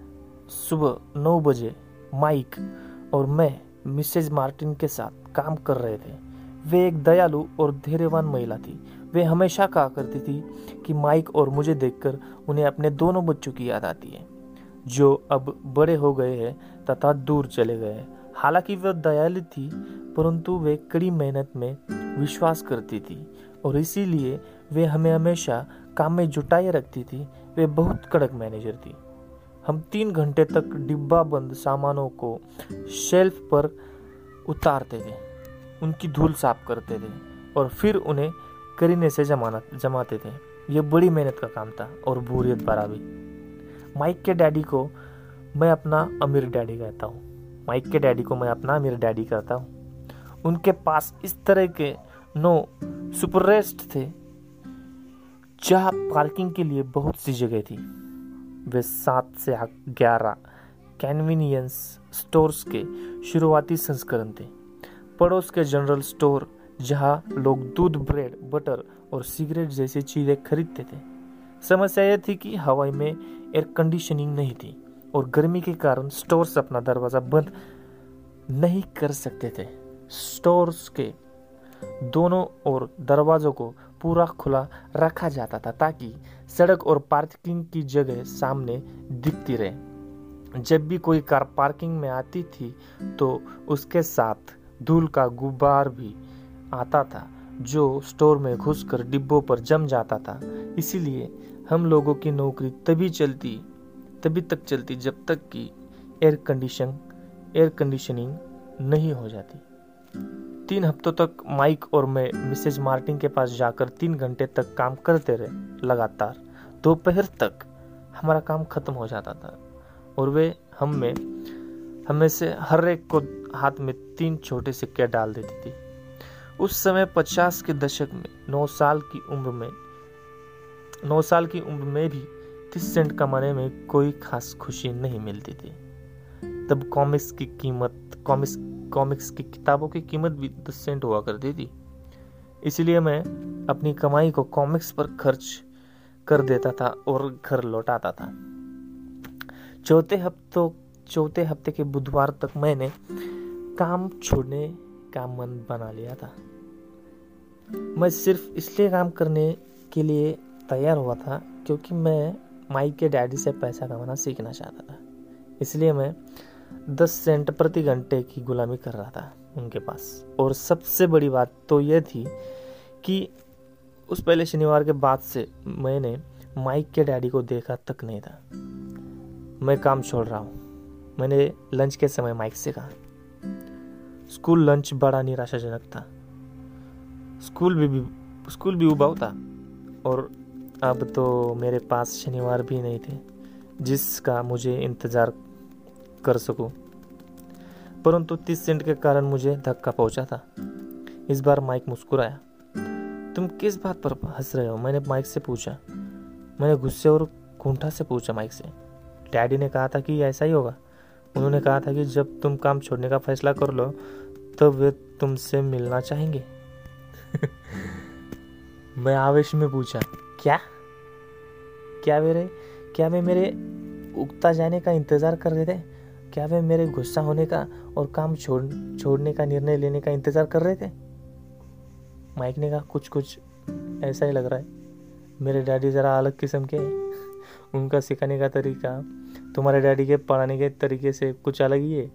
सुबह नौ बजे माइक और मैं, मिसेज मार्टिन के साथ काम कर रहे थे। वे एक दयालु और धैर्यवान महिला थी। वे हमेशा कहा करती थी कि माइक और मुझे देखकर उन्हें अपने दोनों बच्चों की याद आती है, जो अब बड़े हो गए हैं तथा दूर चले गए हैं। हालाँकि वह दयालु थी, परंतु वे कड़ी मेहनत में विश्वास करती थी और इसीलिए वे हमें हमेशा काम में जुटाए रखती थी। वे बहुत कड़क मैनेजर थी। हम तीन घंटे तक डिब्बा बंद सामानों को शेल्फ पर उतारते थे, उनकी धूल साफ़ करते थे और फिर उन्हें करीने से जमाना, जमाते थे। ये बड़ी मेहनत का काम था और बोरियत भरा भी। माइक के डैडी को मैं अपना अमीर डैडी कहता हूँ। माइक के डैडी को मैं अपना अमीर डैडी कहता हूँ। उनके पास इस तरह के नो सुपररेस्ट थे, जहाँ पार्किंग के लिए बहुत सी जगह थी। वे सात से ग्यारह कैनवीनियंस स्टोर्स के शुरुआती संस्करण थे। पड़ोस के जनरल स्टोर जहाँ लोग दूध, ब्रेड, बटर और सिगरेट जैसी चीज़ें खरीदते थे। समस्या यह थी कि हवाई में एयर कंडीशनिंग नहीं थी और गर्मी के कारण स्टोर्स अपना दरवाज़ा बंद नहीं कर सकते थे। स्टोर्स के दोनों और दरवाज़ों को पूरा खुला रखा जाता था ताकि सड़क और पार्किंग की जगह सामने दिखती रहे। जब भी कोई कार पार्किंग में आती थी तो उसके साथ धूल का गुब्बार भी आता था, जो स्टोर में घुसकर डिब्बों पर जम जाता था। इसीलिए हम लोगों की नौकरी तभी चलती, तभी तक चलती जब तक कि एयर कंडीशन एयर कंडीशनिंग नहीं हो जाती। तीन हफ्तों तक माइक और मैं मिसेज मार्टिन के पास जाकर तीन घंटे तक काम करते रहे, लगातार। दोपहर तक हमारा काम खत्म हो जाता था और वे हम में, हमें से हर एक को हाथ में तीन छोटे सिक्के डाल देती थी। उस समय पचास के दशक में, नौ साल की उम्र में, नौ साल की उम्र में भी तीस सेंट कमाने में कोई खास खुशी नहीं मिलती थी। तब कॉमिक्स की कीमत, कॉमिक्स कॉमिक्स की किताबों की कीमत भी दस सेंट हुआ करती थी। इसलिए मैं अपनी कमाई को कॉमिक्स पर खर्च कर देता था और घर लौटाता था। चौथे हफ्तों, चौथे हफ़्ते के बुधवार तक मैंने काम छोड़ने का मन बना लिया था। मैं सिर्फ़ इसलिए काम करने के लिए तैयार हुआ था क्योंकि मैं माइक के डैडी से पैसा कमाना सीखना चाहता था। इसलिए मैं दस सेंट प्रति घंटे की गुलामी कर रहा था उनके पास। और सबसे बड़ी बात तो यह थी कि उस पहले शनिवार के बाद से मैंने माइक के डैडी को देखा तक नहीं था। मैं काम छोड़ रहा हूँ। मैंने लंच के समय माइक से कहा। स्कूल लंच बड़ा निराशाजनक था। स्कूल भी, भी स्कूल भी उबाऊ था और अब तो मेरे पास शनिवार भी नहीं थे जिसका मुझे इंतज़ार कर सकूँ। परंतु तीस सेंट के कारण मुझे धक्का पहुँचा था। इस बार माइक मुस्कुराया। तुम किस बात पर हंस रहे हो? मैंने माइक से पूछा। मैंने गुस्से और कुंठा से पूछा माइक से। डैडी ने कहा था कि ऐसा ही होगा। उन्होंने कहा था कि जब तुम काम छोड़ने का फैसला कर लो तो वे तुमसे मिलना चाहेंगे। मैं आवेश में पूछा, क्या? क्या मेरे, क्या वे मेरे उगता जाने का इंतज़ार कर रहे थे? क्या वे मेरे गुस्सा होने का और काम छोड़, छोड़ने का निर्णय लेने का इंतज़ार कर रहे थे? माइक ने कहा कुछ कुछ ऐसा ही लग रहा है। मेरे डैडी ज़रा अलग किस्म के उनका सिखाने का तरीका तुम्हारे डैडी के पढ़ाने के तरीके से कुछ अलग ही है?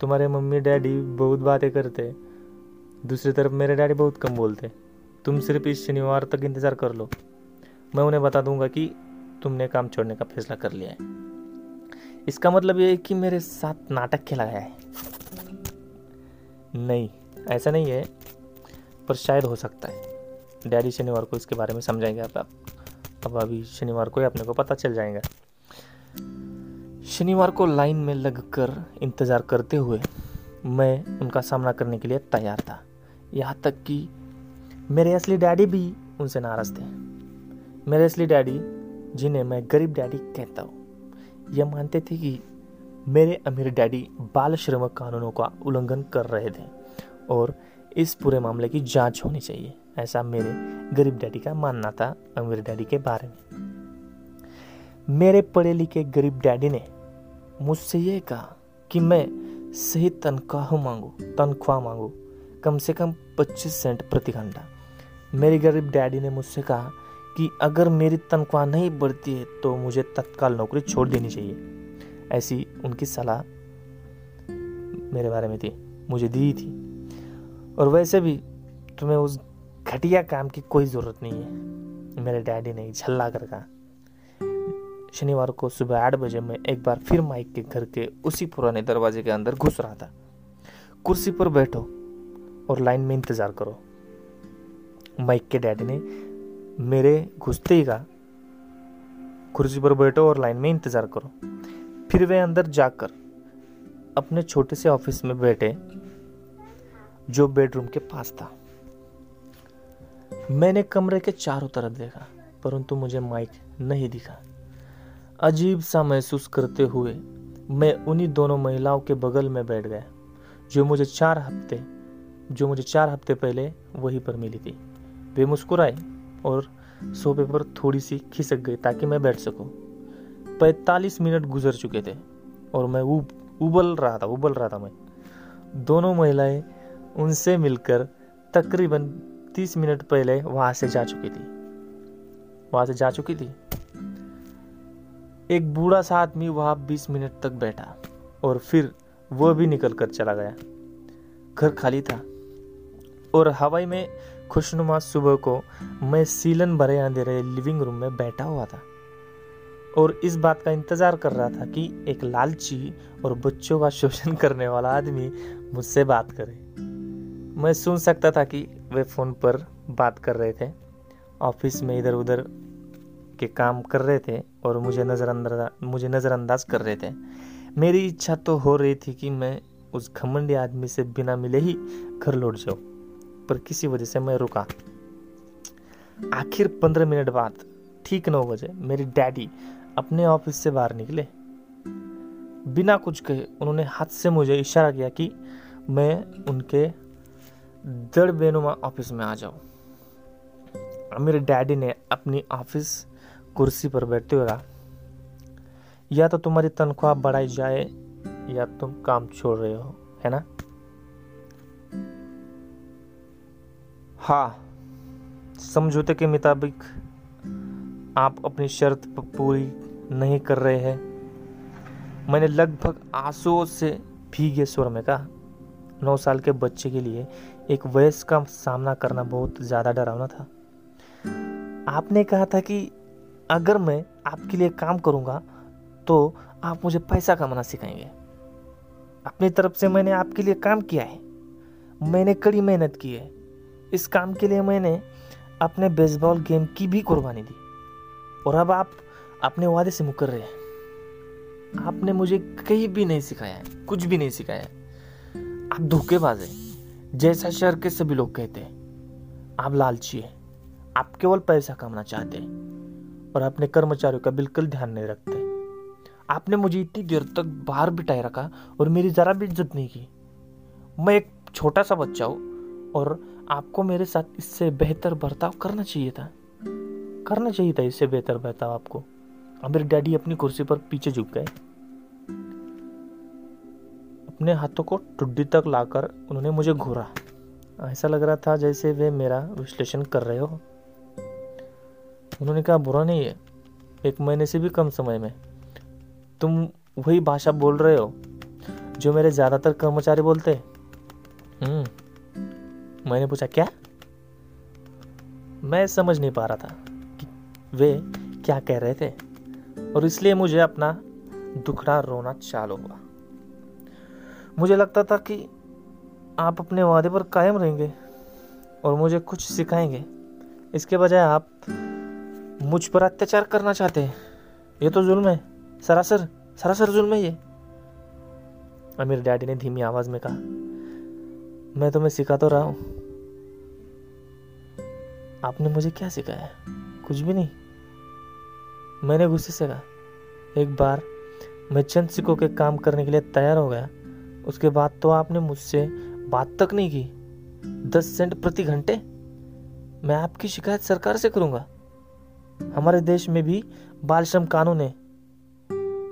तुम्हारे मम्मी डैडी बहुत बातें करते, दूसरी तरफ़ मेरे डैडी बहुत कम बोलते। तुम सिर्फ़ इस शनिवार तक इंतज़ार कर लो। मैं उन्हें बता दूँगा कि तुमने काम छोड़ने का फैसला कर लिया है। इसका मतलब ये है कि मेरे साथ नाटक खेला गया है। नहीं, ऐसा नहीं है, पर शायद हो सकता है। डैडी शनिवार को इसके बारे में समझाएँगे आप। अब अभी शनिवार को ही अपने को पता चल जाएगा। शनिवार को लाइन में लगकर इंतज़ार करते हुए मैं उनका सामना करने के लिए तैयार था। यहाँ तक कि मेरे असली डैडी भी उनसे नाराज़ थे। मेरे असली डैडी, जिन्हें मैं गरीब डैडी कहता हूँ यह मानते थे कि मेरे अमीर डैडी बाल श्रम कानूनों का उल्लंघन कर रहे थे और इस पूरे मामले की जाँच होनी चाहिए, ऐसा मेरे गरीब डैडी का मानना था अमीर डैडी के बारे में। मेरे पढ़े लिखे गरीब डैडी ने मुझसे ये कहा कि मैं सही तनख्वाह मांगू तनख्वाह मांगू, कम से कम 25 सेंट प्रति घंटा। मेरे गरीब डैडी ने मुझसे कहा कि अगर मेरी तनख्वाह नहीं बढ़ती है तो मुझे तत्काल नौकरी छोड़ देनी चाहिए। ऐसी उनकी सलाह मेरे बारे में थी, मुझे दी थी। और वैसे भी तुम्हें उस घटिया काम की कोई ज़रूरत नहीं है, मेरे डैडी ने झल्ला कर कहा। शनिवार को सुबह आठ बजे मैं एक बार फिर माइक के घर के उसी पुराने दरवाजे के अंदर घुस रहा था। कुर्सी पर बैठो और लाइन में इंतज़ार करो। माइक के डैडी ने मेरे घुसते ही कहा, कुर्सी पर बैठो और लाइन में इंतज़ार करो। फिर वे अंदर जाकर अपने छोटे से ऑफ़िस में बैठे, जो बेडरूम के पास था। मैंने कमरे के चारों तरफ़ देखा, परंतु मुझे माइक नहीं दिखा। अजीब सा महसूस करते हुए मैं उन्हीं दोनों महिलाओं के बगल में बैठ गया, जो मुझे चार हफ़्ते, जो मुझे चार हफ़्ते पहले वहीं पर मिली थी। वे मुस्कुराए और सोफे पर थोड़ी सी खिसक गई ताकि मैं बैठ सकूँ। पैतालीस मिनट गुजर चुके थे और मैं उब उबल रहा था, उबल रहा था मैं। दोनों महिलाएँ उनसे मिलकर तकरीबन तीस मिनट पहले वहाँ से जा चुकी थी। वहाँ से जा चुकी थी? एक बूढ़ा सा आदमी वहाँ बीस मिनट तक बैठा और फिर वह भी निकल कर चला गया। घर खाली था और हवाई में खुशनुमा सुबह को मैं सीलन भरे अंधेरे लिविंग रूम में बैठा हुआ था और इस बात का इंतज़ार कर रहा था कि एक लालची और बच्चों का शोषण करने वाला आदमी मुझसे बात करे। मैं सुन सकता था कि वे फ़ोन पर बात कर रहे थे। ऑफ़िस में इधर उधर के काम कर रहे थे और मुझे नज़रअंदाज मुझे नज़रअंदाज कर रहे थे। मेरी इच्छा तो हो रही थी कि मैं उस घमंडी आदमी से बिना मिले ही घर लौट जाऊँ, पर किसी वजह से मैं रुका। आखिर पंद्रह मिनट बाद, ठीक नौ बजे, मेरी डैडी अपने ऑफ़िस से बाहर निकले। बिना कुछ कहे, उन्होंने हाथ से मुझे इशारा किया कि मैं उनके दड़ बेनुमा ऑफ़िस में आ जाओ मेरे डैडी ने अपनी ऑफ़िस कुर्सी पर बैठते कहा, या तो तुम्हारी तनख्वाह बढ़ाई जाए या तुम काम छोड़ रहे हो, है ना? हाँ समझौते के मुताबिक आप अपनी शर्त पूरी नहीं कर रहे हैं। मैंने लगभग आंसुओं से भीगे स्वर में कहा, नौ साल के बच्चे के लिए एक वयस्क का सामना करना बहुत ज़्यादा डरावना था। आपने कहा था कि अगर मैं आपके लिए काम करूँगा तो आप मुझे पैसा कमाना सिखाएँगे। अपनी तरफ़ से मैंने आपके लिए काम किया है। मैंने कड़ी मेहनत की है। इस काम के लिए मैंने अपने बेसबॉल गेम की भी कुर्बानी दी। और अब आप अपने वादे से मुकर रहे हैं। आपने मुझे कहीं भी नहीं सिखाया है, कुछ भी नहीं सिखाया है। आप धोखेबाज हैं। जैसा शहर के सभी लोग कहते हैं, आप लालची है। आप केवल पैसा कमाना चाहते हैं। और अपने कर्मचारियों का बिल्कुल ध्यान नहीं रखते। आपने मुझे इतनी देर तक बाहर बिठाए रखा और मेरी जरा भी इज़्ज़त नहीं की। मैं एक छोटा सा बच्चा हूँ और आपको मेरे साथ इससे बेहतर बर्ताव करना चाहिए था। करना चाहिए था इससे बेहतर बर्ताव आपको। और मेरे डैडी अपनी कुर्सी पर पीछे झुक गए। अपने हाथों को टुड्डी तक लाकर उन्होंने मुझे घूरा। ऐसा लग रहा था जैसे वे मेरा विश्लेषण कर रहे हो। उन्होंने कहा, बुरा नहीं है। एक महीने से भी कम समय में। तुम वही भाषा बोल रहे हो, जो मेरे ज़्यादातर कर्मचारी बोलते हम्म। मैंने पूछा, क्या? मैं समझ नहीं पा रहा था कि वे क्या कह रहे थे, और इसलिए मुझे अपना दुखड़ा रोना चालू हुआ। मुझे लगता था कि आप अपने वादे पर कायम रहेंगे और मुझे कुछ सिखाएँगे। इसके बजाय आप मुझ पर अत्याचार करना चाहते हैं। ये तो जुल्म है। सरासर सरासर जुल्म है ये। मेरे डैडी ने धीमी आवाज़ में कहा, मैं तुम्हें सिखा तो रहा हूँ। आपने मुझे क्या सिखाया कुछ भी नहीं। मैंने गुस्से से कहा, एक बार मैं चंद सिक्कों के काम करने के लिए तैयार हो गया। उसके बाद तो आपने मुझसे बात तक नहीं की। दस सेंट प्रति घंटे? मैं आपकी शिकायत सरकार से करूँगा। हमारे देश में भी बाल श्रम कानून है।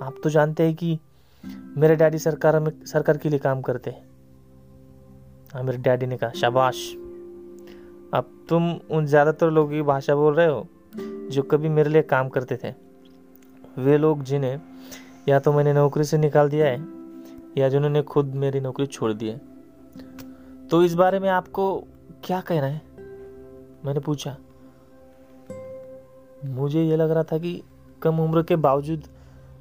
आप तो जानते हैं कि मेरे डैडी सरकार में, सरकार के लिए काम करते हैं। हाँ मेरे डैडी ने कहा, शाबाश। अब तुम उन ज़्यादातर लोगों की भाषा बोल रहे हो, जो कभी मेरे लिए काम करते थे। वे लोग जिन्हें या तो मैंने नौकरी से निकाल दिया है, या जिन्होंने खुद मेरी नौकरी छोड़ दी है। तो इस बारे में आपको क्या कहना है? मैंने पूछा मुझे ये लग रहा था कि कम उम्र के बावजूद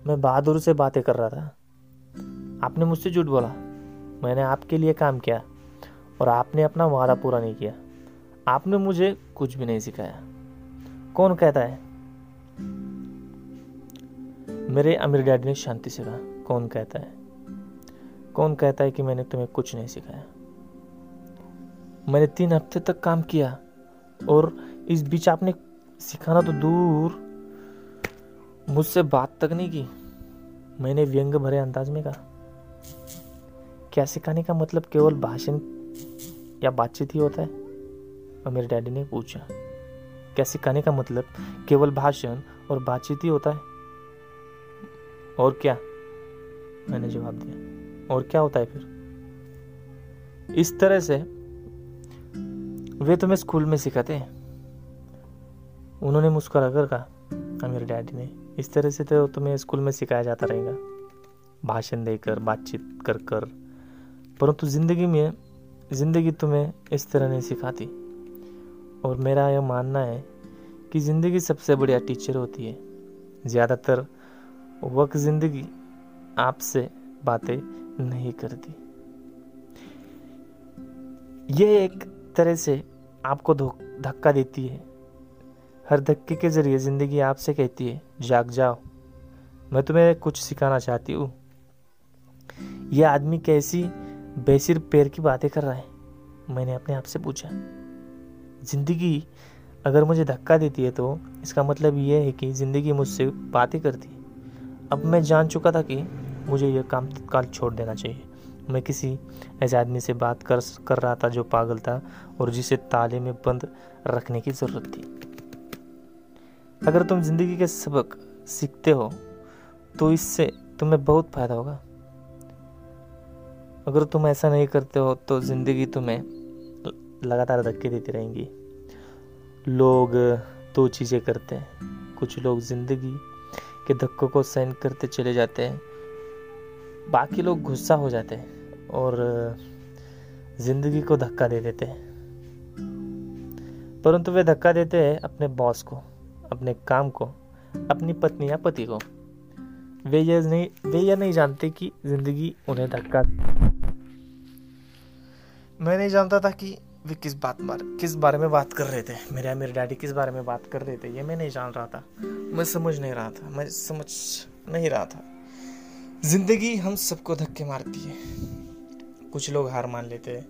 मैं बहादुर से बातें कर रहा था। आपने मुझसे झूठ बोला। मैंने आपके लिए काम किया और आपने अपना वादा पूरा नहीं किया। आपने मुझे कुछ भी नहीं सिखाया। कौन कहता है? मेरे अमीर डैडी ने शांति से कहा, कौन कहता है? कौन कहता है कि मैंने तुम्हें कुछ नहीं सिखाया? मैंने तीन हफ़्ते तक काम किया और इस बीच आपने सिखाना तो दूर। मुझसे बात तक नहीं की। मैंने व्यंग भरे अंदाज में कहा, क्या सिखाने का मतलब केवल भाषण या बातचीत ही होता है? और मेरे डैडी ने पूछा, क्या सिखाने का मतलब केवल भाषण और बातचीत ही होता है? और क्या? मैंने जवाब दिया, और क्या होता है फिर? इस तरह से वे तुम्हें स्कूल में सिखाते हैं। उन्होंने मुस्कुरा कर कहा हाँ, मेरे डैडी ने इस तरह से तो तुम्हें स्कूल में सिखाया जाता रहेगा। भाषण देकर बातचीत कर कर परंतु ज़िंदगी में ज़िंदगी तुम्हें इस तरह नहीं सिखाती। और मेरा यह मानना है कि ज़िंदगी सबसे बढ़िया टीचर होती है। ज़्यादातर वक्त ज़िंदगी आपसे बातें नहीं करती। यह एक तरह से आपको धक्का देती है। हर धक्के के ज़रिए ज़िंदगी आपसे कहती है, जाग जाओ। मैं तुम्हें कुछ सिखाना चाहती हूँ। यह आदमी कैसी बेसिर पैर की बातें कर रहा है? मैंने अपने आप से पूछा। ज़िंदगी अगर मुझे धक्का देती है तो इसका मतलब यह है कि ज़िंदगी मुझसे बातें करती अब मैं जान चुका था कि मुझे यह काम तत्काल छोड़ देना चाहिए। मैं किसी ऐसे आदमी से बात कर कर रहा था जो पागल था और जिसे ताले में बंद रखने की ज़रूरत थी। अगर तुम ज़िंदगी के सबक सीखते हो तो इससे तुम्हें बहुत फ़ायदा होगा। अगर तुम ऐसा नहीं करते हो तो ज़िंदगी तुम्हें लगातार धक्के देती रहेंगी। लोग दो चीज़ें करते हैं। कुछ लोग ज़िंदगी के धक्कों को सहन करते चले जाते हैं। बाकी लोग गुस्सा हो जाते हैं और ज़िंदगी को धक्का दे देते हैं। परंतु वे धक्का देते हैं अपने बॉस को। अपने काम को, अपनी पत्नी या पति को। वे यह नहीं, वे यह नहीं जानते कि ज़िंदगी उन्हें धक्का मैं नहीं जानता था कि वे किस बात बारे, किस बारे में बात कर रहे थे। मेरे मेरे डैडी किस बारे में बात कर रहे थे, ये मैं नहीं जान रहा था। मैं समझ नहीं रहा था, मैं समझ नहीं रहा था। ज़िंदगी हम सबको धक्के मारती है। कुछ लोग हार मान लेते हैं,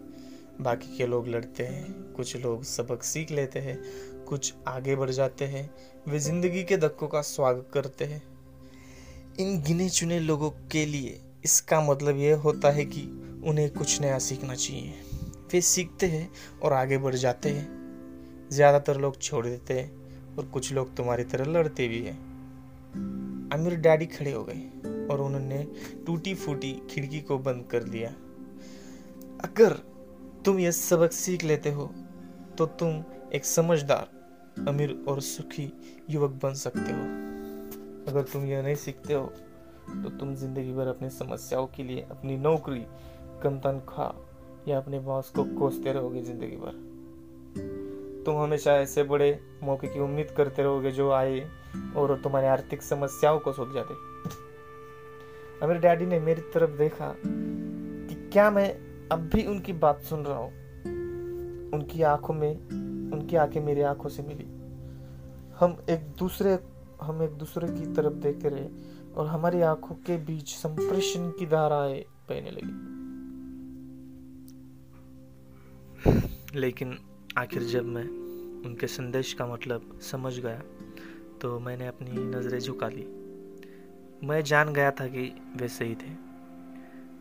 बाकी के लोग लड़ते हैं, कुछ लोग सबक सीख लेते हैं, कुछ आगे बढ़ जाते हैं वे ज़िंदगी के धक्कों का स्वागत करते हैं। इन गिने चुने लोगों के लिए इसका मतलब यह होता है कि उन्हें कुछ नया सीखना चाहिए। वे सीखते हैं और आगे बढ़ जाते हैं। ज़्यादातर लोग छोड़ देते हैं और कुछ लोग तुम्हारी तरह लड़ते भी हैं। अमीर डैडी खड़े हो गए और उन्होंने टूटी फूटी खिड़की को बंद कर दिया। अगर तुम यह सबक सीख लेते हो तो तुम एक समझदार अमीर और सुखी युवक बन सकते हो। अगर तुम यह नहीं सीखते हो तो तुम ज़िंदगी भर अपनी समस्याओं के लिए अपनी नौकरी कम तनख्वाह या अपने बॉस को कोसते रहोगे ज़िंदगी भर। तुम हमेशा ऐसे बड़े मौके की उम्मीद करते रहोगे जो आए और तुम्हारी आर्थिक समस्याओं को सुलझा दे मेरे डैडी ने मेरी तरफ़ देखा कि क्या मैं अब भी उनकी बात सुन रहा हूँ। उनकी आँखों में उनकी आँखें मेरी आँखों से मिली। हम एक दूसरे, हम एक दूसरे की तरफ़ देखते रहे और हमारी आँखों के बीच संप्रेषण की धाराएँ बहने लगी। लेकिन आखिर जब मैं उनके संदेश का मतलब समझ गया तो मैंने अपनी नज़रें झुका ली। मैं जान गया था कि वे सही थे।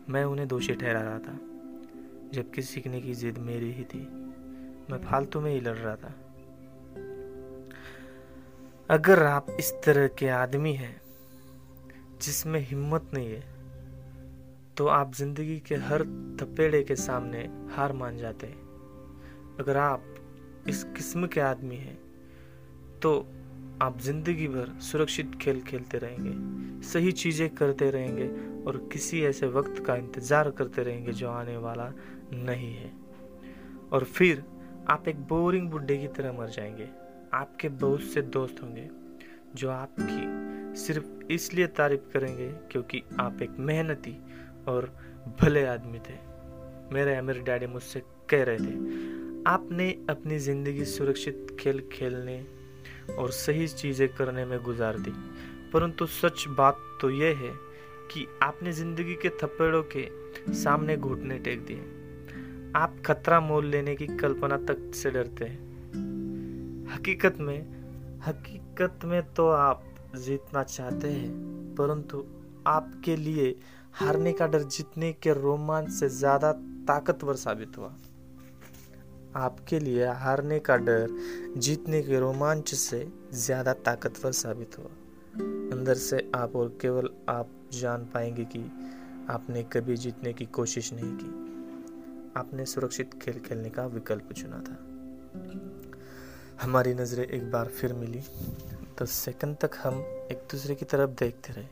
मैं उन्हें दोषी ठहरा रहा था, जबकि सीखने की जिद मेरी ही थी। मैं फालतू में ही लड़ रहा था। अगर आप इस तरह के आदमी हैं, जिसमें हिम्मत नहीं है तो आप ज़िंदगी के हर थपेड़े के सामने हार मान जाते हैं। अगर आप इस किस्म के आदमी हैं तो आप ज़िंदगी भर सुरक्षित खेल खेलते रहेंगे, सही चीज़ें करते रहेंगे और किसी ऐसे वक्त का इंतज़ार करते रहेंगे जो आने वाला नहीं है। और फिर आप एक बोरिंग बुढ़े की तरह मर जाएँगे। आपके बहुत से दोस्त होंगे, जो आपकी सिर्फ़ इसलिए तारीफ़ करेंगे क्योंकि आप एक मेहनती और भले आदमी थे। मेरे अमीर डैडी मुझसे कह रहे थे, आपने अपनी ज़िंदगी सुरक्षित खेल खेलने और सही चीज़ें करने में गुजार दी। परंतु सच बात तो यह है कि आपने ज़िंदगी के थप्पड़ों के सामने घुटने टेक दिए। आप खतरा मोल लेने की कल्पना तक से डरते हैं। हकीकत में हकीकत में तो आप जीतना चाहते हैं, परंतु आपके लिए हारने का डर जीतने के रोमांच से ज़्यादा ताकतवर साबित हुआ। आपके लिए हारने का डर जीतने के रोमांच से ज़्यादा ताकतवर साबित हुआ। अंदर से आप और केवल आप जान पाएँगे कि आपने कभी जीतने की कोशिश नहीं की। आपने सुरक्षित खेल खेलने का विकल्प चुना था। हमारी नज़रें एक बार फिर मिली दस सेकंड तक हम एक दूसरे की तरफ़ देखते रहे,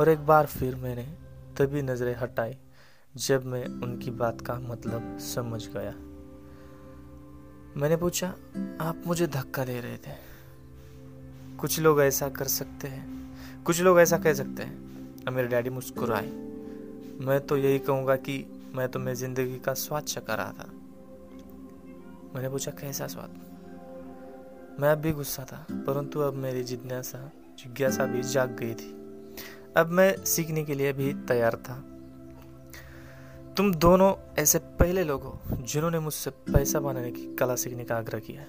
और एक बार फिर मैंने तभी नज़रें हटाई, जब मैं उनकी बात का मतलब समझ गया। मैंने पूछा, आप मुझे धक्का दे रहे थे। कुछ लोग ऐसा कर सकते हैं, कुछ लोग ऐसा कह सकते हैं। और मेरे डैडी मुस्कुराए। मैं तो यही कहूँगा कि मैं तो मेरी ज़िंदगी का स्वाद चका रहा था। मैंने पूछा, कैसा स्वाद? मैं अब भी गुस्सा था, परंतु अब मेरी जिज्ञासा जिज्ञासा भी जाग गई थी। अब मैं सीखने के लिए भी तैयार था। तुम दोनों ऐसे पहले लोग हो, जिन्होंने मुझसे पैसा बनाने की कला सीखने का आग्रह किया है।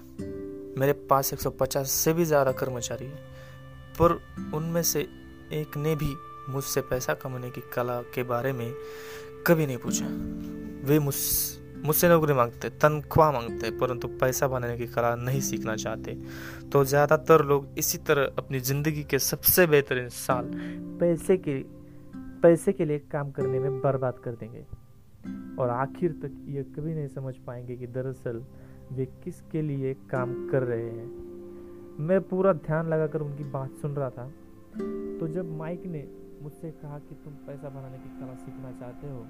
मेरे पास 150 से भी ज़्यादा कर्मचारी हैं, पर उनमें से एक ने भी मुझसे पैसा कमाने की कला के बारे में कभी नहीं पूछा। वे मुझ मुझसे नौकरी मांगते, तनख्वाह मांगते, परंतु पैसा बनाने की कला नहीं सीखना चाहते। तो ज़्यादातर लोग इसी तरह अपनी ज़िंदगी के सबसे बेहतरीन साल पैसे के पैसे के लिए काम करने में बर्बाद कर देंगे। और आखिर तक ये कभी नहीं समझ पाएँगे कि दरअसल वे किसके लिए काम कर रहे हैं। मैं पूरा ध्यान लगाकर उनकी बात सुन रहा था। तो जब माइक ने मुझसे कहा कि तुम पैसा बनाने की कला सीखना चाहते हो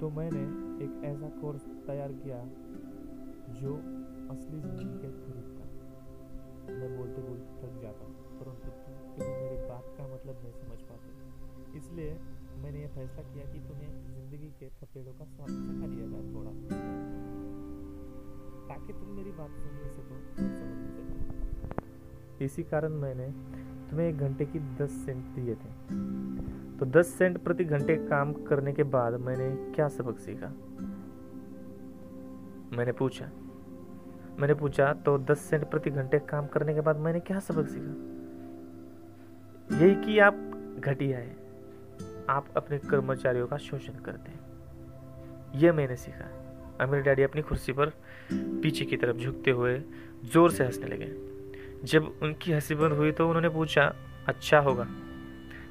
तो मैंने एक ऐसा कोर्स तैयार किया जो असली ज़िंदगी के करीब था। मैं बोलते बोलते थक जाता परंतु तुम मेरी बात का मतलब नहीं समझ पाते। इसलिए मैंने ये फैसला किया कि तुम्हें ज़िंदगी के थपेड़ों का स्वाद चखा दिया जाए थोड़ा। ताकि तुम मेरी बात सुन सको और समझ सको इसी कारण मैंने तुम्हें एक घंटे की दस सेंट दिए थे। तो दस सेंट प्रति घंटे काम करने के बाद मैंने क्या सबक सीखा? मैंने पूछा। मैंने पूछा तो दस सेंट प्रति घंटे काम करने के बाद मैंने क्या सबक सीखा? यही कि आप घटिया है। आप अपने कर्मचारियों का शोषण करते हैं। यह मैंने सीखा। अमीर डैडी अपनी कुर्सी पर पीछे की तरफ़ झुकते हुए ज़ोर से हंसने लगे। जब उनकी हँसी बंद हुई तो उन्होंने पूछा अच्छा होगा।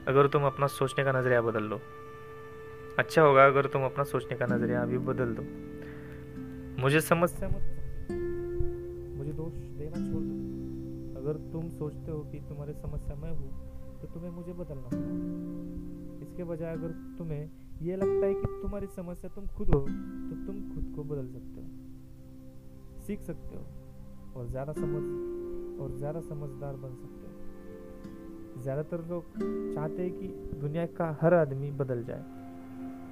अगर तुम अपना सोचने का नज़रिया बदल लो। अच्छा होगा अगर तुम अपना सोचने का नज़रिया अभी बदल दो। मुझे समस्या मत मुझे दोष देना छोड़ दो। अगर तुम सोचते हो कि तुम्हारी समस्या मैं हूँ तो तुम्हें मुझे बदलना होगा। इसके बजाय अगर तुम्हें यह लगता है कि तुम्हारी समस्या तुम खुद हो तो तुम खुद को बदल सकते हो। सीख सकते हो। और ज़्यादा समझ और ज़्यादा समझदार बन सकते हो। ज़्यादातर लोग चाहते हैं कि दुनिया का हर आदमी बदल जाए।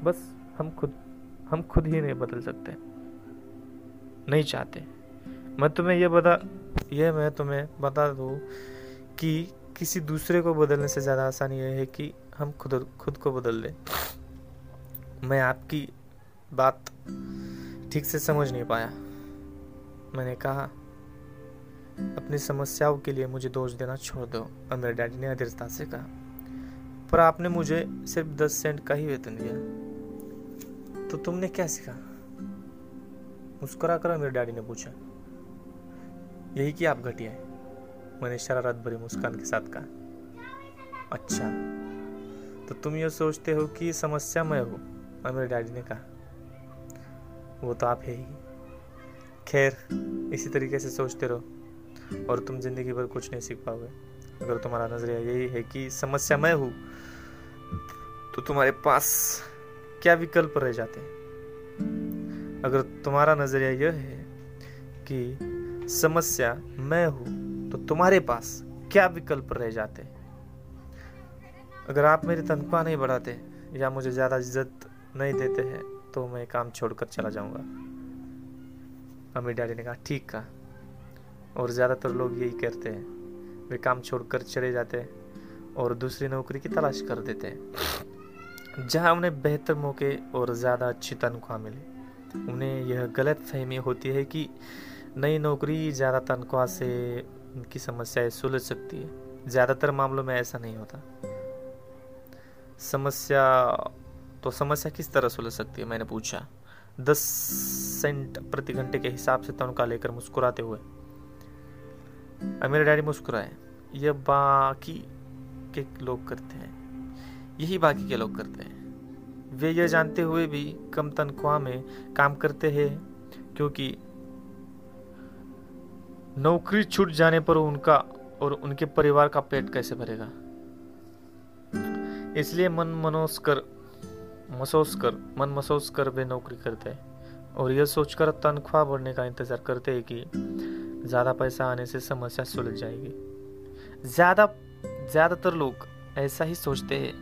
बस हम खुद हम खुद ही नहीं बदल सकते। नहीं चाहते। मैं तुम्हें यह बता यह मैं तुम्हें बता दूँ कि किसी दूसरे को बदलने से ज़्यादा आसानी यह है कि हम खुद खुद को बदल लें। मैं आपकी बात ठीक से समझ नहीं पाया। मैंने कहा अपनी समस्याओं के लिए मुझे दोष देना छोड़ दो, और मेरे डैडी ने अधीरता से कहा। पर आपने मुझे सिर्फ़ दस सेंट का ही वेतन दिया। तो तुमने क्या सीखा? मुस्कुरा कर मेरे डैडी ने पूछा। यही कि आप घटिया है, मैंने शरारत भरी मुस्कान के साथ कहा। अच्छा तो तुम ये सोचते हो कि समस्या मैं हूँ, और मेरे डैडी ने कहा। वो तो आप है ही। खैर, इसी तरीके से सोचते रहो। और तुम ज़िंदगी भर कुछ नहीं सीख पाओगे। अगर तुम्हारा नज़रिया यही है कि समस्या मैं हूँ तो तुम्हारे पास क्या विकल्प रह जाते हैं? अगर तुम्हारा नज़रिया यह है कि समस्या मैं हूँ तो तुम्हारे पास क्या विकल्प रह जाते हैं? अगर आप मेरी तनख्वाह नहीं बढ़ाते या मुझे ज़्यादा इज़्ज़त नहीं देते हैं तो मैं काम छोड़कर चला जाऊँगा। अम्मी डैडी ने कहा, ठीक कहा। और ज़्यादातर लोग यही करते हैं। वे काम छोड़कर चले जाते हैं और दूसरी नौकरी की तलाश कर देते हैं। जहाँ उन्हें बेहतर मौके और ज़्यादा अच्छी तनख्वाह मिले, उन्हें यह गलत फहमी होती है कि नई नौकरी ज़्यादा तनख्वाह से उनकी समस्याएँ सुलझ सकती है। ज़्यादातर मामलों में ऐसा नहीं होता। समस्या तो समस्या किस तरह सुलझ सकती है, मैंने पूछा। दस सेंट प्रति घंटे के हिसाब से तनख्वाह लेकर मुस्कुराते हुए। मेरे डैडी मुस्कुराए यह बाकी के लोग करते हैं, यही बाकी के लोग करते हैं। वे यह जानते हुए भी कम तनख्वाह में काम करते हैं, क्योंकि नौकरी छूट जाने पर उनका और उनके परिवार का पेट कैसे भरेगा? इसलिए मन मनोस कर मसोस कर, मन मसोस कर वे नौकरी करते हैं। और यह सोचकर तनख्वाह बढ़ने का इंतज़ार करते हैं कि ज़्यादा पैसा आने से समस्या सुलझ जाएगी। ज़्यादा, ज़्यादातर लोग ऐसा ही सोचते हैं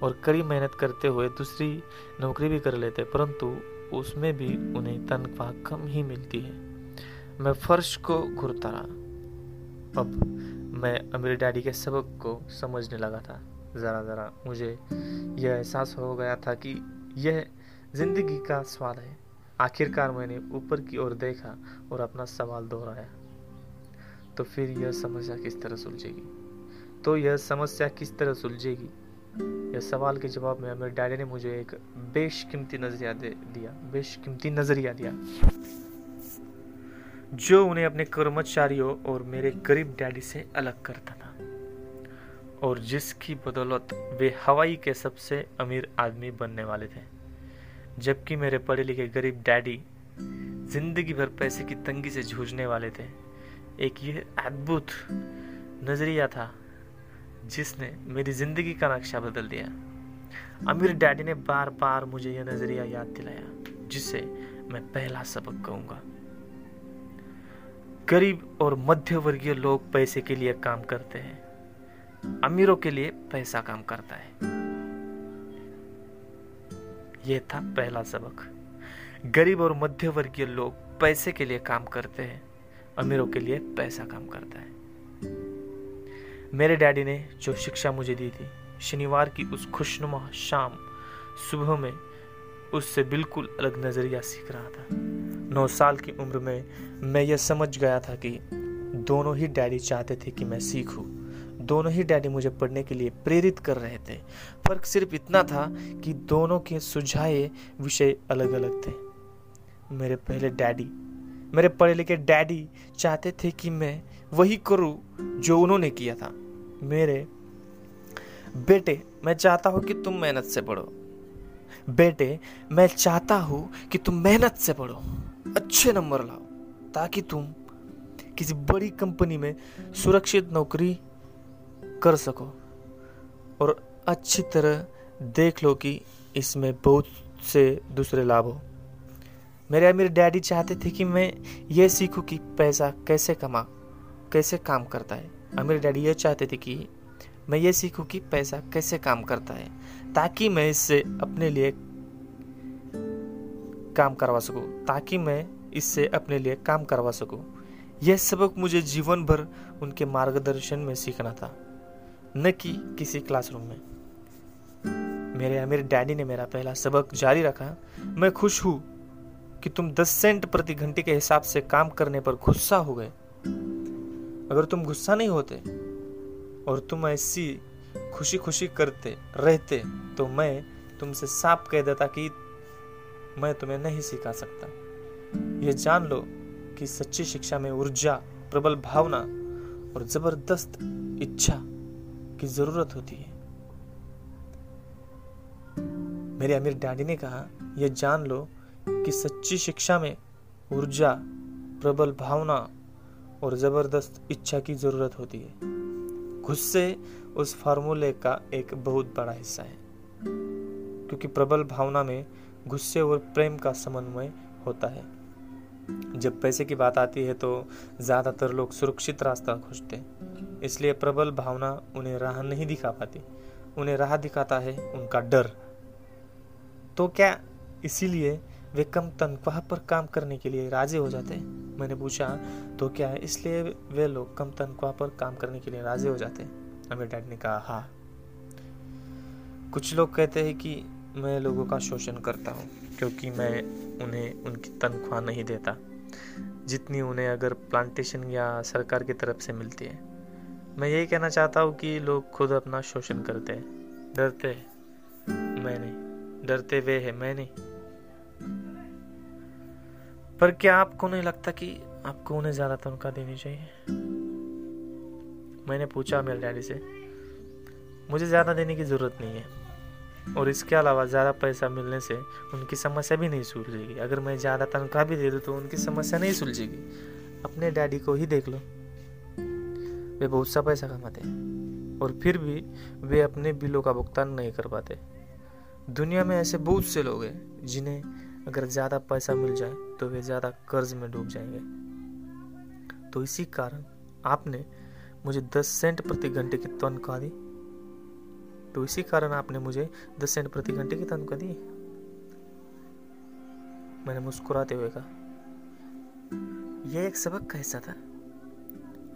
और कड़ी मेहनत करते हुए दूसरी नौकरी भी कर लेते हैं, परंतु उसमें भी उन्हें तनख्वाह कम ही मिलती है। मैं फर्श को घुरता रहा। अब मैं मेरे डैडी के सबक को समझने लगा था। ज़रा ज़रा मुझे यह एहसास हो गया था कि यह ज़िंदगी का स्वाद है। आखिरकार मैंने ऊपर की ओर देखा और अपना सवाल दोहराया। तो फिर यह समस्या किस तरह सुलझेगी? तो यह समस्या किस तरह सुलझेगी? यह सवाल के जवाब में मेरे डैडी ने मुझे एक बेशकीमती नज़रिया दे दिया, बेशकीमती नज़रिया दिया। जो उन्हें अपने कर्मचारियों और मेरे गरीब डैडी से अलग करता था, और जिसकी बदौलत वे हवाई के सबसे अमीर आदमी बनने वाले थे, जबकि मेरे पढ़े लिखे गरीब डैडी ज़िंदगी भर पैसे की तंगी से जूझने वाले थे एक यह अद्भुत नज़रिया था जिसने मेरी ज़िंदगी का नक्शा बदल दिया। अमीर डैडी ने बार बार मुझे यह नज़रिया याद दिलाया, जिसे मैं पहला सबक कहूँगा। गरीब और मध्य वर्गीय लोग पैसे के लिए काम करते हैं, अमीरों के लिए पैसा काम करता है। यह था पहला सबक। गरीब और मध्य वर्गीय लोग पैसे के लिए काम करते हैं अमीरों के लिए पैसा काम करता है। मेरे डैडी ने जो शिक्षा मुझे दी थी, शनिवार की उस खुशनुमा शाम सुबह में उससे बिल्कुल अलग नज़रिया सीख रहा था। नौ साल की उम्र में मैं यह समझ गया था कि दोनों ही डैडी चाहते थे कि मैं सीखूं। दोनों ही डैडी मुझे पढ़ने के लिए प्रेरित कर रहे थे। फ़र्क सिर्फ़ इतना था कि दोनों के सुझाए विषय अलग अलग थे। मेरे पहले डैडी मेरे पढ़े लिखे डैडी चाहते थे कि मैं वही करूँ जो उन्होंने किया था। मेरे बेटे, मैं चाहता हूँ कि तुम मेहनत से पढ़ो बेटे, मैं चाहता हूँ कि तुम मेहनत से पढ़ो अच्छे नंबर लाओ, ताकि तुम किसी बड़ी कंपनी में सुरक्षित नौकरी कर सको। और अच्छी तरह देख लो कि इसमें बहुत से दूसरे लाभ हो। मेरे मेरे डैडी चाहते थे कि मैं ये सीखूं कि पैसा कैसे कमा, कैसे काम करता है। और मेरे डैडी ये चाहते थे कि मैं ये सीखूं कि पैसा कैसे काम करता है, ताकि मैं इससे अपने लिए काम करवा सकूँ, ताकि मैं इससे अपने लिए काम करवा सकूँ। यह सबक मुझे जीवन भर उनके मार्गदर्शन में सीखना था, न कि किसी क्लासरूम में। मेरे मेरे डैडी ने मेरा पहला सबक जारी रखा। मैं खुश हूँ कि तुम 10 सेंट प्रति घंटे के हिसाब से काम करने पर गुस्सा हो गए। अगर तुम गुस्सा नहीं होते और तुम ऐसी खुशी खुशी करते, रहते तो मैं तुमसे साफ़ कह देता कि मैं तुम्हें नहीं सिखा सकता। यह जान लो कि सच्ची शिक्षा में ऊर्जा, प्रबल भावना और ज़बरदस्त इच्छा की ज़रूरत होती है। मेरे अमीर डैडी ने कहा यह जान लो कि सच्ची शिक्षा में ऊर्जा, प्रबल भावना और ज़बरदस्त इच्छा की ज़रूरत होती है। गुस्से उस फार्मूले का एक बहुत बड़ा हिस्सा है, क्योंकि प्रबल भावना में गुस्से और प्रेम का समन्वय होता है। जब पैसे की बात आती है तो ज़्यादातर लोग सुरक्षित रास्ता खोजते हैं, इसलिए प्रबल भावना उन्हें राह नहीं दिखा पाती। उन्हें राह दिखाता है उनका डर। तो क्या इसीलिए वे कम तनख्वाह पर काम करने के लिए राज़ी हो जाते हैं। मैंने पूछा तो क्या है इसलिए वे लोग कम तनख्वाह पर काम करने के लिए राज़ी हो जाते हैं? मेरे डैड ने कहा हाँ। कुछ लोग कहते हैं कि मैं लोगों का शोषण करता हूँ, क्योंकि मैं उन्हें, उनकी तनख्वाह नहीं देता। जितनी उन्हें अगर प्लांटेशन या सरकार की तरफ़ से मिलती है। मैं यही कहना चाहता हूँ कि लोग खुद अपना शोषण करते हैं। डरते हैं। मैं नहीं डरते वे है मैं नहीं पर क्या आपको नहीं लगता कि आपको उन्हें ज़्यादा तनख्वाह देनी चाहिए? मैंने पूछा मेरे डैडी से, मुझे ज़्यादा देने की ज़रूरत नहीं है। और इसके अलावा ज़्यादा पैसा मिलने से उनकी समस्या भी नहीं सुलझेगी। अगर मैं ज़्यादा तनख्वाह भी दे दूँ तो उनकी समस्या नहीं सुलझेगी। अपने डैडी को ही देख लो। वे बहुत सा पैसा कमाते हैं और फिर भी वे अपने बिलों का भुगतान नहीं कर पाते। दुनिया में ऐसे बहुत से लोग हैं जिन्हें अगर ज़्यादा पैसा मिल जाए तो वे ज़्यादा कर्ज में डूब जाएँगे। तो इसी कारण आपने मुझे दस सेंट प्रति घंटे की तनख्वाह दी। तो इसी कारण आपने मुझे दस सेंट प्रति घंटे की तनख्वाह दी। मैंने मुस्कुराते हुए कहा, यह एक सबक का हिस्सा था।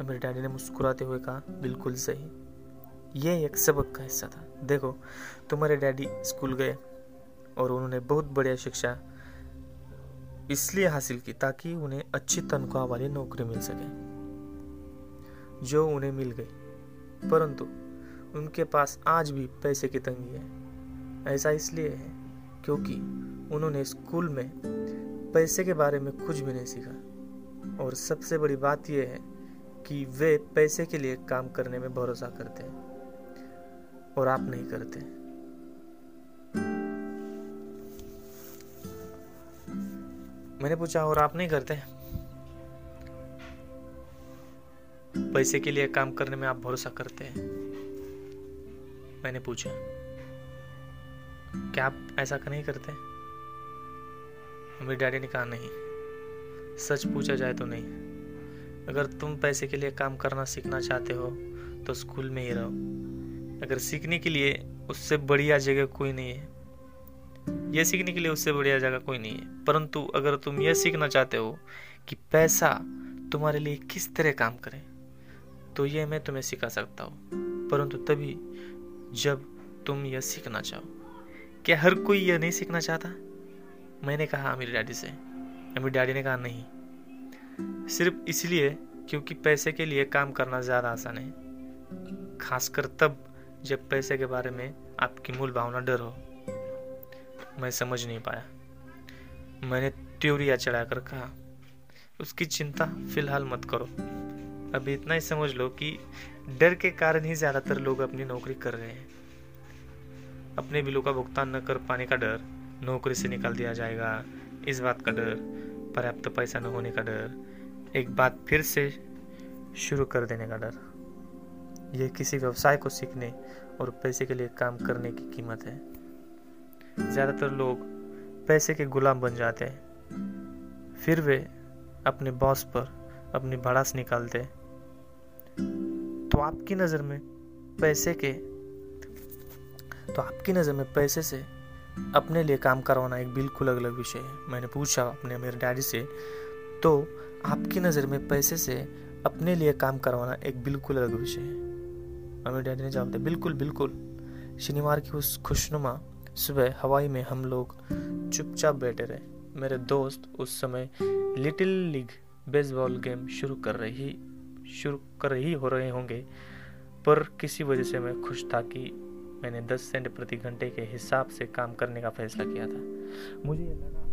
मेरे डैडी ने मुस्कुराते हुए कहा, बिल्कुल सही। यह एक सबक का हिस्सा था। देखो, तुम्हारे डैडी स्कूल गए और उन्होंने बहुत बढ़िया शिक्षा इसलिए हासिल की ताकि उन्हें अच्छी तनख्वाह वाली नौकरी मिल सके, जो उन्हें मिल गई। परंतु उनके पास आज भी पैसे की तंगी है। ऐसा इसलिए है क्योंकि उन्होंने स्कूल में पैसे के बारे में कुछ भी नहीं सीखा। और सबसे बड़ी बात यह है कि वे पैसे के लिए काम करने में भरोसा करते हैं और आप नहीं करते। मैंने पूछा, और आप नहीं करते? पैसे के लिए काम करने में आप भरोसा करते हैं। मैंने पूछा, क्या आप ऐसा नहीं करते? मेरे डैडी ने कहा, नहीं। सच पूछा जाए तो नहीं। अगर तुम पैसे के लिए काम करना सीखना चाहते हो तो स्कूल में ही रहो। अगर सीखने के लिए उससे बढ़िया जगह कोई नहीं है यह सीखने के लिए उससे बढ़िया जगह कोई नहीं है। परंतु अगर तुम यह सीखना चाहते हो कि पैसा तुम्हारे लिए किस तरह काम करे तो यह मैं तुम्हें सिखा सकता हूँ। परंतु तभी जब तुम यह सीखना चाहो। क्या हर कोई यह नहीं सीखना चाहता? मैंने कहा मेरे डैडी से। अमीर डैडी ने कहा, नहीं। सिर्फ़ इसलिए क्योंकि पैसे के लिए काम करना ज़्यादा आसान है। खासकर तब जब पैसे के बारे में आपकी मूल भावना डर हो। मैं समझ नहीं पाया। मैंने ट्यूरिया चढ़ाकर कहा, उसकी चिंता फ़िलहाल मत करो। अभी इतना ही समझ लो कि डर के कारण ही ज़्यादातर लोग अपनी नौकरी कर रहे हैं। अपने बिलों का भुगतान न कर पाने का डर, नौकरी से निकाल दिया जाएगा, इस बात का डर, पर्याप्त पैसा न होने का डर, एक बात फिर से शुरू कर देने का डर। यह किसी व्यवसाय को सीखने और पैसे के लिए काम करने की कीमत है। ज़्यादातर लोग पैसे के गुलाम बन जाते हैं। फिर वे अपने बॉस पर अपनी भड़ास निकालते तो आपकी नज़र में पैसे के तो आपकी नज़र में पैसे से अपने लिए काम करवाना एक बिल्कुल अलग अलग विषय है। मैंने पूछा अपने, मेरे डैडी से तो आपकी नज़र में पैसे से अपने लिए काम करवाना एक बिल्कुल अलग विषय है। और मेरे डैडी ने जवाब दिया, बिल्कुल बिल्कुल। शनिवार की उस खुशनुमा सुबह हवाई में हम लोग चुपचाप बैठे रहे। मेरे दोस्त उस समय लिटिल लीग बेसबॉल गेम शुरू कर रही, शुरू कर रही हो रहे होंगे। पर किसी वजह से मैं खुश था कि मैंने 10 सेंट प्रति घंटे के हिसाब से काम करने का फैसला किया था। मुझे लगा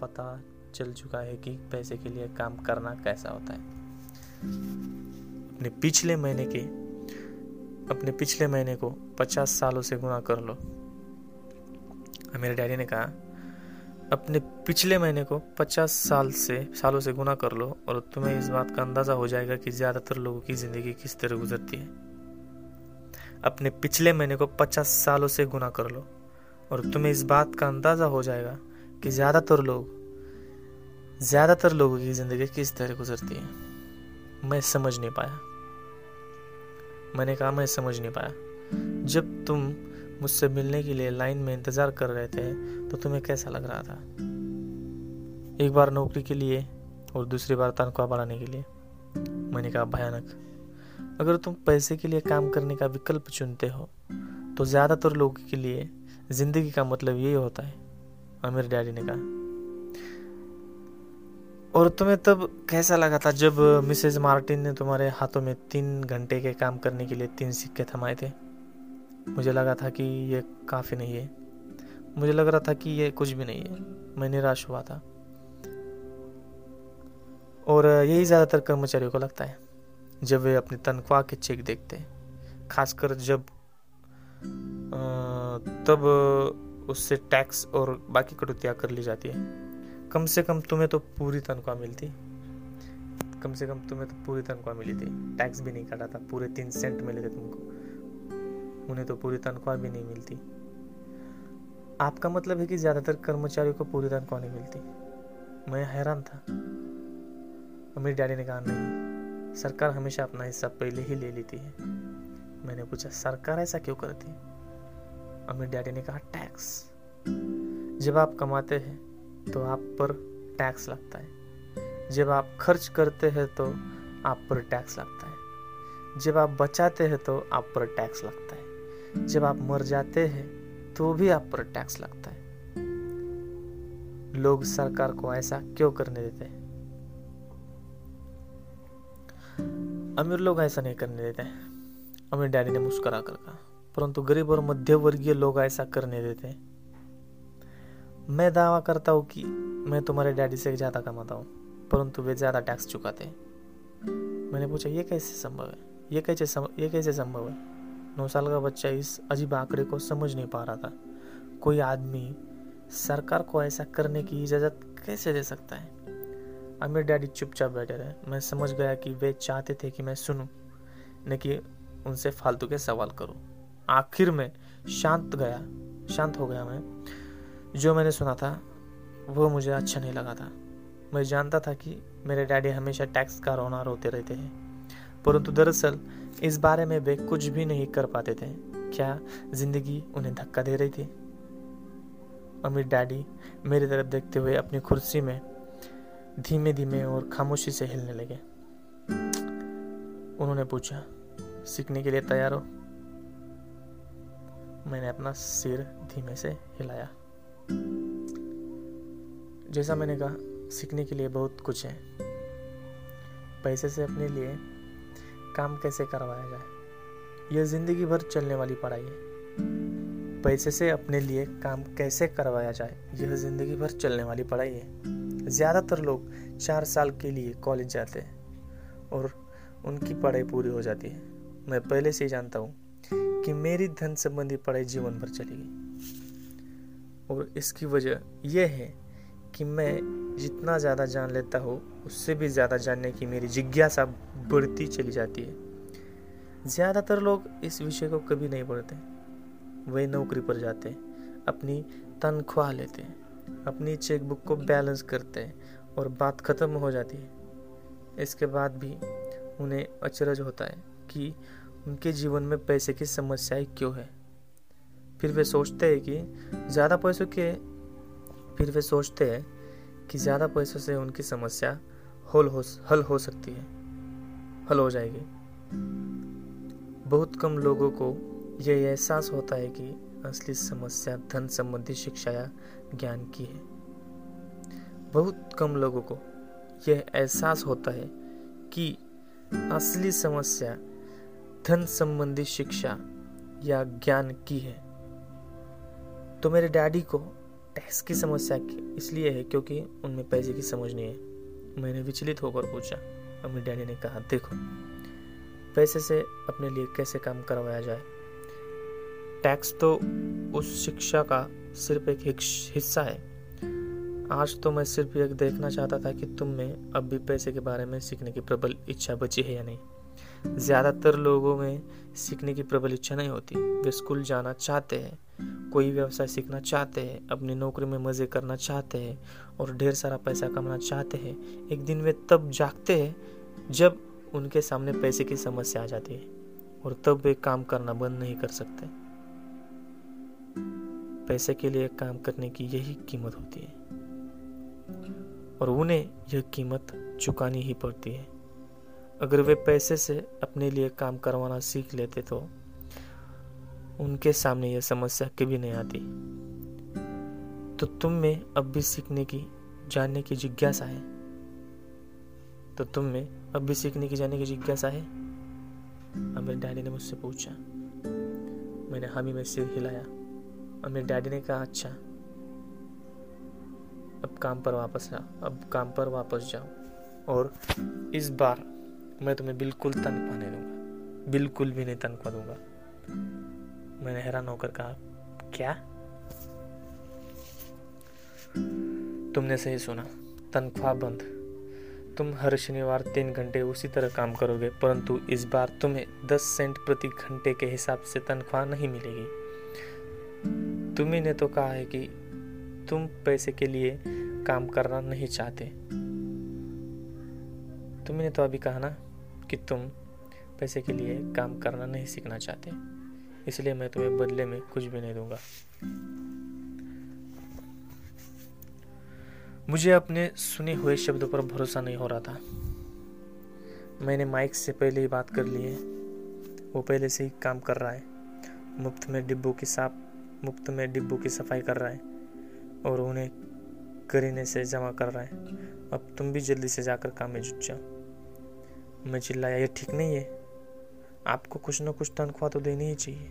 पता चल चुका है कि पैसे के लिए काम करना कैसा होता है। अपने पिछले महीने के, अपने पिछले महीने को पचास सालों से गुना कर लो। मेरे डैडी ने कहा, अपने पिछले महीने को पचास साल से, सालों से गुना कर लो और तुम्हें इस बात का अंदाज़ा हो जाएगा कि ज़्यादातर लोगों की ज़िंदगी किस तरह गुजरती है। अपने पिछले महीने को पचास सालों से गुना कर लो और तुम्हें इस बात का अंदाज़ा हो जाएगा कि ज़्यादातर लोग, ज़्यादातर लोगों की ज़िंदगी किस तरह गुजरती है? मैं समझ नहीं पाया। मैंने कहा, मैं समझ नहीं पाया। जब तुम मुझसे मिलने के लिए लाइन में इंतज़ार कर रहे थे तो तुम्हें कैसा लग रहा था? एक बार नौकरी के लिए और दूसरी बार तनख्वाह बढ़ाने के लिए। मैंने कहा, भयानक। अगर तुम पैसे के लिए काम करने का विकल्प चुनते हो तो ज़्यादातर लोगों के लिए ज़िंदगी का मतलब यही होता है। और मेरे डैडी ने कहा। और तुम्हें तब कैसा लगा था जब मिसेज मार्टिन ने तुम्हारे हाथों में तीन घंटे के काम करने के लिए तीन सिक्के थमाए थे? मुझे लगा था कि ये काफ़ी नहीं है। मुझे लग रहा था कि ये कुछ भी नहीं है। मैं निराश हुआ था। और यही ज़्यादातर कर्मचारियों को लगता है, जब वे अपनी तनख्वाह के चेक देखते हैं। खासकर जब तब उससे टैक्स और बाकी कटौतियाँ कर ली जाती है। कम से कम तुम्हें तो पूरी तनख्वाह मिलती। कम से कम तुम्हें तो पूरी तनख्वाह मिली थी। टैक्स भी नहीं काटा था, पूरे तीन सेंट मिले थे तुमको। उन्हें तो पूरी तनख्वाह भी नहीं मिलती। आपका मतलब है कि ज़्यादातर कर्मचारियों को पूरी तनख्वाह नहीं मिलती। मैं हैरान था। मेरी डैडी ने कहा, नहीं, सरकार हमेशा अपना हिस्सा पहले ही ले लेती है। मैंने पूछा, सरकार ऐसा क्यों करती? है मेरे डैडी ने कहा, टैक्स। जब आप कमाते हैं तो आप पर टैक्स लगता है। जब आप खर्च करते हैं तो आप पर टैक्स लगता है। जब आप बचाते हैं तो आप पर टैक्स लगता है। जब आप मर जाते हैं तो भी आप पर टैक्स लगता है। लोग सरकार को ऐसा क्यों करने देते हैं? अमीर लोग ऐसा नहीं करने देते अमीर डैडी ने मुस्कुरा कर कहा परंतु गरीब और मध्य वर्गीय लोग ऐसा करने देते मैं दावा करता हूँ कि मैं तुम्हारे डैडी से ज़्यादा कमाता हूँ परंतु वे ज़्यादा टैक्स चुकाते मैंने पूछा ये कैसे संभव है? ये कैसे सम, ये कैसे संभव है? नौ साल का बच्चा इस अजीब आंकड़े को समझ नहीं पा रहा था। कोई आदमी सरकार को ऐसा करने की इजाज़त कैसे दे सकता है? अब मेरे डैडी चुपचाप बैठे रहे। मैं समझ गया कि वे चाहते थे कि मैं सुनूं न कि उनसे फालतू के सवाल करूँ। आखिर में शांत गया, शांत हो गया मैं। जो मैंने सुना था, वो मुझे अच्छा नहीं लगा था। मैं जानता था कि मेरे डैडी हमेशा टैक्स का रोना रोते रहते हैं। परंतु दरअसल, इस बारे में वे कुछ भी नहीं कर पाते थे। क्या ज़िंदगी उन्हें धक्का दे रही थी? अमीर डैडी मेरी तरफ़ देखते हुए अपनी कुर्सी में धीमे धीमे और खामोशी से हिलने लगे। उन्होंने पूछा, सीखने के लिए तैयार हो? मैंने अपना सिर धीमे से हिलाया। जैसा मैंने कहा, सीखने के लिए बहुत कुछ है। पैसे से अपने लिए काम कैसे करवाया जाए? यह ज़िंदगी भर चलने वाली पढ़ाई है। पैसे से अपने लिए काम कैसे करवाया जाए? यह ज़िंदगी भर चलने वाली पढ़ाई है। ज़्यादातर लोग चार साल के लिए कॉलेज जाते हैं और उनकी पढ़ाई पूरी हो जाती है। मैं पहले से ही जानता हूँ कि मेरी धन संबंधी पढ़ाई जीवन भर चलेगी और इसकी वजह यह है कि मैं जितना ज़्यादा जान लेता हूँ, उससे भी ज़्यादा जानने की मेरी जिज्ञासा बढ़ती चली जाती है। ज़्यादातर लोग इस विषय को कभी नहीं पढ़ते। वे नौकरी पर जाते अपनी तनख्वाह लेते हैं, अपनी चेकबुक को बैलेंस करते हैं और बात ख़त्म हो जाती है। इसके बाद भी उन्हें अचरज होता है कि उनके जीवन में पैसे की समस्याएँ क्यों है? फिर वे सोचते हैं कि ज़्यादा पैसों के, फिर वे सोचते हैं कि ज़्यादा पैसों से उनकी समस्या हल हो हल हो सकती है, हल हो जाएगी। बहुत कम लोगों को यह एहसास होता है कि असली समस्या धन संबंधी शिक्षा या ज्ञान की है। बहुत कम लोगों को यह एहसास होता है कि असली समस्या धन संबंधी शिक्षा या ज्ञान की है। तो मेरे डैडी को टैक्स की समस्या इसलिए है क्योंकि उनमें पैसे की समझ नहीं है। मैंने विचलित होकर पूछा और मेरे डैडी ने कहा, देखो, पैसे से अपने लिए कैसे काम करवाया जाए? टैक्स तो उस शिक्षा का सिर्फ़ एक हिस्सा है। आज तो मैं सिर्फ़ एक देखना चाहता था कि तुम में अब भी पैसे के बारे में सीखने की प्रबल इच्छा बची है या नहीं। ज़्यादातर लोगों में सीखने की प्रबल इच्छा नहीं होती। वे स्कूल जाना चाहते हैं, कोई व्यवसाय सीखना चाहते हैं, अपनी नौकरी में मज़े करना चाहते हैं और ढेर सारा पैसा कमाना चाहते हैं। एक दिन वे तब जागते हैं जब उनके सामने पैसे की समस्या आ जाती है और तब वे काम करना बंद नहीं कर सकते। पैसे के लिए काम करने की यही कीमत होती है और उन्हें यह कीमत चुकानी ही पड़ती है। अगर वे पैसे से अपने लिए काम करवाना सीख लेते तो उनके सामने यह समस्या कभी नहीं आती। तो तुम में अब भी सीखने की, जानने की जिज्ञासा है? तो तुम में अब भी सीखने की, जानने की जिज्ञासा है? अब मेरे डैडी ने मुझसे पूछा। मैंने हामी में सिर हिलाया। और मेरे डैडी ने कहा अच्छा अब काम पर वापस आ, अब काम पर वापस जाओ और इस बार मैं तुम्हें बिल्कुल तनख्वाह नहीं दूँगा बिल्कुल भी नहीं तनख्वाह दूँगा मैंने हैरान होकर कहा, क्या? तुमने सही सुना। तनख्वाह बंद। तुम हर शनिवार तीन घंटे उसी तरह काम करोगे, परंतु इस बार तुम्हें दस सेंट प्रति घंटे के हिसाब से तनख्वाह नहीं मिलेगी। तुम्ही ने तो कहा है कि तुम पैसे के लिए काम करना नहीं चाहते। तुमने तो अभी कहा ना कि तुम पैसे के लिए काम करना नहीं सीखना चाहते, इसलिए मैं तुम्हें बदले में कुछ भी नहीं दूँगा। मुझे अपने सुने हुए शब्दों पर भरोसा नहीं हो रहा था। मैंने माइक से पहले ही बात कर ली है। वो पहले से ही काम कर रहा है। मुफ़्त में डिब्बों की साफ़, मुफ़्त में डिब्बों की सफ़ाई कर रहा है और उन्हें करीने से जमा कर रहा है। अब तुम भी जल्दी से जाकर काम में जुट जाओ। मैं चिल्लाया, ये ठीक नहीं है। आपको कुछ ना कुछ तनख्वाह तो देनी ही चाहिए।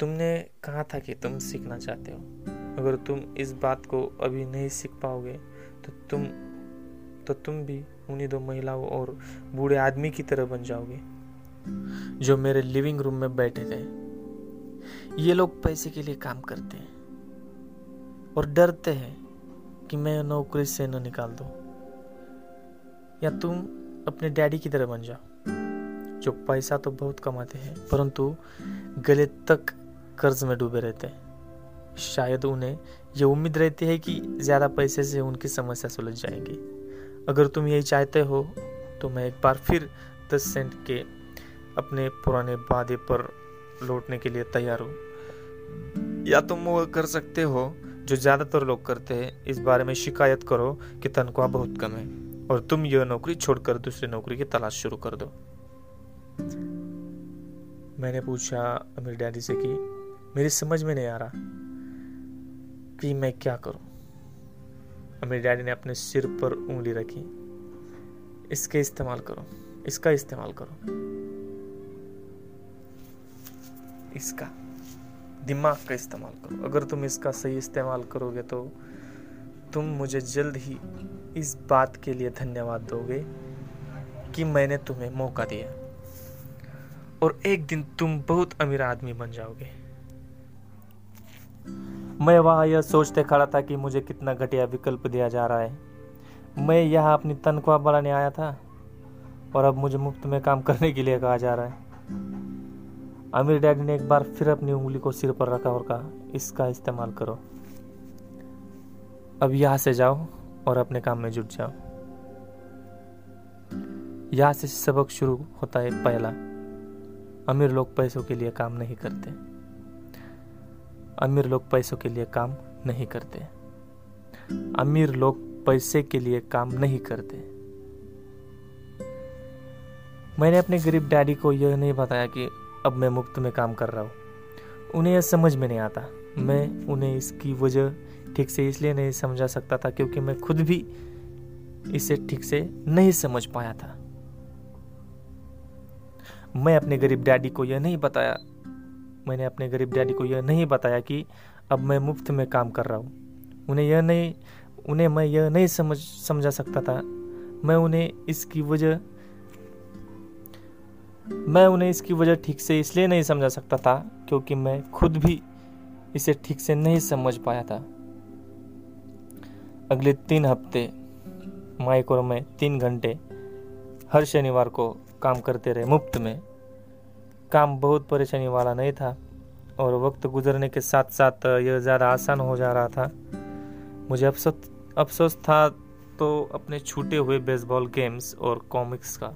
तुमने कहा था कि तुम सीखना चाहते हो। अगर तुम इस बात को अभी नहीं सीख पाओगे तो तुम तो तुम भी उन्हीं दो महिलाओं और बूढ़े आदमी की तरह बन जाओगे, जो मेरे लिविंग रूम में बैठे थे। ये लोग पैसे के लिए काम करते हैं और डरते हैं कि मैं नौकरी से न निकाल दो। या तुम अपने डैडी की तरह बन जाओ जो पैसा तो बहुत कमाते हैं, परंतु गले तक कर्ज में डूबे रहते हैं। शायद उन्हें यह उम्मीद रहती है कि ज़्यादा पैसे से उनकी समस्या सुलझ जाएगी। अगर तुम यही चाहते हो तो मैं एक बार फिर दस सेंट के अपने पुराने वादे पर लौटने के लिए तैयार हूँ। या तुम वो कर सकते हो जो ज़्यादातर लोग करते हैं। इस बारे में शिकायत करो कि तनख्वाह बहुत कम है। और तुम यह नौकरी छोड़कर दूसरी नौकरी की तलाश शुरू कर दो। मैंने पूछा अमीर डैडी से कि मेरी समझ में नहीं आ रहा कि मैं क्या करूँ। अमीर डैडी ने अपने सिर पर उंगली रखी। इसके इस्तेमाल करो, इसका इस्तेमाल करो। इसका दिमाग का इस्तेमाल करो। अगर तुम इसका सही इस्तेमाल करोगे तो तुम मुझे जल्द ही इस बात के लिए धन्यवाद दोगे कि मैंने तुम्हें मौका दिया। और एक दिन तुम बहुत अमीर आदमी बन जाओगे। मैं वहाँ यह सोचते खड़ा था कि मुझे कितना घटिया विकल्प दिया जा रहा है। मैं यहाँ अपनी तनख्वाह बढ़ाने आया था और अब मुझे मुफ़्त में काम करने के लिए कहा जा रहा है। अमीर डैडी ने एक बार फिर अपनी उंगली को सिर पर रखा और कहा, इसका इस्तेमाल करो। अब यहाँ से जाओ और अपने काम में जुट जाओ। यहाँ से सबक शुरू होता है पहला। अमीर लोग पैसों के लिए काम नहीं करते। अमीर लोग पैसों के लिए काम नहीं करते। अमीर लोग पैसे के लिए काम नहीं करते। मैंने अपने गरीब डैडी को यह नहीं बताया कि अब मैं मुफ़्त में काम कर रहा हूँ। उन्हें यह समझ में नहीं आता। मैं उन्हें इसकी वजह ठीक से इसलिए नहीं समझा सकता था क्योंकि मैं खुद भी इसे ठीक से नहीं समझ पाया था। मैं अपने गरीब डैडी को यह नहीं बताया, मैंने अपने गरीब डैडी को यह नहीं बताया कि अब मैं मुफ़्त में काम कर रहा हूँ। उन्हें यह नहीं, उन्हें मैं यह नहीं समझ, समझा सकता था। मैं उन्हें इसकी वजह, मैं उन्हें इसकी वजह ठीक से इसलिए नहीं समझा सकता था क्योंकि मैं खुद भी इसे ठीक से नहीं समझ पाया था। अगले तीन हफ़्ते माइक और मैं तीन घंटे हर शनिवार को काम करते रहे मुफ़्त में। काम बहुत परेशानी वाला नहीं था और वक्त गुजरने के साथ साथ यह ज़्यादा आसान हो जा रहा था। मुझे अफसोस अफसोस था तो अपने छूटे हुए बेसबॉल गेम्स और कॉमिक्स का।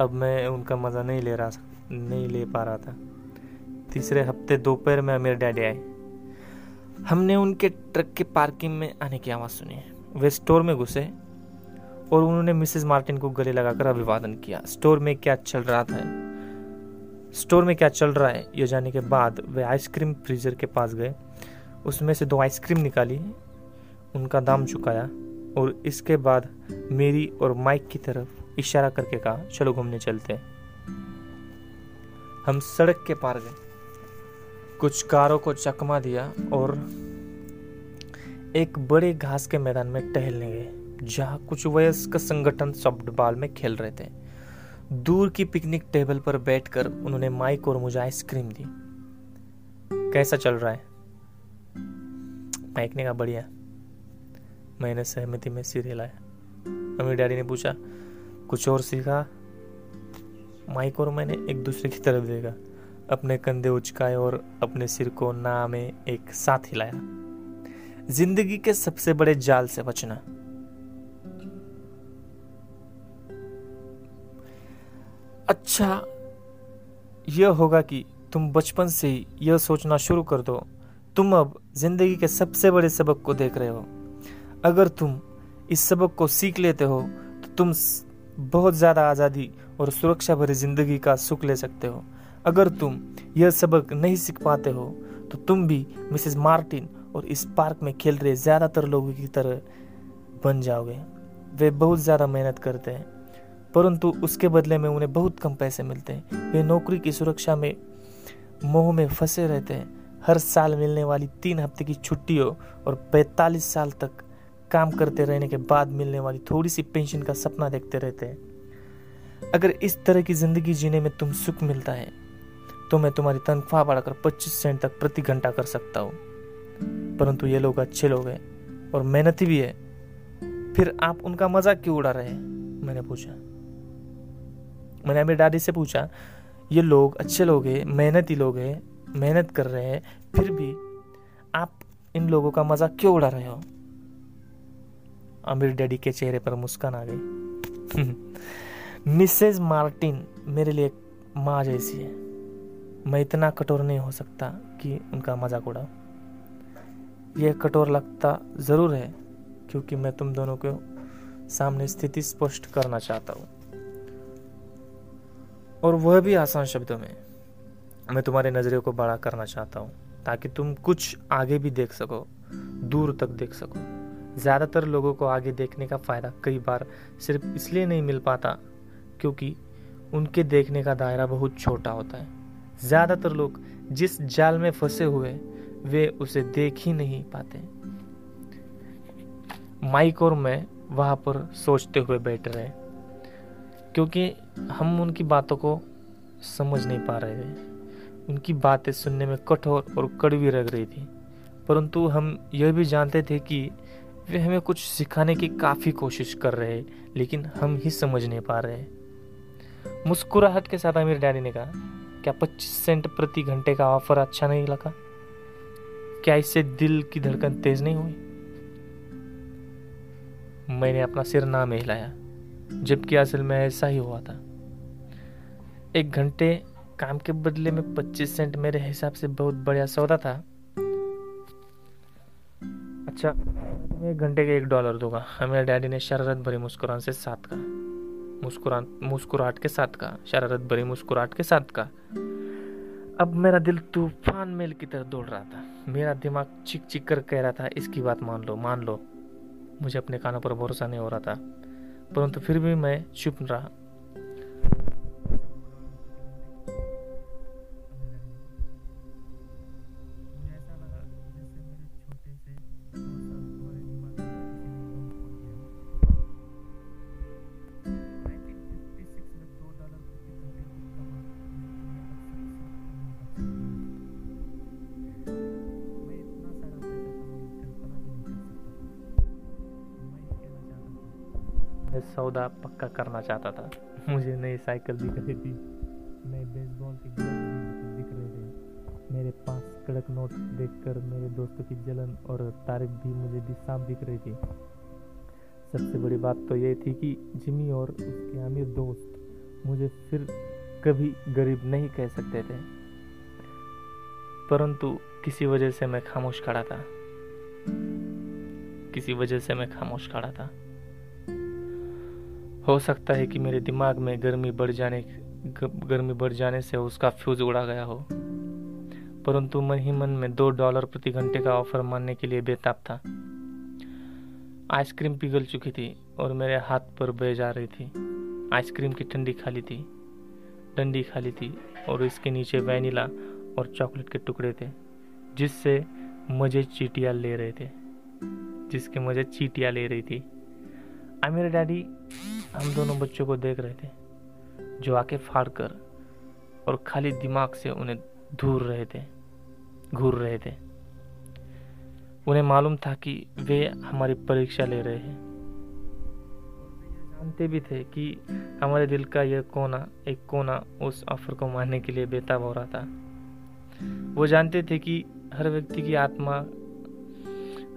अब मैं उनका मज़ा नहीं ले रहा, नहीं ले पा रहा था। तीसरे हफ़्ते दोपहर में मेरे डैडी आए। हमने उनके ट्रक के पार्किंग में आने की आवाज़ सुनी है। वे स्टोर में घुसे और उन्होंने मिसेस मार्टिन को गले लगाकर अभिवादन किया। स्टोर में क्या चल रहा था? स्टोर में क्या चल रहा है? ये जाने के बाद वे आइसक्रीम फ्रीजर के पास गए। उसमें से दो आइसक्रीम निकाली, उनका दाम चुकाया और इसके बाद मेरी और माइक की तरफ़ इशारा करके कहा, चलो घूमने चलते हम सड़क के पार गए। कुछ कारों को चकमा दिया और एक बड़े घास के मैदान में टहलने गए, जहाँ कुछ वयस्क संगठन सॉफ्टबॉल में खेल रहे थे। दूर की पिकनिक टेबल पर बैठकर उन्होंने माइक और मुझे आइसक्रीम दी। कैसा चल रहा है? माइक ने कहा, बढ़िया। मैंने सहमति में सिर हिलाया अमीर डैडी ने पूछा, कुछ और सीखा? माइक और मैंने एक दूसरे की तरफ़ देखा। अपने कंधे उचकाए और अपने सिर को ना में एक साथ हिलाया ज़िंदगी के सबसे बड़े जाल से बचना। अच्छा यह होगा कि तुम बचपन से ही यह सोचना शुरू कर दो, तुम अब ज़िंदगी के सबसे बड़े सबक को देख रहे हो। अगर तुम इस सबक को सीख लेते हो तो तुम बहुत ज़्यादा आज़ादी और सुरक्षा भरी ज़िंदगी का सुख ले सकते हो। अगर तुम यह सबक नहीं सीख पाते हो तो तुम भी मिसेस मार्टिन और इस पार्क में खेल रहे ज़्यादातर लोगों की तरह बन जाओगे। वे बहुत ज़्यादा मेहनत करते हैं, परंतु उसके बदले में उन्हें बहुत कम पैसे मिलते हैं। वे नौकरी की सुरक्षा में मोह में फंसे रहते हैं। हर साल मिलने वाली तीन हफ़्ते की छुट्टियों और 45 साल तक काम करते रहने के बाद मिलने वाली थोड़ी सी पेंशन का सपना देखते रहते हैं। अगर इस तरह की ज़िंदगी जीने में तुम सुख मिलता है तो मैं तुम्हारी तनख्वाह बढ़ाकर 25 सेंट तक प्रति घंटा कर सकता हूँ। परंतु ये लोग अच्छे लोग हैं और मेहनती भी है। फिर आप उनका मज़ाक क्यों उड़ा रहे हैं? मैंने पूछा। मैंने मेरे दादी से पूछा, ये लोग अच्छे लोग हैं, मेहनती लोग हैं, मेहनत कर रहे हैं, फिर भी आप इन लोगों का मज़ाक क्यों उड़ा रहे हो? अमीर डैडी के चेहरे पर मुस्कान आ गई। मिसेज मार्टिन मेरे लिए माँ जैसी है। मैं इतना कठोर नहीं हो सकता कि उनका मज़ाक उड़ाऊं। यह कठोर लगता ज़रूर है, क्योंकि मैं तुम दोनों को सामने स्थिति स्पष्ट करना चाहता हूँ। और वह भी आसान शब्दों में, मैं तुम्हारे नज़रिए को बड़ा करना चाहता हूँ, ताकि तुम कुछ आगे भी देख सको, दूर तक देख सको। ज़्यादातर लोगों को आगे देखने का फ़ायदा कई बार सिर्फ़ इसलिए नहीं मिल पाता, क्योंकि उनके देखने का दायरा बहुत छोटा होता है। ज़्यादातर लोग जिस जाल में फंसे हुए, वे उसे देख ही नहीं पाते। माइक और मैं वहाँ पर सोचते हुए बैठ रहे, क्योंकि हम उनकी बातों को समझ नहीं पा रहे थे। उनकी बातें सुनने में कठोर और कड़वी लग रही थी, परंतु हम यह भी जानते थे कि वे हमें कुछ सिखाने की काफ़ी कोशिश कर रहे हैं लेकिन हम ही समझ नहीं पा रहे। मुस्कुराहट के साथ अमीर डैडी ने कहा क्या 25 सेंट प्रति घंटे का ऑफ़र अच्छा नहीं लगा? क्या इससे दिल की धड़कन तेज नहीं हुई? मैंने अपना सिर ना हिलाया जबकि असल में ऐसा ही हुआ था। एक घंटे काम के बदले में 25 सेंट मेरे हिसाब से बहुत बढ़िया सौदा था। अच्छा मैं एक घंटे का एक डॉलर दूँगा। मेरे डैडी ने शरारत भरी मुस्कुरान से साथ का मुस्कुरान, मुस्कुराहट के साथ कहा, शरारत भरी मुस्कुराहट के साथ कहा, अब मेरा दिल तूफ़ान मेल की तरह दौड़ रहा था। मेरा दिमाग चिक चिक कर कह रहा था, इसकी बात मान लो मान लो। मुझे अपने कानों पर भरोसा नहीं हो रहा था। परंतु फिर भी मैं चुप रहा सौदा पक्का करना चाहता था। मुझे नई साइकिल दिख रही थी। नए बेसबॉल के दिख रहे थे। मेरे पास कड़क नोट देखकर मेरे दोस्तों की जलन और तारीफ़ भी मुझे भी साफ़ दिख रही थी। सबसे बड़ी बात तो ये थी कि जिमी और उसके अमीर दोस्त मुझे फिर कभी गरीब नहीं कह सकते थे। परंतु किसी वजह से मैं खामोश खड़ा था। किसी वजह से मैं खामोश खड़ा था। हो सकता है कि मेरे दिमाग में गर्मी बढ़ जाने गर्मी बढ़ जाने से उसका फ्यूज उड़ा गया हो। परंतु मन ही मन में दो डॉलर प्रति घंटे का ऑफ़र मानने के लिए बेताब था। आइसक्रीम पिघल चुकी थी और मेरे हाथ पर बह जा रही थी। आइसक्रीम की ठंडी खाली थी, डंडी खाली थी और इसके नीचे वैनिला और चॉकलेट के टुकड़े थे, जिससे मुझे चीटियाँ ले रहे थे, जिसके मुझे चीटियाँ ले रही थी। मेरे डैडी हम दोनों बच्चों को देख रहे थे, जो आके फाड़ कर और खाली दिमाग से उन्हें धूर रहे थे, घूर रहे थे। उन्हें मालूम था कि वे हमारी परीक्षा ले रहे हैं। जानते भी थे कि हमारे दिल का यह कोना, एक कोना उस ऑफ़र को मारने के लिए बेताब हो रहा था। वो जानते थे कि हर व्यक्ति की आत्मा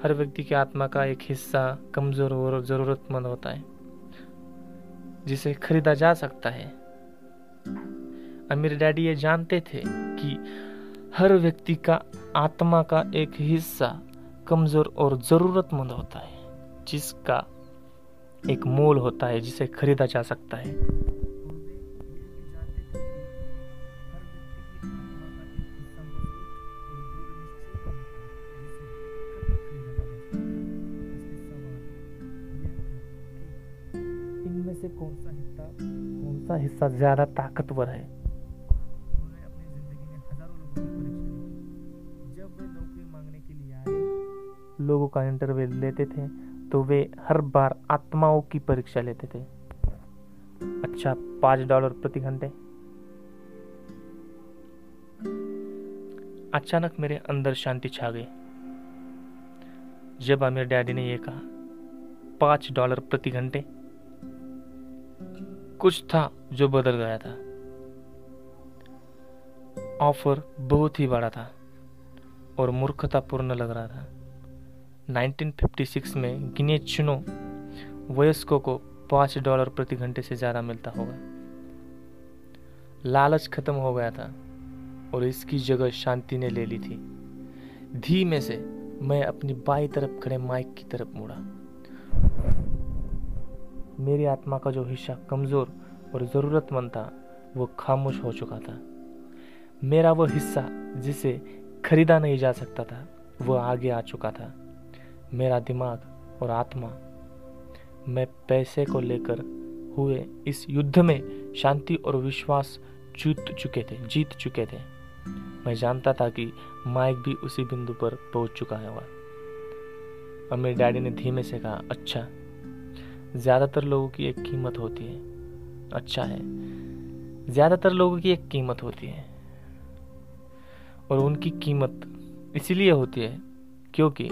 हर व्यक्ति की आत्मा का एक हिस्सा कमज़ोर और ज़रूरतमंद होता है, जिसे खरीदा जा सकता है। अमीर डैडी ये जानते थे कि हर व्यक्ति का आत्मा का एक हिस्सा कमज़ोर और जरूरतमंद होता है, जिसका एक मोल होता है, जिसे खरीदा जा सकता है। हिस्सा ज़्यादा ताकतवर है। लोगों का इंटरव्यू लेते थे तो वे हर बार आत्माओं की परीक्षा लेते थे। अच्छा पाँच डॉलर प्रति घंटे। अचानक मेरे अंदर शांति छा गई। जब आमिर डैडी ने यह कहा, पाँच डॉलर प्रति घंटे। कुछ था जो बदल गया था। ऑफ़र बहुत ही बड़ा था और मूर्खतापूर्ण लग रहा था। 1956 में गिने चुनो वयस्कों को पाँच डॉलर प्रति घंटे से ज़्यादा मिलता होगा। लालच खत्म हो गया था और इसकी जगह शांति ने ले ली थी। धीमे से मैं अपनी बाई तरफ़ खड़े माइक की तरफ़ मुड़ा। मेरी आत्मा का जो हिस्सा कमज़ोर और ज़रूरतमंद था, वो खामोश हो चुका था। मेरा वो हिस्सा जिसे खरीदा नहीं जा सकता था, वो आगे आ चुका था। मेरा दिमाग और आत्मा, मैं पैसे को लेकर हुए इस युद्ध में शांति और विश्वास जीत चुके थे, जीत चुके थे। मैं जानता था कि माइक भी उसी बिंदु पर पहुँच चुका है वह और मेरे डैडी ने धीमे से कहा अच्छा ज़्यादातर लोगों की एक कीमत होती है। अच्छा है। ज़्यादातर लोगों की एक कीमत होती है। और उनकी कीमत इसीलिए होती है क्योंकि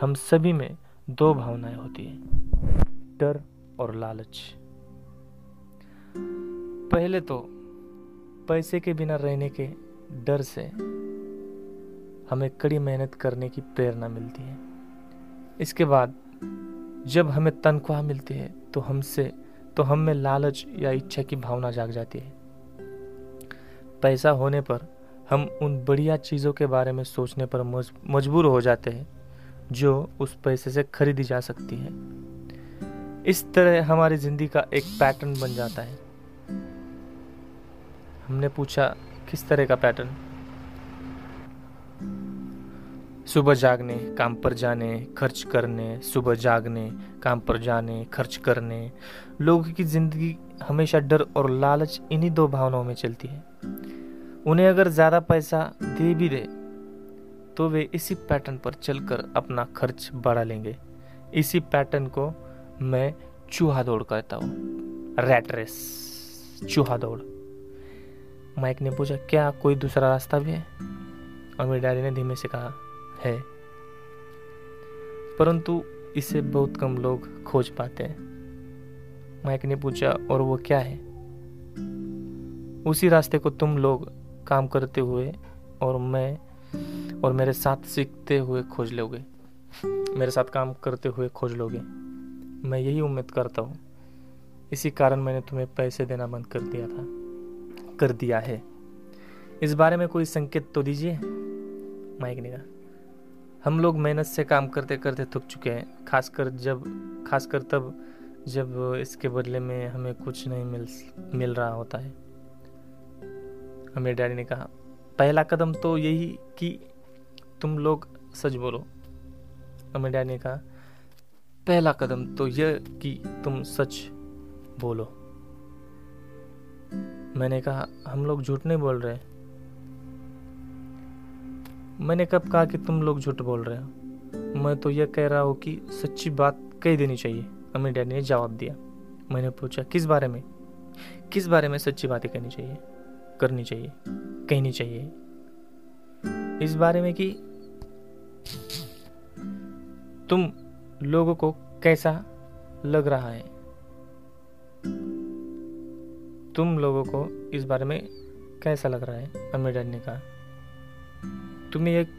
हम सभी में दो भावनाएँ होती है, डर और लालच। पहले तो पैसे के बिना रहने के डर से हमें कड़ी मेहनत करने की प्रेरणा मिलती है। इसके बाद जब हमें तनख्वाह मिलती है तो हमसे तो हम में लालच या इच्छा की भावना जाग जाती है। पैसा होने पर हम उन बढ़िया चीज़ों के बारे में सोचने पर मजबूर हो जाते हैं, जो उस पैसे से खरीदी जा सकती है। इस तरह हमारी ज़िंदगी का एक पैटर्न बन जाता है। हमने पूछा, किस तरह का पैटर्न? सुबह जागने, काम पर जाने, खर्च करने, सुबह जागने, काम पर जाने, खर्च करने। लोगों की ज़िंदगी हमेशा डर और लालच इन्हीं दो भावनाओं में चलती है। उन्हें अगर ज़्यादा पैसा दे भी दे तो वे इसी पैटर्न पर चलकर अपना खर्च बढ़ा लेंगे। इसी पैटर्न को मैं चूहा दौड़ कहता हूँ। रैट रेस चूहा दौड़। माइक ने पूछा, क्या कोई दूसरा रास्ता भी है? और मेरे डैडी ने धीमे से कहा है। परंतु इसे बहुत कम लोग खोज पाते हैं। माइक ने पूछा, और वो क्या है? उसी रास्ते को तुम लोग काम करते हुए और मैं और मेरे साथ सीखते हुए खोज लोगे। मेरे साथ काम करते हुए खोज लोगे। मैं यही उम्मीद करता हूँ। इसी कारण मैंने तुम्हें पैसे देना बंद कर दिया था, कर दिया है। इस बारे में कोई संकेत तो दीजिए? माइक ने कहा। हम लोग मेहनत से काम करते करते थक चुके हैं, खासकर जब, खासकर तब जब इसके बदले में हमें कुछ नहीं मिल मिल रहा होता है। हमें डैडी ने कहा, पहला कदम तो यही कि तुम लोग सच बोलो। हमें डैडी ने कहा, पहला कदम तो यह कि तुम सच बोलो। मैंने कहा, हम लोग झूठ नहीं बोल रहे मैंने कब कहा कि तुम लोग झूठ बोल रहे हो? मैं तो यह कह रहा हूँ कि सच्ची बात कह देनी चाहिए। अम्मी डैडी ने जवाब दिया। मैंने पूछा, किस बारे में? किस बारे में सच्ची बातें करनी चाहिए? करनी चाहिए। कहनी चाहिए। इस बारे में कि तुम लोगों को कैसा लग रहा है? तुम लोगों को इस बारे में कैसा लग रहा है? अम्मी डैड ने कहा। तुम्हें एक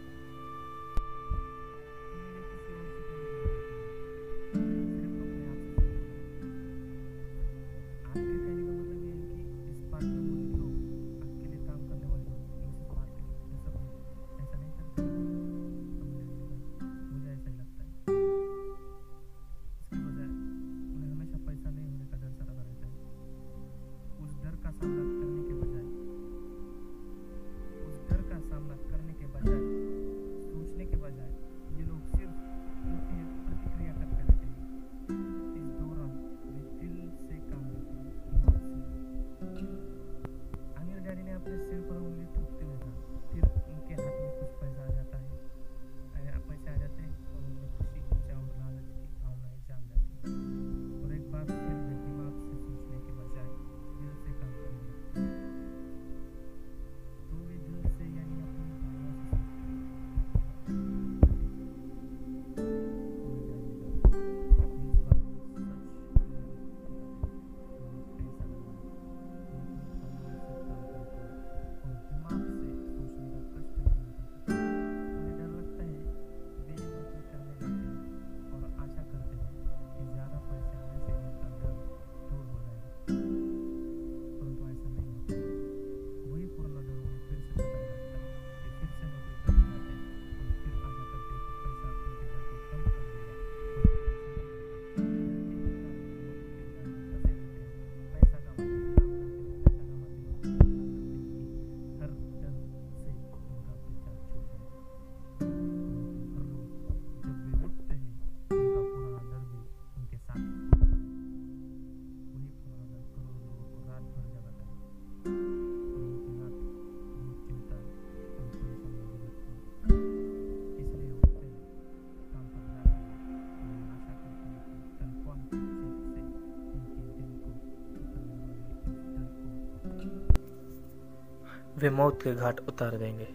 वे मौत के घाट उतार देंगे।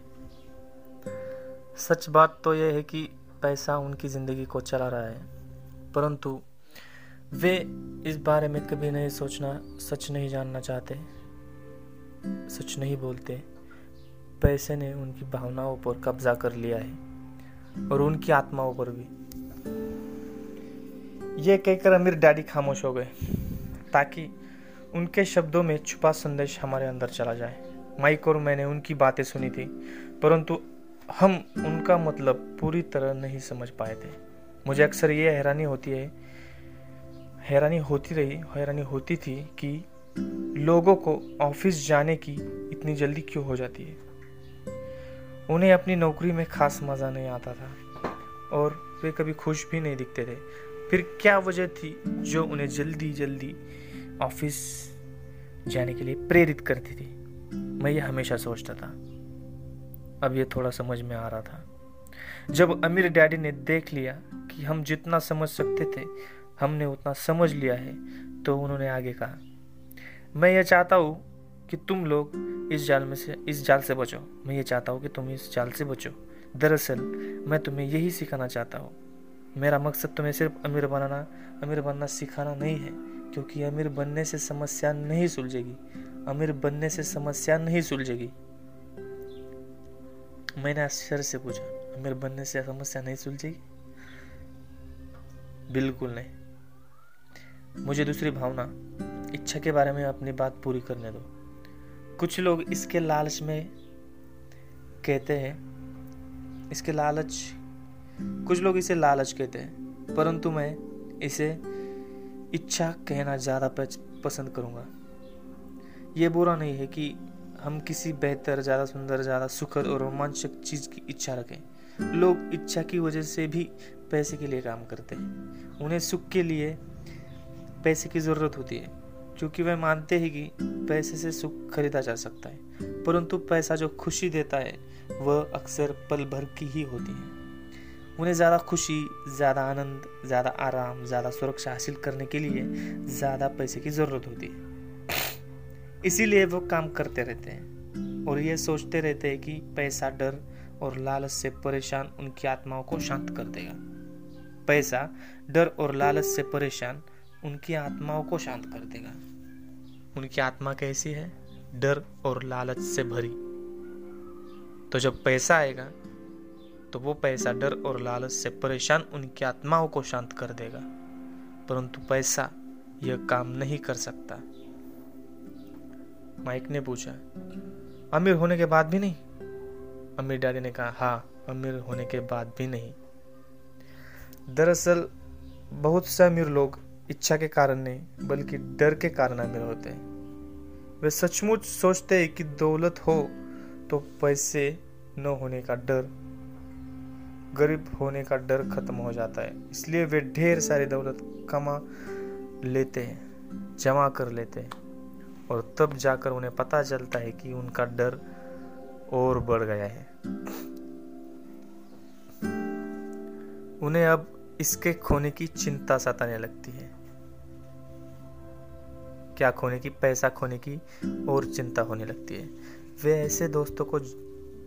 सच बात तो यह है कि पैसा उनकी ज़िंदगी को चला रहा है, परंतु वे इस बारे में कभी नहीं सोचना, सच नहीं जानना चाहते, सच नहीं बोलते। पैसे ने उनकी भावनाओं पर कब्जा कर लिया है, और उनकी आत्माओं पर भी। ये कहकर अमीर डैडी खामोश हो गए, ताकि उनके शब्दों में छुपा संदेश हमारे अंदर चला जाए। माइक और मैंने उनकी बातें सुनी थी, परंतु हम उनका मतलब पूरी तरह नहीं समझ पाए थे। मुझे अक्सर ये हैरानी होती है, हैरानी होती रही, हैरानी होती थी कि लोगों को ऑफ़िस जाने की इतनी जल्दी क्यों हो जाती है? उन्हें अपनी नौकरी में खास मज़ा नहीं आता था, और वे कभी खुश भी नहीं दिखते थे। फिर क्या वजह थी जो उन्हें जल्दी जल्दी ऑफ़िस जाने के लिए प्रेरित करती थी? मैं ये हमेशा सोचता था। अब ये थोड़ा समझ में आ रहा था। जब अमीर डैडी ने देख लिया कि हम जितना समझ सकते थे, हमने उतना समझ लिया है तो उन्होंने आगे कहा, मैं ये चाहता हूँ कि तुम लोग इस जाल में से, इस जाल से बचो। मैं ये चाहता हूँ कि तुम इस जाल से बचो। दरअसल, मैं तुम्हें यही सिखाना चाहता हूँ। मेरा मकसद तुम्हें सिर्फ़ अमीर बनाना, अमीर बनना सिखाना नहीं है, क्योंकि अमीर बनने से समस्या नहीं सुलझेगी। अमीर बनने से समस्या नहीं सुलझेगी। मैंने आश्चर्य से पूछा, अमीर बनने से समस्या नहीं सुलझेगी? बिल्कुल नहीं। मुझे दूसरी भावना, इच्छा के बारे में अपनी बात पूरी करने दो। कुछ लोग इसके लालच में कहते हैं, इसके लालच, कुछ लोग इसे लालच कहते हैं, परंतु मैं इसे इच्छा कहना ज़्यादा पसंद करूँगा। ये बुरा नहीं है कि हम किसी बेहतर, ज़्यादा सुंदर, ज़्यादा सुखद और रोमांचक चीज़ की इच्छा रखें। लोग इच्छा की वजह से भी पैसे के लिए काम करते हैं। उन्हें सुख के लिए पैसे की ज़रूरत होती है, क्योंकि वे मानते हैं कि पैसे से सुख खरीदा जा सकता है। परंतु पैसा जो खुशी देता है, वह अक्सर पल भर की ही होती है। उन्हें ज़्यादा खुशी, ज़्यादा आनंद, ज़्यादा आराम, ज़्यादा सुरक्षा हासिल करने के लिए ज़्यादा पैसे की ज़रूरत होती है। इसीलिए वो काम करते रहते हैं और ये सोचते रहते हैं कि पैसा, डर और लालच से परेशान उनकी आत्माओं को शांत कर देगा। पैसा, डर और लालच से परेशान उनकी आत्माओं को शांत कर देगा। उनकी आत्मा कैसी है? डर और लालच से भरी। तो जब पैसा आएगा तो वो पैसा, डर और लालच से परेशान उनकी आत्माओं को शांत कर देगा। परंतु पैसा यह काम नहीं कर सकता। माइक ने पूछा, अमीर होने के बाद भी नहीं? अमीर डैडी ने कहा हाँ अमीर होने के बाद भी नहीं. दरअसल, बहुत से अमीर लोग इच्छा के कारण नहीं, बल्कि डर के कारण अमीर होते हैं। वे सचमुच सोचते हैं कि दौलत हो तो पैसे न होने का डर, गरीब होने का डर खत्म हो जाता है। इसलिए वे ढेर सारी दौलत कमा लेते हैं, जमा कर लेते हैं। और तब जाकर उन्हें पता चलता है कि उनका डर और बढ़ गया है। उन्हें अब इसके खोने की चिंता सताने लगती है। क्या खोने की, पैसा खोने की और चिंता होने लगती है। वे ऐसे दोस्तों को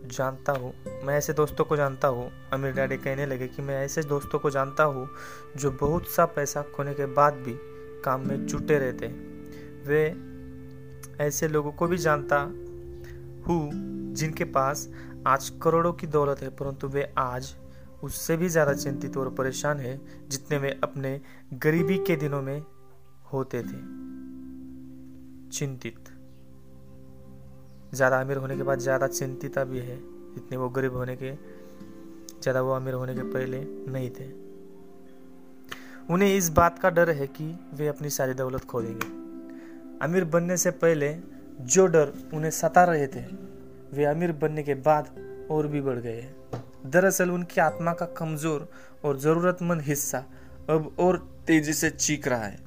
जानता हूँ, मैं ऐसे दोस्तों को जानता हूँ, अमीर डैडी कहने लगे कि मैं ऐसे दोस्तों को जानता हूँ जो बहुत सा पैसा खोने के बाद भी काम में जुटे रहते हैं। वे ऐसे लोगों को भी जानता हूँ जिनके पास आज करोड़ों की दौलत है, परंतु वे आज उससे भी ज़्यादा चिंतित और परेशान है जितने वे अपने गरीबी के दिनों में होते थे। चिंतित। ज़्यादा अमीर होने के बाद ज़्यादा चिंतिता भी है, जितने वो गरीब होने के, ज़्यादा वो अमीर होने के पहले नहीं थे। उन्हें इस बात का डर है कि वे अपनी सारी दौलत खो देंगे। अमीर बनने से पहले जो डर उन्हें सता रहे थे, वे अमीर बनने के बाद और भी बढ़ गए। दरअसल उनकी आत्मा का कमज़ोर और जरूरतमंद हिस्सा अब और तेज़ी से चीख रहा है।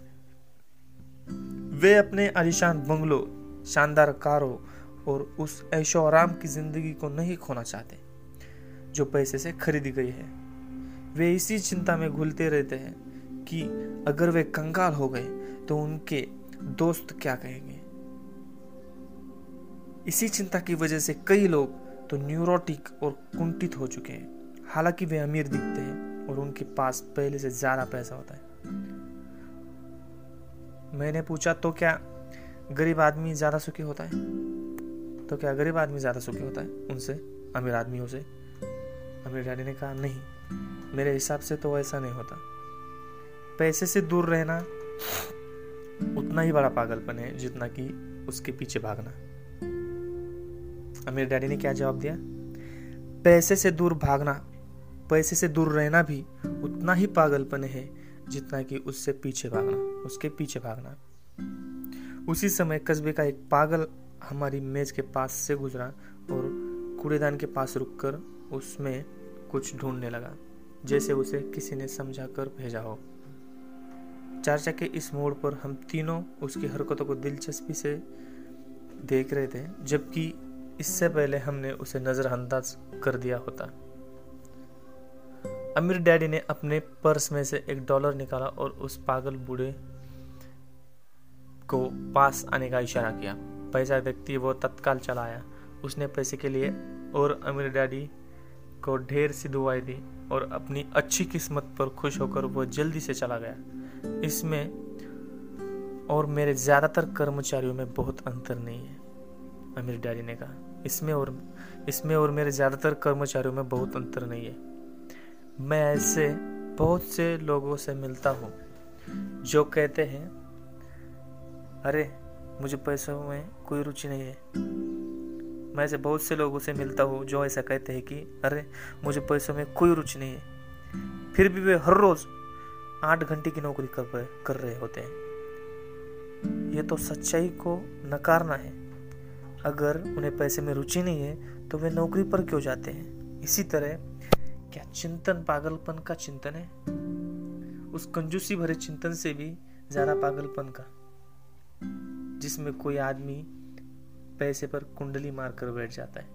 वे अपने आलिशान बंगलों, शानदार कारों और उस ऐशो आराम की ज़िंदगी को नहीं खोना चाहते, जो पैसे से खरीदी गई है। वे इसी चिंता में घुलते रहते हैं कि अगर वे कंगाल हो गए तो उनके दोस्त क्या कहेंगे? इसी चिंता की वजह से कई लोग तो न्यूरोटिक और कुंठित हो चुके हैं। हालाँकि वे अमीर दिखते हैं और उनके पास पहले से ज़्यादा पैसा होता है। मैंने पूछा तो क्या गरीब आदमी ज़्यादा सुखी होता है? तो क्या गरीब आदमी ज़्यादा सुखी होता है? उनसे, अमीर आदमियों से। अमीर डैडी ने कहा, नहीं, मेरे हिसाब से तो ऐसा नहीं होता। पैसे से दूर रहना उतना ही बड़ा पागलपन है जितना कि उसके पीछे भागना। अमीर डैडी ने क्या जवाब दिया? पैसे से दूर भागना, पैसे से दूर रहना भी उतना ही पागलपन है जितना कि उससे पीछे भागना, उसके पीछे भागना। उसी समय कस्बे का एक पागल हमारी मेज के पास से गुजरा और कूड़ेदान के पास रुककर उसमें कुछ ढूँढने लगा, जैसे उसे किसी ने समझा कर भेजा हो। चर्चा के इस मोड़ पर हम तीनों उसकी हरकतों को दिलचस्पी से देख रहे थे, जबकि इससे पहले हमने उसे नजरअंदाज कर दिया होता। अमीर डैडी ने अपने पर्स में से एक डॉलर निकाला और उस पागल बूढ़े को पास आने का इशारा किया। पैसा व्यक्ति वो तत्काल चला आया उसने पैसे के लिए और अमीर डैडी को ढेर सी दुआई दी और अपनी अच्छी किस्मत पर खुश होकर वो जल्दी से चला गया। इसमें और मेरे ज़्यादातर कर्मचारियों में बहुत अंतर नहीं है, अमीर डैडी ने कहा। इसमें और इसमें और मेरे ज़्यादातर कर्मचारियों में बहुत अंतर नहीं है। मैं ऐसे बहुत से लोगों से मिलता हूँ जो कहते हैं, अरे, मुझे पैसों में कोई रुचि नहीं है। मैं ऐसे बहुत से लोगों से मिलता हूँ जो ऐसा कहते हैं कि, अरे, मुझे पैसों में कोई रुचि नहीं है। फिर भी वे हर रोज आठ घंटे की नौकरी कर रहे कर रहे होते हैं। ये तो सच्चाई को नकारना है। अगर उन्हें पैसे में रुचि नहीं है तो वे नौकरी पर क्यों जाते हैं? इसी तरह, क्या चिंतन पागलपन का चिंतन है? उस कंजूसी भरे चिंतन से भी ज़्यादा पागलपन का। जिसमें कोई आदमी पैसे पर कुंडली मारकर बैठ जाता है।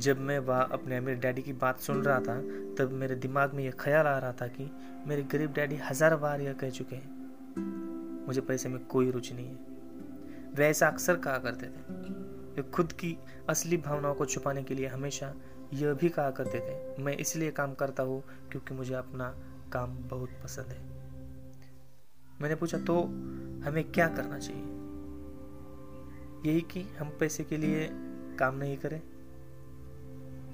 जब मैं वह अपने अमीर डैडी की बात सुन रहा था, तब मेरे दिमाग में यह ख्याल आ रहा था कि मेरे गरीब डैडी हज़ार बार यह कह चुके हैं, मुझे पैसे में कोई रुचि नहीं है। वे ऐसा अक्सर कहा करते थे। वे खुद की असली भावनाओं को छुपाने के लिए हमेशा यह भी कहा करते थे, मैं इसलिए काम करता हूँ क्योंकि मुझे अपना काम बहुत पसंद है। मैंने पूछा तो हमें क्या करना चाहिए? यही कि हम पैसे के लिए काम नहीं करें।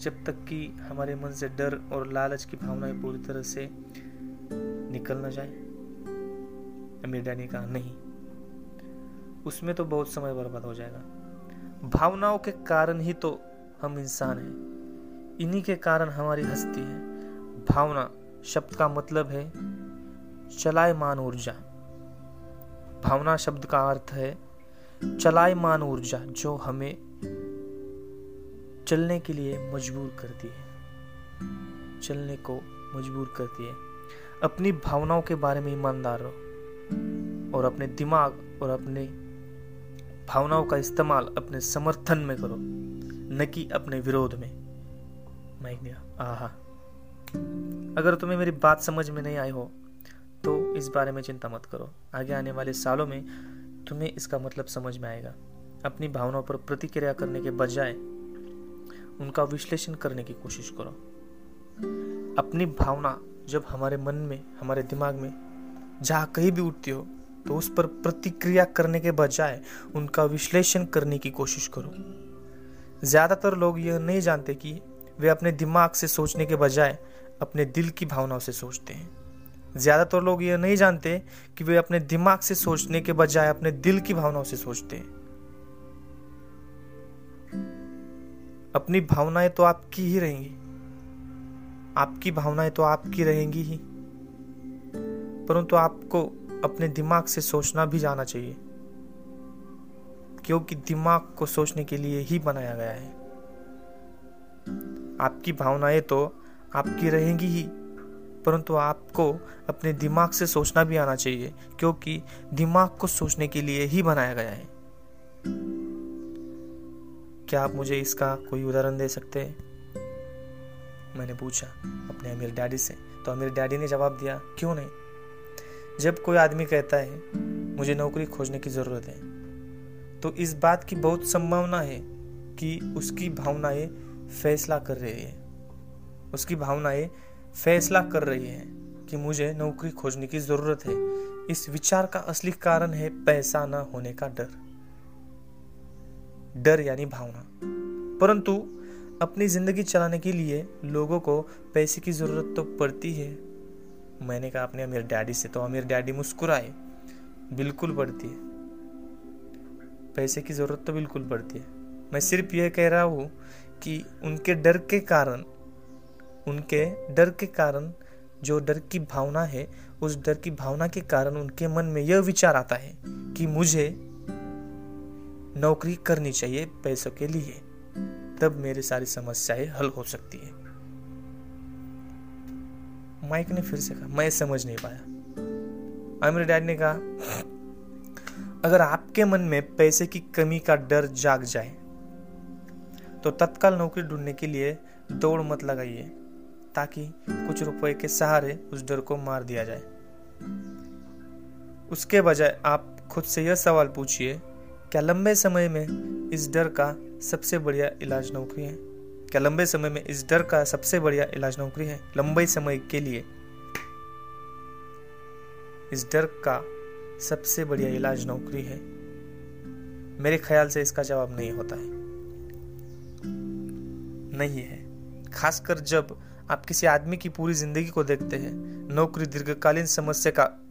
जब तक कि हमारे मन से डर और लालच की भावनाएँ पूरी तरह से निकल ना जाए, अमीर डैनी कहा, नहीं, उसमें तो बहुत समय बर्बाद हो जाएगा। भावनाओं के कारण ही तो हम इंसान हैं। इन्हीं के कारण हमारी हस्ती है। भावना शब्द का मतलब है चलायमान ऊर्जा। भावना शब्द का अर्थ है चलायमान ऊर्जा, जो हमें चलने के लिए मजबूर करती है। चलने को मजबूर करती है। अपनी भावनाओं के बारे में ईमानदार रहो और अपने दिमाग और अपने भावनाओं का इस्तेमाल अपने समर्थन में करो, न कि अपने विरोध में। माइक दिया। आहा। अगर तुम्हें मेरी बात समझ में नहीं आई हो तो इस बारे में चिंता मत करो। आगे आने वाले सालों में तुम्हें इसका मतलब समझ में आएगा। अपनी भावनाओं पर प्रतिक्रिया करने के बजाय उनका विश्लेषण करने की कोशिश करो। अपनी भावना जब हमारे मन में, हमारे दिमाग में जहाँ कहीं भी उठती हो तो उस पर प्रतिक्रिया करने के बजाय उनका विश्लेषण करने की कोशिश करो। ज़्यादातर लोग यह नहीं जानते कि वे अपने दिमाग से सोचने के बजाय अपने दिल की भावनाओं से सोचते हैं। ज़्यादातर लोग यह नहीं जानते कि वे अपने दिमाग से सोचने के बजाय अपने दिल की भावनाओं से सोचते हैं। अपनी भावनाएँ तो आपकी ही रहेंगी। आपकी भावनाएँ तो आपकी रहेंगी ही। परंतु आपको अपने दिमाग से सोचना भी जाना चाहिए। क्योंकि दिमाग को सोचने के लिए ही बनाया गया है। आपकी भावनाएँ तो आपकी रहेंगी ही। परंतु आपको अपने दिमाग से सोचना भी आना चाहिए, क्योंकि दिमाग को सोचने के लिए ही बनाया गया है। क्या आप मुझे इसका कोई उदाहरण दे सकते हैं? मैंने पूछा, अपने अमीर डैडी से। तो अमीर डैडी ने जवाब दिया, क्यों नहीं? जब कोई आदमी कहता है, मुझे नौकरी खोजने की ज़रूरत है तो इस बात की बहुत संभावना है कि उसकी भावनाएँ फैसला कर रही है। उसकी भावनाएँ फैसला कर रही है कि मुझे नौकरी खोजने की ज़रूरत है। इस विचार का असली कारण है पैसा न होने का डर। डर यानी भावना। परंतु अपनी ज़िंदगी चलाने के लिए लोगों को पैसे की ज़रूरत तो पड़ती है। मैंने कहा, अपने अमीर डैडी से तो अमीर डैडी मुस्कुराए। बिल्कुल पड़ती है। पैसे की ज़रूरत तो बिल्कुल पड़ती है। मैं सिर्फ़ यह कह रहा हूँ कि उनके डर के कारण, उनके डर के कारण, जो डर की भावना है, उस डर की भावना के कारण उनके मन में यह विचार आता है कि मुझे नौकरी करनी चाहिए पैसों के लिए। तब मेरी सारी समस्याएँ हल हो सकती है। माइक ने फिर से कहा, मैं समझ नहीं पाया। आमिर डैड ने कहा, अगर आपके मन में पैसे की कमी का डर जाग जाए तो तत्काल नौकरी ढूँढने के लिए दौड़ मत लगाइए, ताकि कुछ रुपए के सहारे उस डर को मार दिया जाए। उसके बजाय आप खुद से यह सवाल पूछिए क्या लंबे समय में इस डर का सबसे बढ़िया इलाज नौकरी है? क्या लंबे समय में इस डर का सबसे बढ़िया इलाज नौकरी है? लंबे समय के लिए इस डर का सबसे बढ़िया इलाज नौकरी है। मेरे ख्याल से इसका जवाब नहीं होता है। नहीं है। खासकर जब आप किसी आदमी की पूरी ज़िंदगी को देखते हैं, नौकरी दीर्घकालीन समस्या का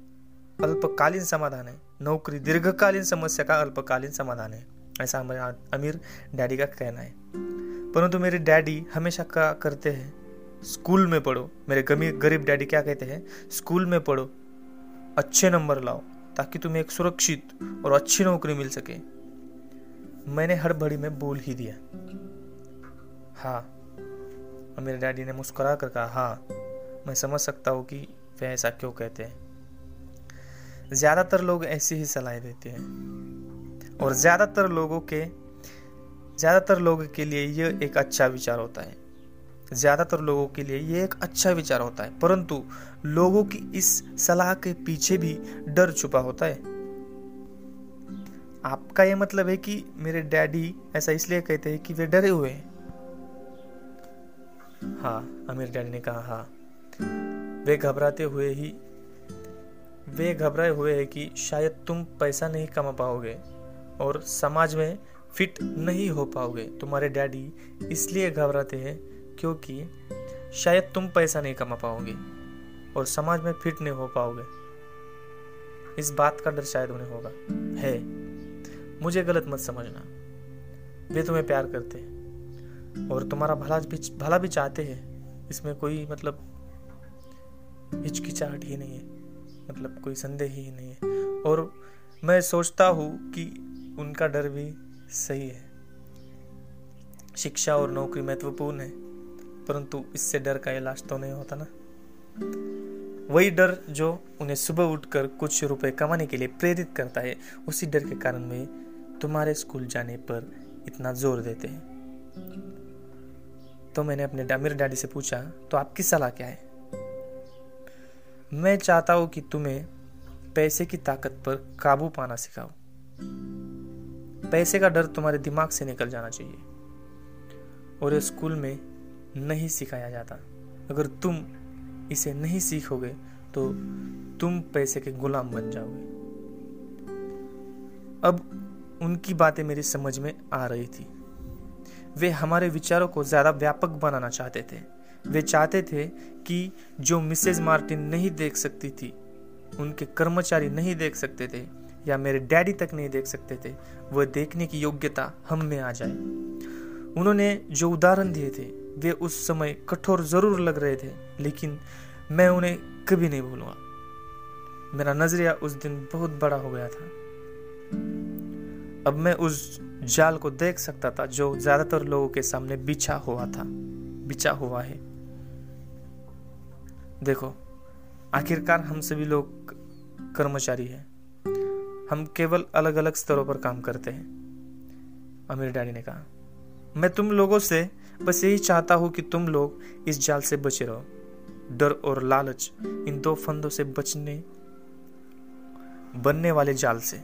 अल्पकालीन समाधान है। नौकरी दीर्घकालीन समस्या का अल्पकालीन समाधान है, ऐसा हमारे अमीर डैडी का कहना है। परंतु मेरे डैडी हमेशा का करते हैं? स्कूल में पढ़ो। मेरे गरीब डैडी क्या कहते हैं? स्कूल में पढ़ो। अच्छे नंबर लाओ, ताकि तुम्हें एक सुरक्षित और अच्छी नौकरी मिल सके। मैंने हर हड़बड़ी में बोल ही दिया। हाँ। और मेरे डैडी ने मुस्कुरा कर कहा हाँ मैं समझ सकता हूँ कि वह ऐसा क्यों कहते हैं। ज़्यादातर लोग ऐसी ही सलाह देते हैं। और ज़्यादातर लोगों के, ज़्यादातर लोगों के लिए यह एक अच्छा विचार होता है। ज़्यादातर लोगों के लिए यह एक अच्छा विचार होता है, परंतु लोगों की इस सलाह के पीछे भी डर छुपा होता है। आपका यह मतलब है कि मेरे डैडी ऐसा इसलिए कहते हैं कि वे डरे हुए हैं। हाँ अमीर डैडी ने कहा हाँ। वे घबराते हुए ही वे घबराए हुए हैं कि शायद तुम पैसा नहीं कमा पाओगे और समाज में फिट नहीं हो पाओगे। तुम्हारे डैडी इसलिए घबराते हैं क्योंकि शायद तुम पैसा नहीं कमा पाओगे और समाज में फिट नहीं हो पाओगे। इस बात का डर शायद उन्हें होगा। है। मुझे गलत मत समझना। वे तुम्हें प्यार करते हैं और तुम्हारा भला भी भला भी चाहते हैं। इसमें कोई मतलब हिचकिचाहट ही नहीं है। मतलब कोई संदेह ही नहीं है। और मैं सोचता हूँ कि उनका डर भी सही है। शिक्षा और नौकरी महत्वपूर्ण है, परंतु इससे डर का इलाज तो नहीं होता ना। वही डर जो उन्हें सुबह उठकर कुछ रुपए कमाने के लिए प्रेरित करता है, उसी डर के कारण वे तुम्हारे स्कूल जाने पर इतना ज़ोर देते हैं। तो मैंने अपने मेरे डैडी से पूछा तो आपकी सलाह क्या है? मैं चाहता हूँ कि तुम्हें पैसे की ताकत पर काबू पाना सिखाओ। पैसे का डर तुम्हारे दिमाग से निकल जाना चाहिए और ये स्कूल में नहीं सिखाया जाता। अगर तुम इसे नहीं सीखोगे तो तुम पैसे के गुलाम बन जाओगे। अब उनकी बातें मेरी समझ में आ रही थी। वे हमारे विचारों को ज़्यादा व्यापक बनाना चाहते थे। वे चाहते थे कि जो मिसेज मार्टिन नहीं देख सकती थी, उनके कर्मचारी नहीं देख सकते थे, या मेरे डैडी तक नहीं देख सकते थे, वह देखने की योग्यता हम में आ जाए। उन्होंने जो उदाहरण दिए थे, वे उस समय कठोर ज़रूर लग रहे थे, लेकिन मैं उन्हें कभी नहीं भूलूँगा। मेरा नज़रिया उस दिन बहुत बड़ा हो गया था। अब मैं उस जाल को देख सकता था, जो ज़्यादातर लोगों के सामने बिछा हुआ था, बिछा हुआ है। देखो, आखिरकार हम सभी लोग कर्मचारी हैं। हम केवल अलग अलग स्तरों पर काम करते हैं, अमीर डैडी ने कहा। मैं तुम लोगों से बस यही चाहता हूँ कि तुम लोग इस जाल से बचे रहो। डर और लालच इन दो फंदों से बचने, बनने वाले जाल से।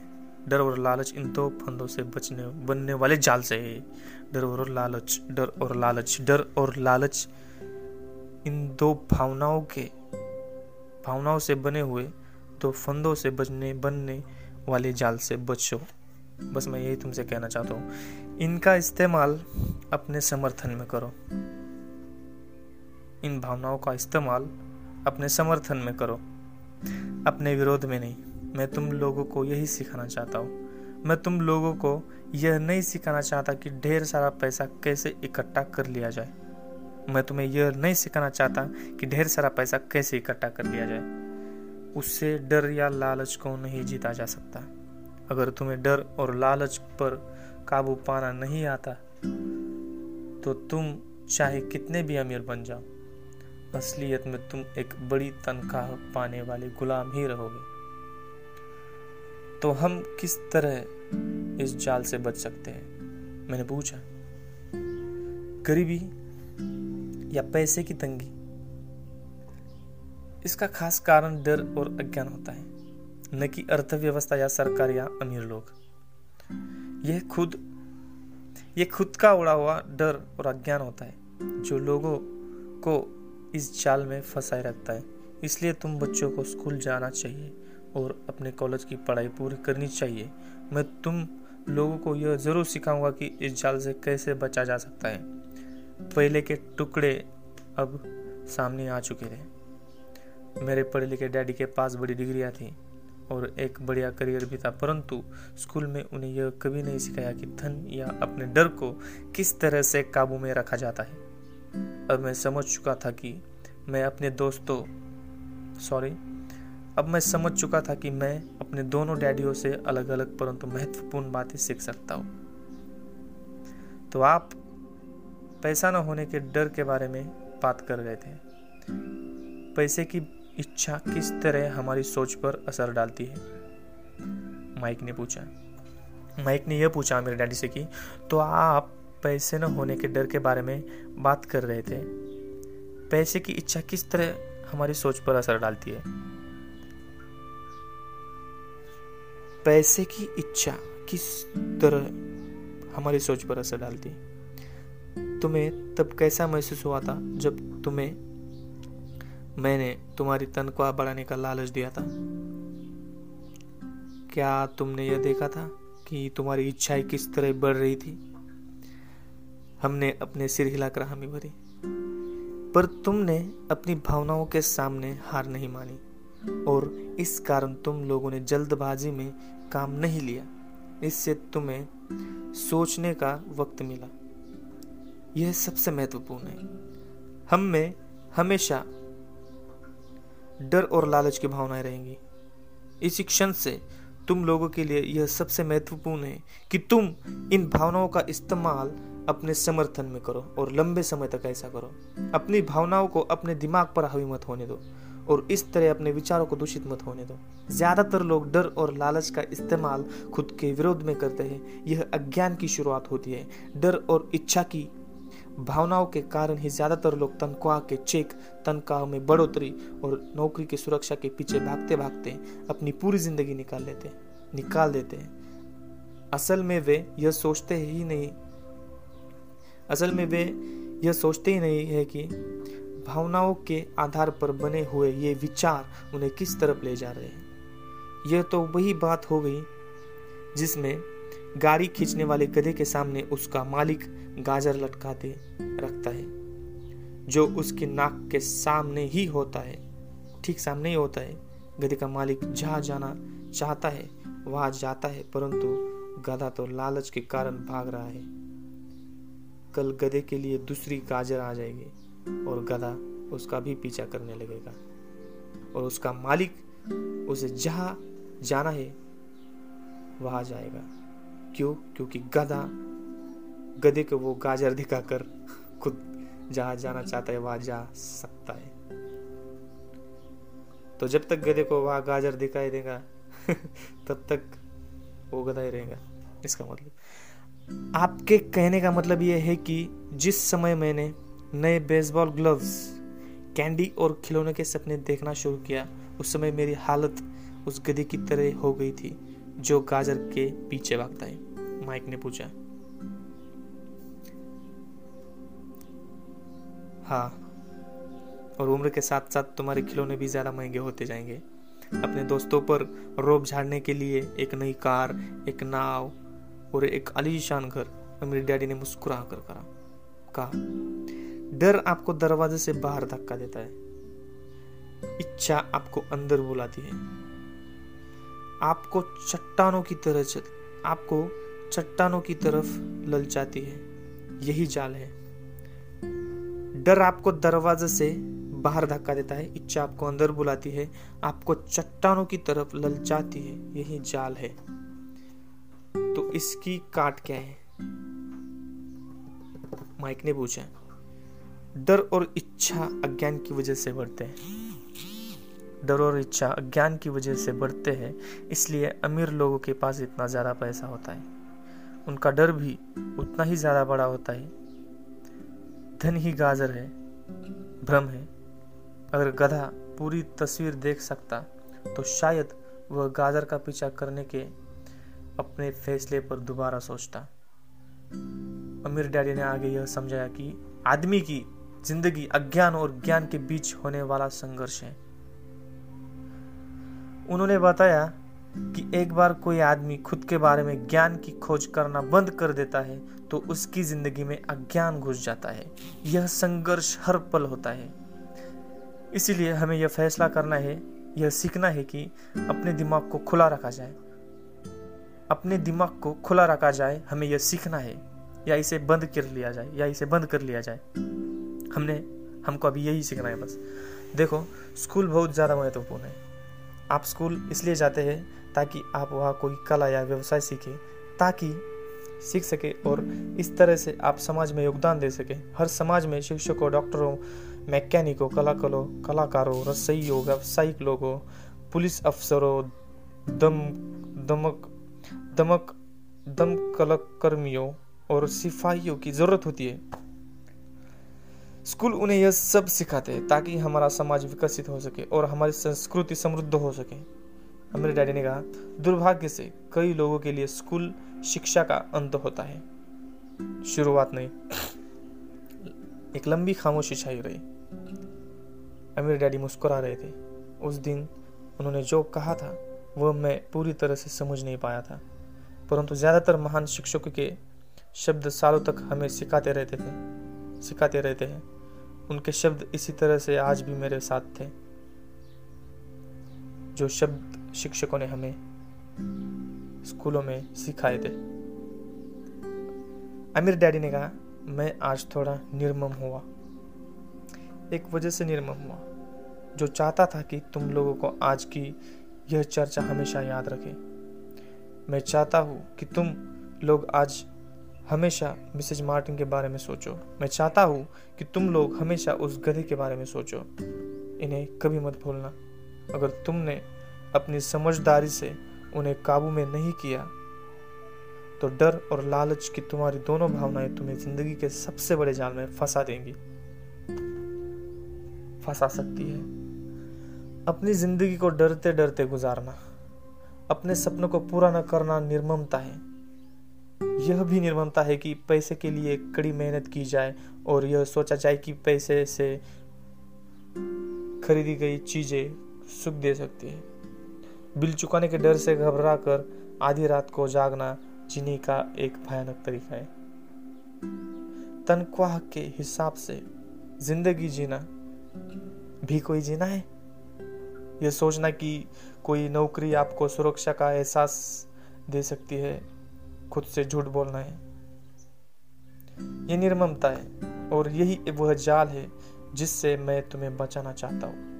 डर और लालच इन दो फंदों से बचने, बनने वाले जाल से। डर और लालच, डर और लालच, डर और लालच इन दो भावनाओं के, भावनाओं से बने हुए दो फंदों से बचने बनने वाले जाल से बचो। बस मैं यही तुमसे कहना चाहता हूँ, इनका इस्तेमाल अपने समर्थन में करो। इन भावनाओं का इस्तेमाल अपने समर्थन में करो। अपने विरोध में नहीं, मैं तुम लोगों को यही सिखाना चाहता हूँ। मैं तुम लोगों को यह नहीं सिखाना चाहता कि ढेर सारा पैसा कैसे इकट्ठा कर लिया जाए। मैं तुम्हें यह नहीं सिखाना चाहता कि ढेर सारा पैसा कैसे इकट्ठा कर लिया जाए। उससे डर या लालच को नहीं जीता जा सकता। अगर तुम्हें डर और लालच पर काबू पाना नहीं आता तो तुम चाहे कितने भी अमीर बन जाओ, असलियत में तुम एक बड़ी तनख्वाह पाने वाले गुलाम ही रहोगे। तो हम किस तरह इस जाल से बच सकते हैं? मैंने पूछा। गरीबी या पैसे की तंगी। इसका खास कारण डर और अज्ञान होता है। न कि अर्थव्यवस्था या सरकार या अमीर लोग। यह खुद ये खुद का उड़ा हुआ डर और अज्ञान होता है, जो लोगों को इस जाल में फंसाए रखता है। इसलिए तुम बच्चों को स्कूल जाना चाहिए और अपने कॉलेज की पढ़ाई पूरी करनी चाहिए। मैं तुम लोगों को यह ज़रूर सिखाऊँगा कि इस जाल से कैसे बचा जा सकता है। पहले के टुकड़े अब सामने आ चुके थे मेरे पढ़े लिखे डैडी के पास बड़ी डिग्रियाँ थी और एक बढ़िया करियर भी था, परंतु स्कूल में उन्हें यह कभी नहीं सिखाया कि धन या अपने डर को किस तरह से काबू में रखा जाता है। अब मैं समझ चुका था कि मैं अपने दोस्तों, सॉरी, अब मैं समझ चुका था कि मैं अपने दोनों डैडियों से अलग अलग परंतु महत्वपूर्ण बातें सीख सकता हूँ। तो आप पैसा न होने के डर के बारे में बात कर रहे थे। पैसे की इच्छा किस तरह हमारी सोच पर असर डालती है? माइक ने पूछा। माइक ने यह पूछा मेरे डैडी से कि तो आप पैसे न होने के डर के बारे में बात कर रहे थे? पैसे की इच्छा किस तरह हमारी सोच पर असर डालती है? पैसे की इच्छा किस तरह हमारी सोच पर असर डालती है? तुम्हें तब कैसा महसूस हुआ था जब तुम्हें, मैंने तुम्हारी तनख्वाह बढ़ाने का लालच दिया था? क्या तुमने यह देखा था कि तुम्हारी इच्छाएँ किस तरह बढ़ रही थी? हमने अपने सिर हिलाकर हामी भरी। पर तुमने अपनी भावनाओं के सामने हार नहीं मानी, और इस कारण तुम लोगों ने जल्दबाजी में काम नहीं लिया। इससे तुम्हें सोचने का वक्त मिला। यह सबसे महत्वपूर्ण है। हम में हमेशा डर और लालच की भावनाएँ रहेंगी। इस क्षण से तुम लोगों के लिए यह सबसे महत्वपूर्ण है कि तुम इन भावनाओं का इस्तेमाल अपने समर्थन में करो और लंबे समय तक ऐसा करो। अपनी भावनाओं को अपने दिमाग पर हावी मत होने दो और इस तरह अपने विचारों को दूषित मत होने दो। ज़्यादातर लोग डर और लालच का इस्तेमाल खुद के विरोध में करते हैं। यह अज्ञान की शुरुआत होती है। डर और इच्छा की भावनाओं के कारण ही ज़्यादातर लोग तनख्वाह के चेक, तनख्वाह में बढ़ोतरी और नौकरी की सुरक्षा के पीछे भागते भागते अपनी पूरी ज़िंदगी निकाल लेते, निकाल देते हैं। असल में वे यह सोचते ही नहीं, असल में वे यह सोचते ही नहीं है कि भावनाओं के आधार पर बने हुए ये विचार उन्हें किस तरफ़ ले जा रहे हैं। यह तो वही बात हो गई जिसमें गाड़ी खींचने वाले गधे के सामने उसका मालिक गाजर लटकाते रखता है। जो उसके नाक के सामने ही होता है, ठीक सामने ही होता है, गधे का मालिक जहाँ जाना चाहता है, वहाँ जाता है, परंतु गधा तो लालच के कारण भाग रहा है। कल गधे के लिए दूसरी गाजर आ जाएगी और गधा उसका भी पीछा करने लगेगा। और उसका मालिक उसे जहाँ जाना है, वहाँ जाएगा। क्यों? क्योंकि गधा गधे को वो गाजर दिखाकर खुद जहाँ जाना चाहता है, वहाँ जा सकता है। तो जब तक गधे को वहाँ गाजर दिखाई देगा, तब तक वो गधा ही रहेगा। इसका मतलब। आपके कहने का मतलब यह है कि जिस समय मैंने नए बेसबॉल ग्लव्स कैंडी और खिलौने के सपने देखना शुरू किया, उस समय मेरी हालत उस गधे की तरह हो गई थी, जो गाजर के पीछे भागता है। माइक ने पूछा हाँ। और उम्र के साथ साथ तुम्हारे खिलौने भी ज़्यादा महँगे होते जाएँगे। अपने दोस्तों पर रोब झाड़ने के लिए एक नई कार, एक नाव और एक अलीशान घर मेरे डैडी ने मुस्कुरा कर करा। कहा, डर आपको दरवाजे से बाहर धक्का देता है। इच्छा आपको अंदर बुलाती है। आपको चट्टानों की तरह चल, आपको चट्टानों की तरफ़ ललचाती है। यही जाल है। डर आपको दरवाजे से बाहर धक्का देता है, इच्छा आपको अंदर बुलाती है, आपको चट्टानों की तरफ़ ललचाती है, यही जाल है। तो इसकी काट क्या है? माइक ने पूछा। डर और इच्छा अज्ञान की वजह से बढ़ते हैं। डर और इच्छा अज्ञान की वजह से बढ़ते हैं, इसलिए अमीर लोगों के पास इतना ज़्यादा पैसा होता है। उनका डर भी उतना ही ज़्यादा बड़ा होता है धन ही गाजर है, भ्रम है। अगर गधा पूरी तस्वीर देख सकता तो शायद वह गाजर का पीछा करने के अपने फैसले पर दोबारा सोचता। अमीर डैडी ने आगे यह समझाया कि आदमी की ज़िंदगी अज्ञान और ज्ञान के बीच होने वाला संघर्ष है। उन्होंने बताया कि एक बार कोई आदमी खुद के बारे में ज्ञान की खोज करना बंद कर देता है तो उसकी ज़िंदगी में अज्ञान घुस जाता है। यह संघर्ष हर पल होता है। इसीलिए हमें यह फैसला करना है, यह सीखना है कि अपने दिमाग को खुला रखा जाए। अपने दिमाग को खुला रखा जाए, हमें यह सीखना है, या इसे बंद कर लिया जाए, या इसे बंद कर लिया जाए। हमने, हमको अभी यही सीखना है बस। देखो, स्कूल बहुत ज़्यादा महत्वपूर्ण है। आप स्कूल इसलिए जाते हैं ताकि आप वहाँ कोई कला या व्यवसाय सीखें, ताकि सीख सके और इस तरह से आप समाज में योगदान दे सके। हर समाज में शिक्षकों, डॉक्टरों, मैकेनिकों कलाकारों कलाकारों रसोइयों व्यावसायिक लोगों, पुलिस अफसरों, दम, दमक दमक दमकल कर्मियों और सिपाहियों की ज़रूरत होती है। स्कूल उन्हें यह सब सिखाते हैं ताकि हमारा समाज विकसित हो सके और हमारी संस्कृति समृद्ध हो सके। मेरे डैडी ने कहा, दुर्भाग्य से कई लोगों के लिए स्कूल शिक्षा का अंत होता है। शुरुआत नहीं। एक लंबी खामोशी छाई रही। अमीर डैडी मुस्कुरा रहे थे। उस दिन उन्होंने जो कहा था वह मैं पूरी तरह से समझ नहीं पाया था। परंतु ज़्यादातर महान शिक्षकों के शब्द सालों तक हमें सिखाते रहते थे, सिखाते रहते हैं। उनके शब्द इसी तरह से आज भी मेरे साथ थे। जो शब्द शिक्षकों ने हमें स्कूलों में सिखाए थे। अमीर डैडी ने कहा, मैं आज थोड़ा निर्मम हुआ। एक वजह से निर्मम हुआ, जो चाहता था कि तुम लोगों को आज की यह चर्चा हमेशा याद रखे। मैं चाहता हूँ कि तुम लोग आज हमेशा मिसेज मार्टिन के बारे में सोचो। मैं चाहता हूँ कि तुम लोग हमेशा उस गधे के बारे में सोचो। इन्हें कभी मत भूलना। अगर तुमने अपनी समझदारी से उन्हें काबू में नहीं किया तो डर और लालच की तुम्हारी दोनों भावनाएँ तुम्हें ज़िंदगी के सबसे बड़े जाल में फंसा देंगी। फंसा सकती है। अपनी ज़िंदगी को डरते डरते गुजारना, अपने सपनों को पूरा न करना निर्ममता है। यह भी निर्ममता है कि पैसे के लिए कड़ी मेहनत की जाए और यह सोचा जाए कि पैसे से खरीदी गई चीज़ें सुख दे सकती है। बिल चुकाने के डर से घबरा कर आधी रात को जागना जीने का एक भयानक तरीका है। तनख्वाह के हिसाब से ज़िंदगी जीना भी कोई जीना है? यह सोचना कि कोई नौकरी आपको सुरक्षा का एहसास दे सकती है, खुद से झूठ बोलना है। यह निर्ममता है और यही वह जाल है जिससे मैं तुम्हें बचाना चाहता हूँ।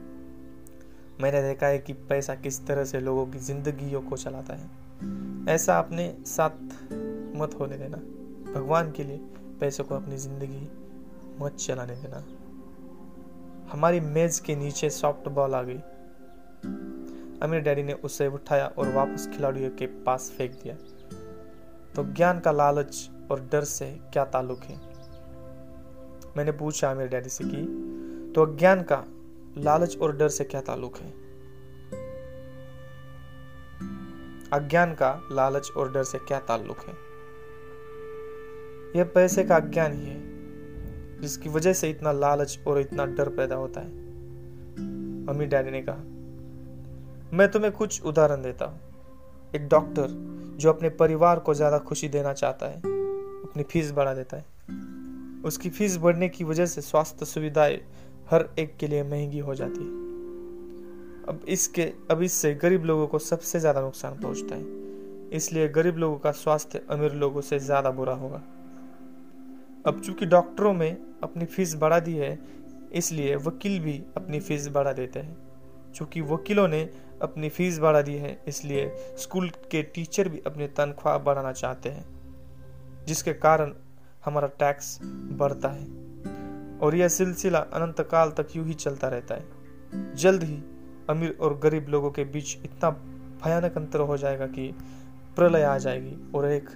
मैंने देखा है कि पैसा किस तरह से लोगों की जिंदगियों को चलाता है। ऐसा अपने साथ मत होने देना। भगवान के लिए पैसे को अपनी ज़िंदगी मत चलाने देना। हमारी मेज के नीचे सॉफ्ट बॉल आ गई। अमीर डैडी ने उसे उठाया और वापस खिलाड़ियों के पास फेंक दिया। तो ज्ञान का लालच और डर से क्या ताल्लुक है? मैंने पूछा अमीर डैडी से कि तो ज्ञान का लालच और डर से क्या ताल्लुक है? अज्ञान का लालच और डर से क्या ताल्लुक है? यह पैसे का अज्ञान ही है, जिसकी वजह से इतना लालच और इतना डर पैदा होता है। मम्मी डैडी ने कहा, मैं तुम्हें कुछ उदाहरण देता हूँ। एक डॉक्टर जो अपने परिवार को ज़्यादा खुशी देना चाहता है, अपनी फ़ीस बढ़ा देता है। उसकी फ़ीस बढ़ने की वजह से स्वास्थ्य सुविधाएँ हर एक के लिए महँगी हो जाती है। अब इसके, अब इससे गरीब लोगों को सबसे ज़्यादा नुकसान पहुँचता है। इसलिए गरीब लोगों का स्वास्थ्य अमीर लोगों से ज़्यादा बुरा होगा। अब चूँकि डॉक्टरों में अपनी फ़ीस बढ़ा दी है, इसलिए वकील भी अपनी फ़ीस बढ़ा देते हैं। चूँकि वकीलों ने अपनी फ़ीस बढ़ा दी है, इसलिए स्कूल के टीचर भी अपनी तनख्वाह बढ़ाना चाहते हैं, जिसके कारण हमारा टैक्स बढ़ता है। और यह सिलसिला अनंत काल तक यूँ ही चलता रहता है। जल्द ही अमीर और गरीब लोगों के बीच इतना भयानक अंतर हो जाएगा कि प्रलय आ जाएगी और एक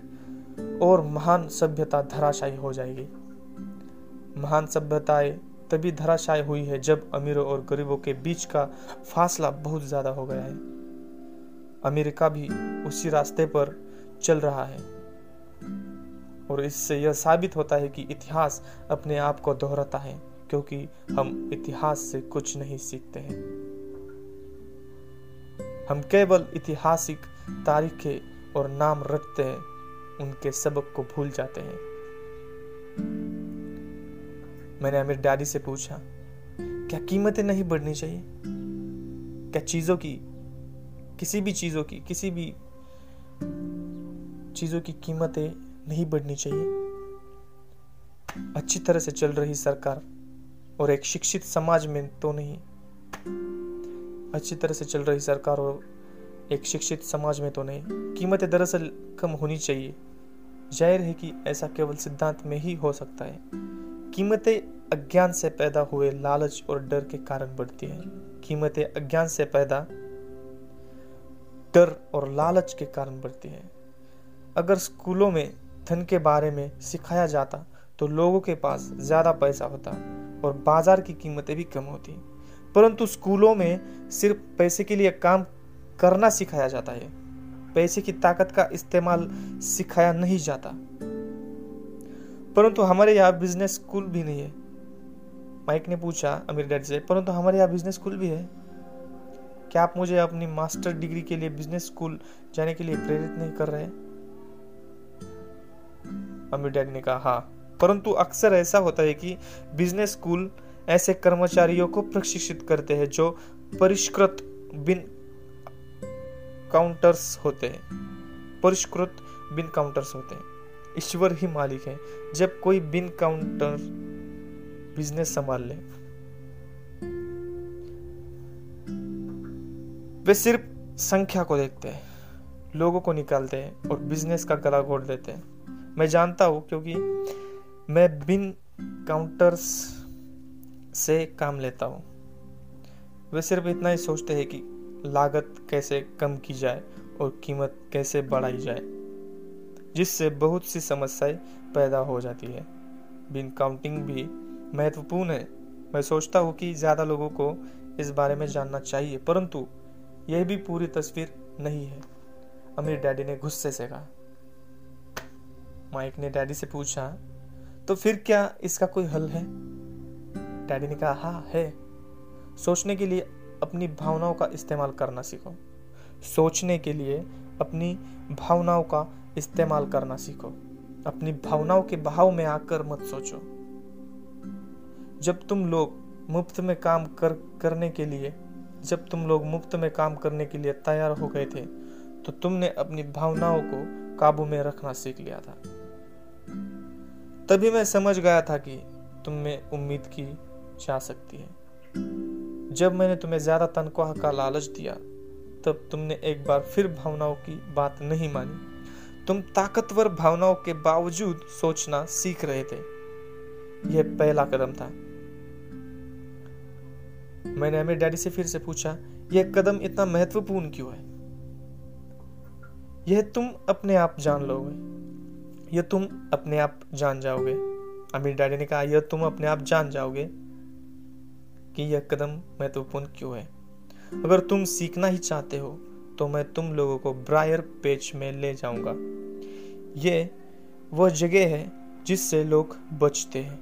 और महान सभ्यता धराशायी हो जाएगी। महान सभ्यताएँ तभी धराशायी हुई है जब अमीरों और गरीबों के बीच का फासला बहुत ज़्यादा हो गया है। अमेरिका भी उसी रास्ते पर चल रहा है। और इससे यह साबित होता है कि इतिहास अपने आप को दोहराता है, क्योंकि हम इतिहास से कुछ नहीं सीखते हैं। हम केवल ऐतिहासिक तारीखें और नाम रटते हैं, उनके सबक को भूल जाते हैं। मैंने अमीर डैडी से पूछा, क्या कीमतें नहीं बढ़नी चाहिए? क्या चीज़ों की, किसी भी चीज़ों की, किसी भी चीज़ों की कीमतें नहीं बढ़नी चाहिए। अच्छी तरह से चल रही सरकार और एक शिक्षित समाज में तो नहीं। अच्छी तरह से चल रही सरकार और एक शिक्षित समाज में तो नहीं। कीमतें दरअसल कम होनी चाहिए। ज़ाहिर है कि ऐसा केवल सिद्धांत में ही हो सकता है। कीमतें अज्ञान से पैदा हुए लालच और डर के कारण बढ़ती है। कीमतें अज्ञान से पैदा, डर और लालच के कारण बढ़ती है। अगर स्कूलों में धन के बारे में सिखाया जाता तो लोगों के पास ज़्यादा पैसा होता और बाज़ार की कीमतें भी कम होती। परंतु स्कूलों में सिर्फ़ पैसे के लिए काम करना सिखाया जाता है। पैसे की ताकत का इस्तेमाल सिखाया नहीं जाता। परंतु हमारे यहाँ बिज़नेस स्कूल भी नहीं है। माइक ने पूछा अमीर डैड से, परंतु हमारे यहाँ बिज़नेस स्कूल भी है? क्या आप मुझे अपनी मास्टर डिग्री के लिए बिज़नेस स्कूल जाने के लिए प्रेरित नहीं कर रहे? अमीर डैडी ने कहा परंतु अक्सर ऐसा होता है कि बिज़नेस स्कूल ऐसे कर्मचारियों को प्रशिक्षित करते हैं जो परिष्कृत बिन काउंटर्स होते हैं। परिष्कृत बिन काउंटर्स होते हैं। ईश्वर ही मालिक है। जब कोई बिन काउंटर बिज़नेस संभाल ले, वे सिर्फ़ संख्या को देखते हैं, लोगों को निकालते हैं और बिज़नेस का गला घोट देते हैं। मैं जानता हूँ क्योंकि मैं बिन काउंटर्स से काम लेता हूँ। वे सिर्फ़ इतना ही सोचते हैं कि लागत कैसे कम की जाए और कीमत कैसे बढ़ाई जाए, जिससे बहुत सी समस्याएँ पैदा हो जाती है। बिन काउंटिंग भी महत्वपूर्ण है। मैं सोचता हूँ कि ज़्यादा लोगों को इस बारे में जानना चाहिए, परंतु यह भी पूरी तस्वीर नहीं है। अमीर डैडी ने गुस्से से कहा। माइक ने डैडी से पूछा तो फिर क्या इसका कोई हल है? डैडी ने कहा हाँ है। सोचने के लिए अपनी भावनाओं का इस्तेमाल करना सीखो। सोचने के लिए अपनी भावनाओं का इस्तेमाल करना सीखो। अपनी भावनाओं के बहाव में आकर मत सोचो। जब तुम लोग मुफ़्त में काम कर, करने के लिए, जब तुम लोग मुफ़्त में काम करने के लिए तैयार हो गए थे तो तुमने अपनी भावनाओं को काबू में रखना सीख लिया था। तभी मैं समझ गया था कि तुम में उम्मीद की जा सकती है। जब मैंने तुम्हें ज़्यादा तनख्वाह का लालच दिया, तब तुमने एक बार फिर भावनाओं की बात नहीं मानी। तुम ताकतवर भावनाओं के बावजूद सोचना सीख रहे थे। यह पहला कदम था। मैंने अमीर डैडी से फिर से पूछा, यह कदम इतना महत्वपूर्ण क्यों है? यह तुम अपने आप जान लोगे। यह तुम अपने आप जान जाओगे। अमीर डैडी ने कहा यह तुम अपने आप जान जाओगे कि यह कदम महत्वपूर्ण क्यों है। अगर तुम सीखना ही चाहते हो तो मैं तुम लोगों को ब्रायर पेच में ले जाऊँगा। ये वह जगह है जिससे लोग बचते हैं।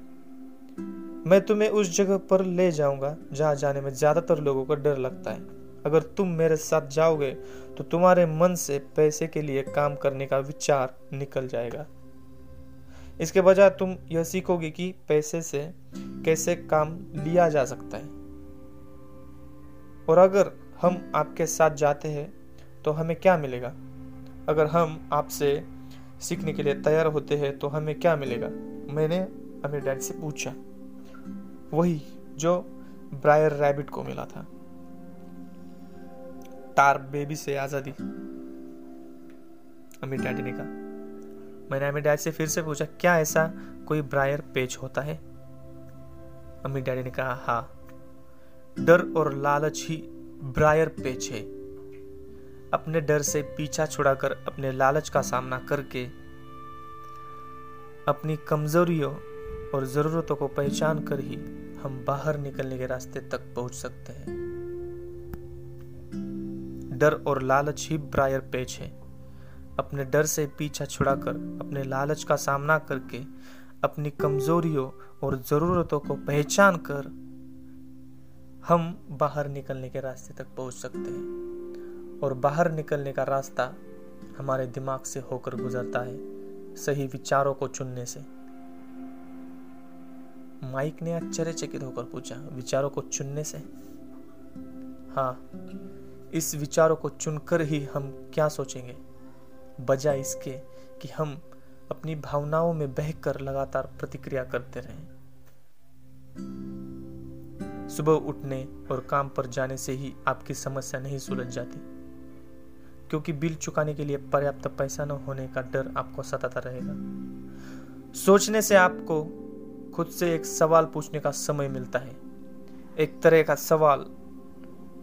मैं तुम्हें उस जगह पर ले जाऊँगा, जहाँ जाने में ज़्यादातर लोगों को डर लगता है। अगर तुम मेरे साथ जाओगे तो तुम्हारे मन से पैसे के लिए काम करने का विचार निकल जाएगा। इसके बजाय तुम यह सीखोगे कि पैसे से कैसे काम लिया जा सकता है। और अगर हम आपके साथ जाते हैं तो हमें क्या मिलेगा? अगर हम आपसे सीखने के लिए तैयार होते हैं तो हमें क्या मिलेगा? मैंने अपने डैड से पूछा। वही जो ब्रायर रैबिट को मिला था। टार बेबी से आज़ादी। अमित डैडी ने कहा मैंने डैड से फिर से पूछा, क्या ऐसा कोई ब्रायर पेच होता है? अमित डैडी ने कहा हाँ डर और लालच ही ब्रायर पेच है। अपने डर से पीछा छुड़ाकर अपने लालच का सामना करके अपनी कमजोरियों और ज़रूरतों को पहचान कर ही हम बाहर निकलने के रास्ते तक पहुँच सकते हैं। डर और लालच ही ब्रायर पेच है। अपने डर से पीछा छुड़ाकर, अपने लालच का सामना करके, अपनी कमजोरियों और ज़रूरतों को पहचान कर हम बाहर निकलने के रास्ते तक पहुँच सकते हैं। और बाहर निकलने का रास्ता हमारे दिमाग से होकर गुजरता है, सही विचारों को चुनने से। माइक ने आश्चर्यचकित होकर पूछा, विचारों को चुनने से? हाँ इस विचारों को चुनकर ही हम क्या सोचेंगे? बजाय इसके कि हम अपनी भावनाओं में बहकर लगातार प्रतिक्रिया करते रहें। सुबह उठने और काम पर जाने से ही आपकी समस्या नहीं सुलझ जाती, क्योंकि बिल चुकाने के लिए पर्याप्त पैसा न होने का डर आपको सताता रहेगा। सोचने से आपको खुद से एक सवाल पूछने का समय मिलता है। एक तरह का सवाल,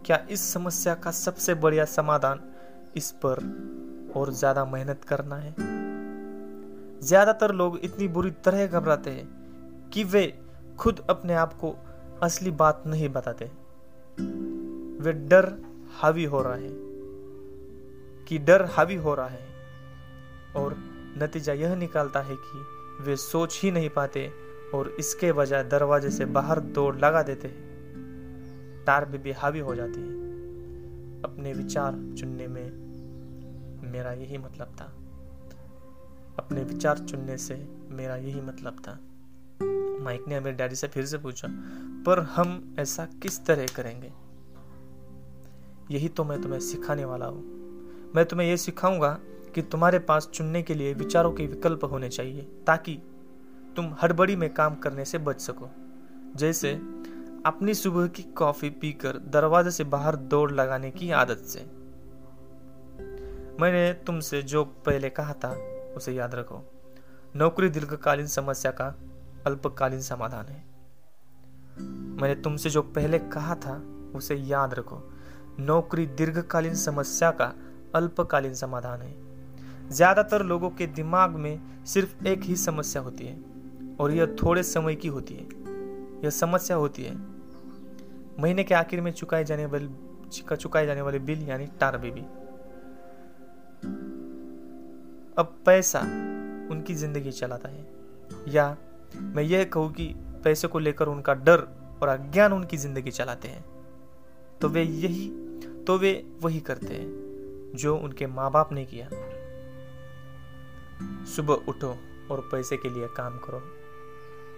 क्या इस समस्या का सबसे बढ़िया समाधान इस पर और ज़्यादा मेहनत करना है। ज़्यादातर लोग इतनी बुरी तरह घबराते हैं कि वे खुद अपने आप को असली बात नहीं बताते। वे डर हावी हो रहा है कि डर हावी हो रहा है और नतीजा यह निकालता है कि वे सोच ही नहीं पाते और इसके बजाय दरवाजे से बाहर दौड़ लगा देते हैं। तार भी, भी हावी हो जाती है। अपने विचार चुनने में मेरा यही मतलब था। अपने विचार चुनने से मेरा यही मतलब था। माइक ने मेरे डैडी से फिर से पूछा, पर हम ऐसा किस तरह करेंगे? यही तो मैं तुम्हें सिखाने वाला हूँ। मैं तुम्हें यह सिखाऊँगा कि तुम्हारे पास चुनने के लिए विचारों के विकल्प होने चाहिए, ताकि तुम हड़बड़ी में काम करने से बच सको। जैसे, अपनी सुबह की कॉफ़ी पीकर दरवाजे से बाहर दौड़ लगाने की आदत से। मैंने तुमसे जो पहले कहा था, उसे याद रखो। नौकरी दीर्घकालीन समस्या का अल्पकालीन समाधान है। मैंने तुमसे जो पहले कहा था, उसे याद रखो। नौकरी दीर्घकालीन समस्या का अल्पकालीन समाधान है। ज़्यादातर लोगों के दिमाग में सिर्फ़ एक ही समस्या होती है, और यह थोड़े समय की होती है। यह समस्या होती है। महीने के आखिर में चुकाए जाने वाले चुकाए जाने वाले बिल, यानी टार बेबी। अब पैसा उनकी ज़िंदगी चलाता है। या मैं यह कहूँ कि पैसे को लेकर उनका डर और अज्ञान उनकी ज़िंदगी चलाते हैं तो वे यही तो वे वही करते हैं जो उनके माँ बाप ने किया। सुबह उठो और पैसे के लिए काम करो।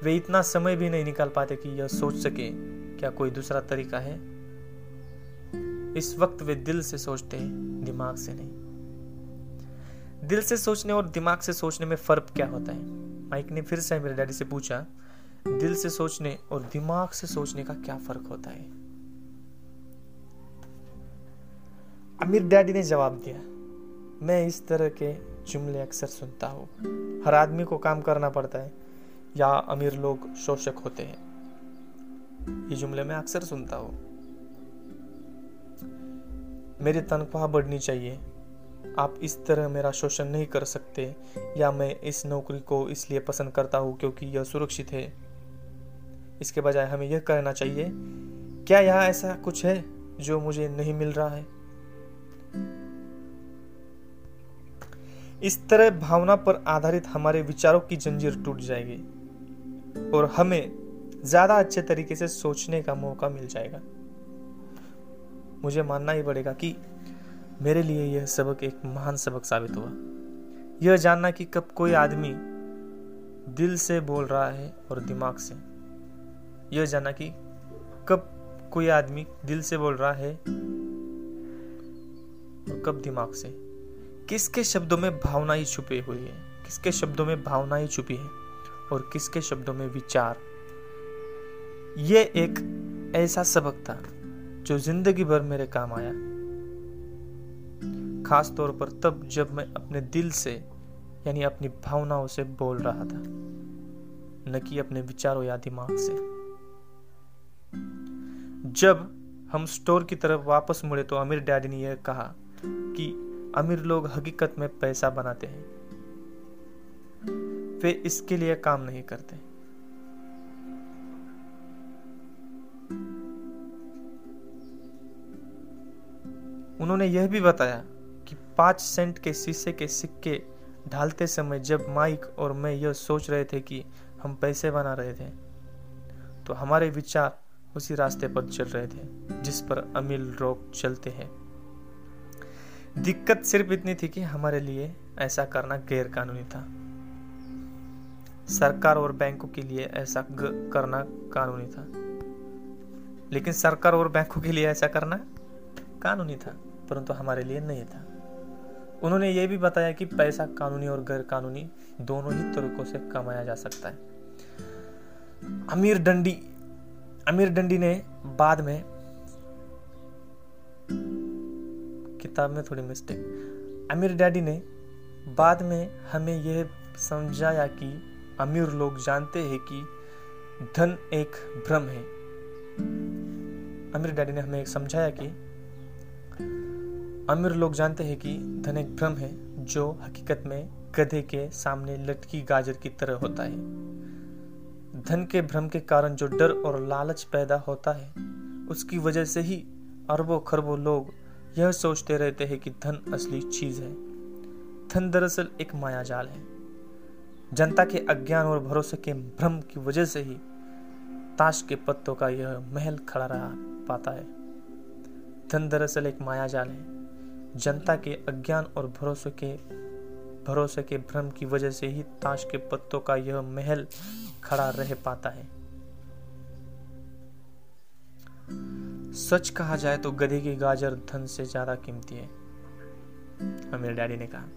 वे इतना समय भी नहीं निकाल पाते कि यह सोच सके, क्या कोई दूसरा तरीका है? इस वक्त वे दिल से सोचते हैं, दिमाग से नहीं। दिल से सोचने और दिमाग से सोचने में फ़र्क क्या होता है? माइक ने फिर से मेरे डैडी से पूछा, दिल से सोचने और दिमाग से सोचने का क्या फ़र्क होता है? अमीर डैडी ने जवाब दिया, मैं इस तरह के जुमले अक्सर सुनता हूँ। हर आदमी को काम करना पड़ता है, या अमीर लोग शोषक होते हैं। ये जुमले मैं अक्सर सुनता हूँ। मेरी तनख्वाह बढ़नी चाहिए आप इस तरह मेरा शोषण नहीं कर सकते, या मैं इस नौकरी को इसलिए पसंद करता हूँ क्योंकि यह सुरक्षित है। इसके बजाय हमें यह कहना चाहिए, क्या यहाँ ऐसा कुछ है जो मुझे नहीं मिल रहा है? इस तरह भावना पर आधारित हमारे विचारों की जंजीर टूट जाएगी, और हमें ज़्यादा अच्छे तरीके से सोचने का मौका मिल जाएगा। मुझे मानना ही पड़ेगा कि मेरे लिए यह सबक एक महान सबक साबित हुआ। यह जानना कि कब कोई आदमी दिल से बोल रहा है और दिमाग से। यह जानना कि कब कोई आदमी दिल से बोल रहा है और कब दिमाग से। किसके शब्दों में भावना ही छुपी हुई है? किसके शब्दों में भावना ही छुपी है? और किसके शब्दों में विचार? ये एक ऐसा सबक था जो ज़िंदगी भर मेरे काम आया। खास तौर पर तब जब मैं अपने दिल से, यानी अपनी भावनाओं से बोल रहा था, न कि अपने विचारों या दिमाग से। जब हम स्टोर की तरफ़ वापस मुड़े तो अमीर डैडी ने यह कहा कि अमीर लोग हकीकत में पैसा बनाते हैं। वे इसके लिए काम नहीं करते। उन्होंने यह भी बताया पाँच सेंट के शीशे के सिक्के ढालते समय जब माइक और मैं यह सोच रहे थे कि हम पैसे बना रहे थे तो हमारे विचार उसी रास्ते पर चल रहे थे, जिस पर अमीर लोग चलते हैं। दिक्कत सिर्फ़ इतनी थी कि हमारे लिए ऐसा करना गैर कानूनी था। सरकार और बैंकों के लिए ऐसा करना कानूनी था। लेकिन सरकार और बैंकों के लिए ऐसा करना कानूनी था, परंतु हमारे लिए नहीं था। उन्होंने ये भी बताया कि पैसा कानूनी और गैर कानूनी दोनों ही तरीकों से कमाया जा सकता है। अमीर डंडी अमीर डंडी ने बाद में किताब में थोड़ी मिस्टेक अमीर डैडी ने बाद में हमें यह समझाया कि अमीर लोग जानते हैं कि धन एक भ्रम है। अमीर डैडी ने हमें समझाया कि अमीर लोग जानते हैं कि धन एक भ्रम है, जो हकीकत में गधे के सामने लटकी गाजर की तरह होता है। धन के भ्रम के कारण जो डर और लालच पैदा होता है, उसकी वजह से ही अरबों खरबों लोग यह सोचते रहते हैं कि धन असली चीज़ है। धन दरअसल एक माया जाल है। जनता के अज्ञान और भरोसे के भ्रम की वजह से ही ताश के पत्तों का यह महल खड़ा रहा पाता है। धन दरअसल एक माया जाल है। जनता के अज्ञान और भरोसे के भरोसे के भ्रम की वजह से ही ताश के पत्तों का यह महल खड़ा रह पाता है। सच कहा जाए तो गधे की गाजर धन से ज़्यादा कीमती है मेरे डैडी ने कहा।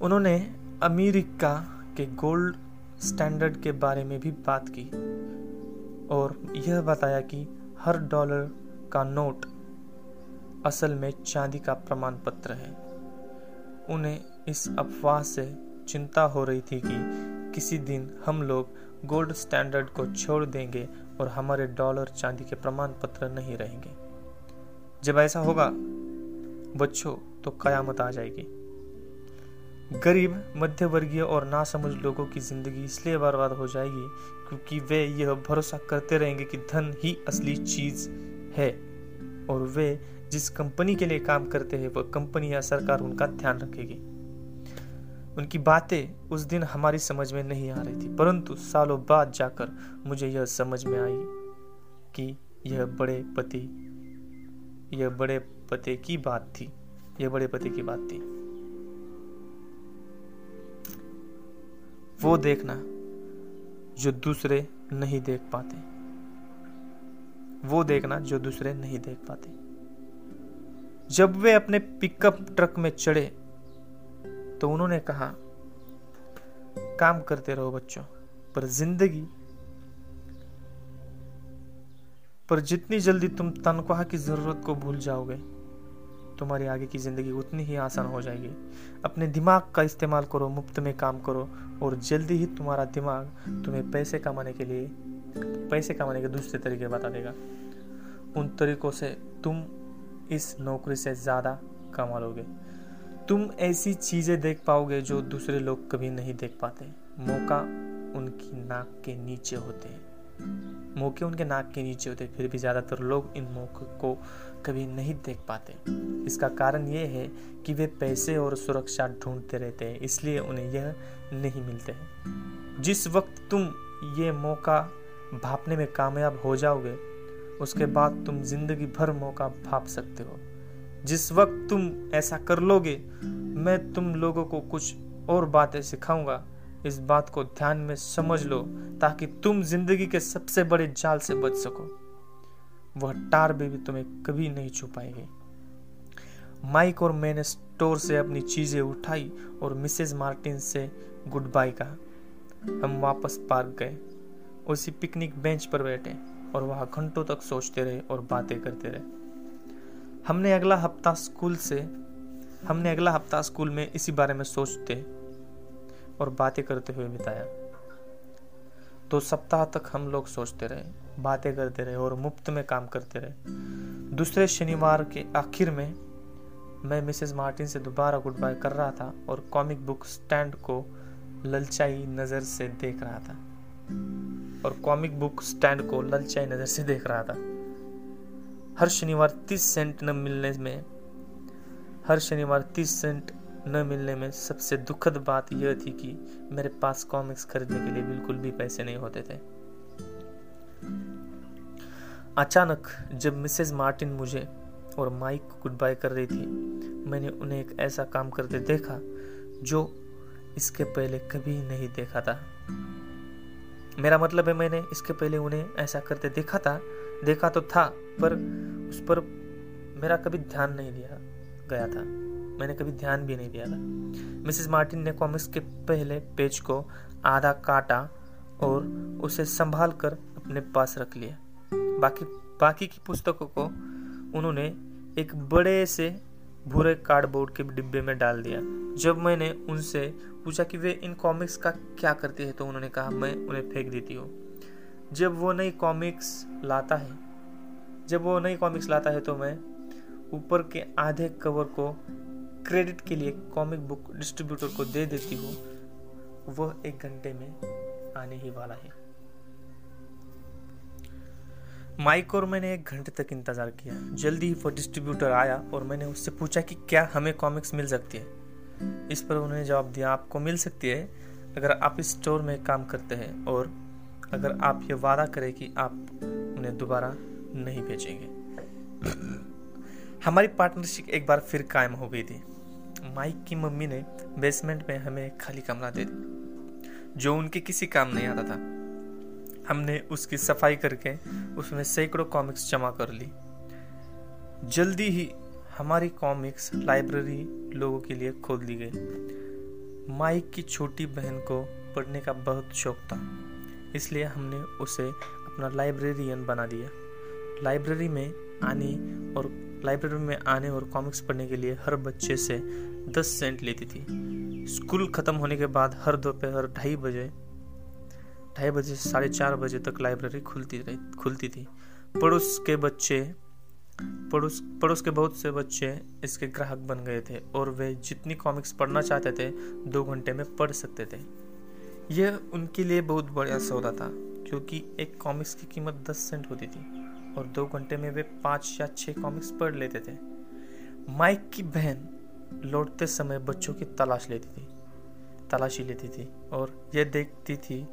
उन्होंने अमेरिका के गोल्ड स्टैंडर्ड के बारे में भी बात की और यह बताया कि हर डॉलर का नोट असल में चांदी का प्रमाण पत्र है। उन्हें इस अफवाह से चिंता हो रही थी कि किसी दिन हम लोग गोल्ड स्टैंडर्ड को छोड़ देंगे और हमारे डॉलर चांदी के प्रमाण पत्र नहीं रहेंगे। जब ऐसा होगा, बच्चों तो कयामत आ जाएगी। गरीब मध्यवर्गीय और नासमझ लोगों की ज़िंदगी इसलिए बर्बाद हो जाएगी क्योंकि वे यह भरोसा करते रहेंगे कि धन ही असली चीज़ है और वे जिस कंपनी के लिए काम करते हैं वह कंपनी या सरकार उनका ध्यान रखेगी। उनकी बातें उस दिन हमारी समझ में नहीं आ रही थी, परंतु सालों बाद जाकर मुझे यह समझ में आई कि यह बड़े पति, यह बड़े पते की बात थी, यह बड़े पति की बात थी। वो देखना जो दूसरे नहीं देख पाते। वो देखना जो दूसरे नहीं देख पाते। जब वे अपने पिकअप ट्रक में चढ़े तो उन्होंने कहा, काम करते रहो बच्चों, पर ज़िंदगी, पर जितनी जल्दी तुम तनख्वाह की ज़रूरत को भूल जाओगे, तुम्हारी आगे की ज़िंदगी उतनी ही आसान हो जाएगी। अपने दिमाग का इस्तेमाल करो, मुफ़्त में काम करो, और जल्दी ही तुम्हारा दिमाग तुम्हें पैसे कमाने के लिए, पैसे कमाने के दूसरे तरीके बता देगा उन तरीकों से तुम इस नौकरी से ज़्यादा कमा लोगे तुम ऐसी चीज़ें देख पाओगे जो दूसरे लोग कभी नहीं देख पाते। मौका उनकी नाक के नीचे होते हैं। मौके उनके नाक के नीचे होते फिर भी ज़्यादातर लोग इन मौक़ों को कभी नहीं देख पाते। इसका कारण ये है कि वे पैसे और सुरक्षा ढूंढते रहते हैं, इसलिए उन्हें यह नहीं मिलते जिस वक्त तुम ये मौका भापने में कामयाब हो जाओगे उसके बाद तुम ज़िंदगी भर मौका भाप सकते हो। जिस वक्त तुम ऐसा कर लोगे, मैं तुम लोगों को कुछ और बातें सिखाऊँगा। इस बात को ध्यान में समझ लो, ताकि तुम ज़िंदगी के सबसे बड़े जाल से बच सको। वह टार भी तुम्हें कभी नहीं छुपाएगी माइक और मैंने स्टोर से अपनी चीज़ें उठाई और मिसेज मार्टिन से गुड बाय कहा। हम वापस पार्क गए। उसी पिकनिक बेंच पर बैठे। और वहाँ घंटों तक सोचते रहे और बातें करते रहे। हमने अगला हफ़्ता स्कूल से, हमने अगला हफ़्ता स्कूल में इसी बारे में सोचते और बातें करते हुए बिताया। दो सप्ताह तक हम लोग सोचते रहे, बातें करते रहे और मुफ़्त में काम करते रहे। दूसरे शनिवार के आखिर में मैं मिसेस मार्टिन से दोबारा गुड बाय कर रहा था और कॉमिक बुक स्टैंड को ललचाई नज़र से देख रहा था। और कॉमिक बुक स्टैंड को ललचाई नज़र से देख रहा था। हर शनिवार तीस सेंट न मिलने में, हर शनिवार तीस सेंट न मिलने में सबसे दुखद बात यह थी कि मेरे पास कॉमिक्स खरीदने के लिए बिल्कुल भी पैसे नहीं होते थे। अचानक जब मिसेस मार्टिन मुझे और माइक को गुड बाय कर रही थी, मैंने उन्हें एक ऐसा काम करते देखा जो इसके पहले कभी नहीं देखा था। मेरा मतलब है मैंने इसके पहले उन्हें ऐसा करते देखा था, देखा तो था, पर उस पर मेरा कभी ध्यान नहीं दिया गया था। मैंने कभी ध्यान भी नहीं दिया था। मिसेस मार्टिन ने कॉमिक्स के पहले पेज को आधा काटा और उसे संभाल कर अपने पास रख लिया। बाकी बाकी की पुस्तकों को उन्होंने एक बड़े से भूरे कार्डबोर्ड के डिब्बे में डाल दिया। जब मैंने उनसे पूछा कि वे इन कॉमिक्स का क्या करते हैं तो उन्होंने कहा, मैं उन्हें फेंक देती हूँ। जब वो नई कॉमिक्स लाता है, जब वो नई कॉमिक्स लाता है तो मैं ऊपर के आधे कवर को क्रेडिट के लिए कॉमिक बुक डिस्ट्रीब्यूटर को दे देती हूँ। वह एक घंटे में आने ही वाला है। माइक और मैंने एक घंटे तक इंतज़ार किया। जल्दी ही वो डिस्ट्रीब्यूटर आया और मैंने उससे पूछा कि क्या हमें कॉमिक्स मिल सकती है? इस पर उन्होंने जवाब दिया, आपको मिल सकती है अगर आप इस स्टोर में काम करते हैं और अगर आप ये वादा करें कि आप उन्हें दोबारा नहीं बेचेंगे हमारी पार्टनरशिप एक बार फिर कायम हो गई थी। माइक की मम्मी ने बेसमेंट में हमें खाली कमरा दे दिया जो उनके किसी काम नहीं आता था। हमने उसकी सफ़ाई करके उसमें सैकड़ों कॉमिक्स जमा कर ली। जल्दी ही हमारी कॉमिक्स लाइब्रेरी लोगों के लिए खोल दी गई। माइक की छोटी बहन को पढ़ने का बहुत शौक था, इसलिए हमने उसे अपना लाइब्रेरियन बना दिया। लाइब्रेरी में आने और लाइब्रेरी में आने और कॉमिक्स पढ़ने के लिए हर बच्चे से दस सेंट लेती थी। स्कूल ख़त्म होने के बाद हर दोपहर ढाई बजे ढाई बजे से साढ़े चार बजे तक लाइब्रेरी खुलती रही, खुलती थी। पड़ोस के बच्चे, पड़ोस पड़ोस के बहुत से बच्चे इसके ग्राहक बन गए थे और वे जितनी कॉमिक्स पढ़ना चाहते थे, दो घंटे में पढ़ सकते थे। यह उनके लिए बहुत बढ़िया सौदा था, क्योंकि एक कॉमिक्स की कीमत दस सेंट होती थी और दो घंटे में वे पाँच या छः कॉमिक्स पढ़ लेते थे। माइक की बहन लौटते समय बच्चों की तलाश लेती थी, तलाशी लेती थी और यह देखती थी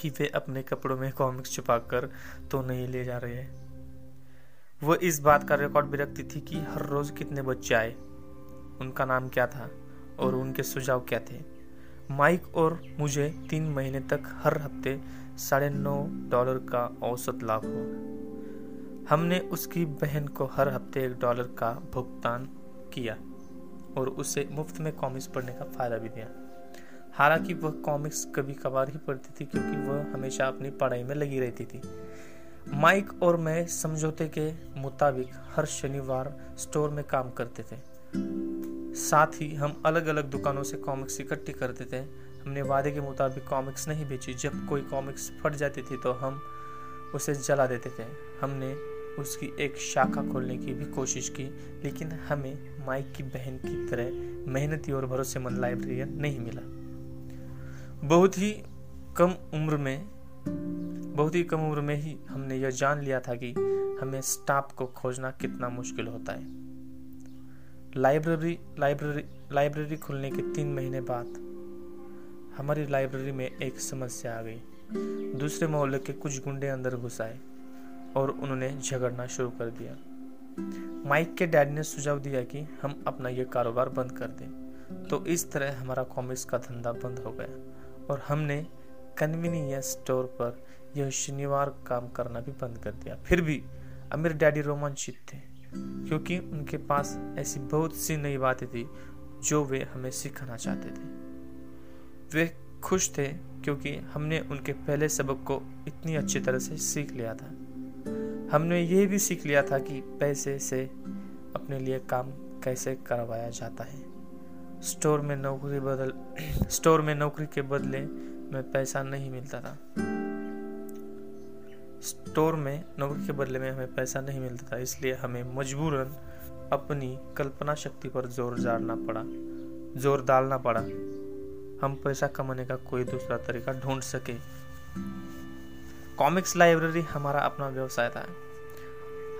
कि वे अपने कपड़ों में कॉमिक्स छुपा कर तो नहीं ले जा रहे हैं। वह इस बात का रिकॉर्ड भी रखती थी कि हर रोज कितने बच्चे आए। उनका नाम क्या था और उनके सुझाव क्या थे? माइक और मुझे तीन महीने तक हर हफ़्ते साढ़े नौ डॉलर का औसत लाभ हुआ। हमने उसकी बहन को हर हफ़्ते एक डॉलर का भुगतान किया और उसे मुफ़्त में कॉमिक्स पढ़ने का फ़ायदा भी दिया। हालाँकि वह कॉमिक्स कभी कभार ही पढ़ती थी क्योंकि वह हमेशा अपनी पढ़ाई में लगी रहती थी। माइक और मैं समझौते के मुताबिक हर शनिवार स्टोर में काम करते थे। साथ ही हम अलग अलग दुकानों से कॉमिक्स इकट्ठी करते थे। हमने वादे के मुताबिक कॉमिक्स नहीं बेची। जब कोई कॉमिक्स फट जाती थी तो हम उसे जला देते थे। हमने उसकी एक शाखा खोलने की भी कोशिश की, लेकिन हमें माइक की बहन की तरह मेहनती और भरोसेमंद लाइब्रेरियन नहीं मिला। बहुत ही कम उम्र में, बहुत ही कम उम्र में ही हमने यह जान लिया था कि हमें स्टाफ को खोजना कितना मुश्किल होता है। लाइब्रेरी लाइब्रेरी लाइब्रेरी खुलने के तीन महीने बाद हमारी लाइब्रेरी में एक समस्या आ गई। दूसरे मोहल्ले के कुछ गुंडे अंदर घुस आए और उन्होंने झगड़ना शुरू कर दिया। माइक के डैड ने सुझाव दिया कि हम अपना यह कारोबार बंद कर दें। तो इस तरह हमारा कॉमिक्स का धंधा बंद हो गया। और हमने कन्वीनियंस स्टोर पर यह शनिवार काम करना भी बंद कर दिया। फिर भी अमीर डैडी रोमांचित थे, क्योंकि उनके पास ऐसी बहुत सी नई बातें थी जो वे हमें सिखाना चाहते थे। वे खुश थे क्योंकि हमने उनके पहले सबक को इतनी अच्छी तरह से सीख लिया था। हमने ये भी सीख लिया था कि पैसे से अपने लिए काम कैसे करवाया जाता है। स्टोर में नौकरी बदल, स्टोर में नौकरी के बदले में पैसा नहीं मिलता था। स्टोर में नौकरी के बदले में हमें पैसा नहीं मिलता था, इसलिए हमें मजबूरन अपनी कल्पना शक्ति पर ज़ोर डालना पड़ा, ज़ोर डालना पड़ा। हम पैसा कमाने का कोई दूसरा तरीका ढूंढ सके। कॉमिक्स लाइब्रेरी हमारा अपना व्यवसाय था।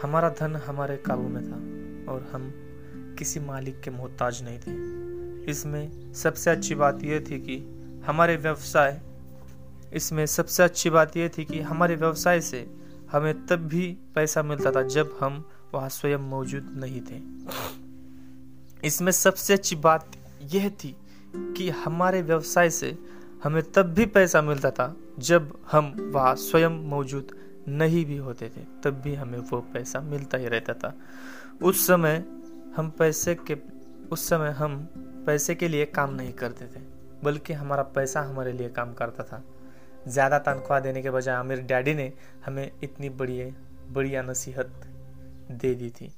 हमारा धन हमारे काबू में था और हम किसी मालिक के मोहताज नहीं थे। इसमें सबसे अच्छी बात यह थी कि हमारे व्यवसाय, इसमें सबसे अच्छी बात यह थी कि हमारे व्यवसाय से हमें तब भी पैसा मिलता था जब हम वहाँ स्वयं मौजूद नहीं थे। इसमें सबसे अच्छी बात यह थी कि हमारे व्यवसाय से हमें तब भी पैसा मिलता था जब हम वहाँ स्वयं मौजूद नहीं भी होते थे, तब भी हमें वो पैसा मिलता ही रहता था। उस समय हम पैसे के, उस समय हम पैसे के लिए काम नहीं करते थे, बल्कि हमारा पैसा हमारे लिए काम करता था। ज़्यादा तनख्वाह देने के बजाय आमिर डैडी ने हमें इतनी बड़ी बढ़िया नसीहत दे दी थी।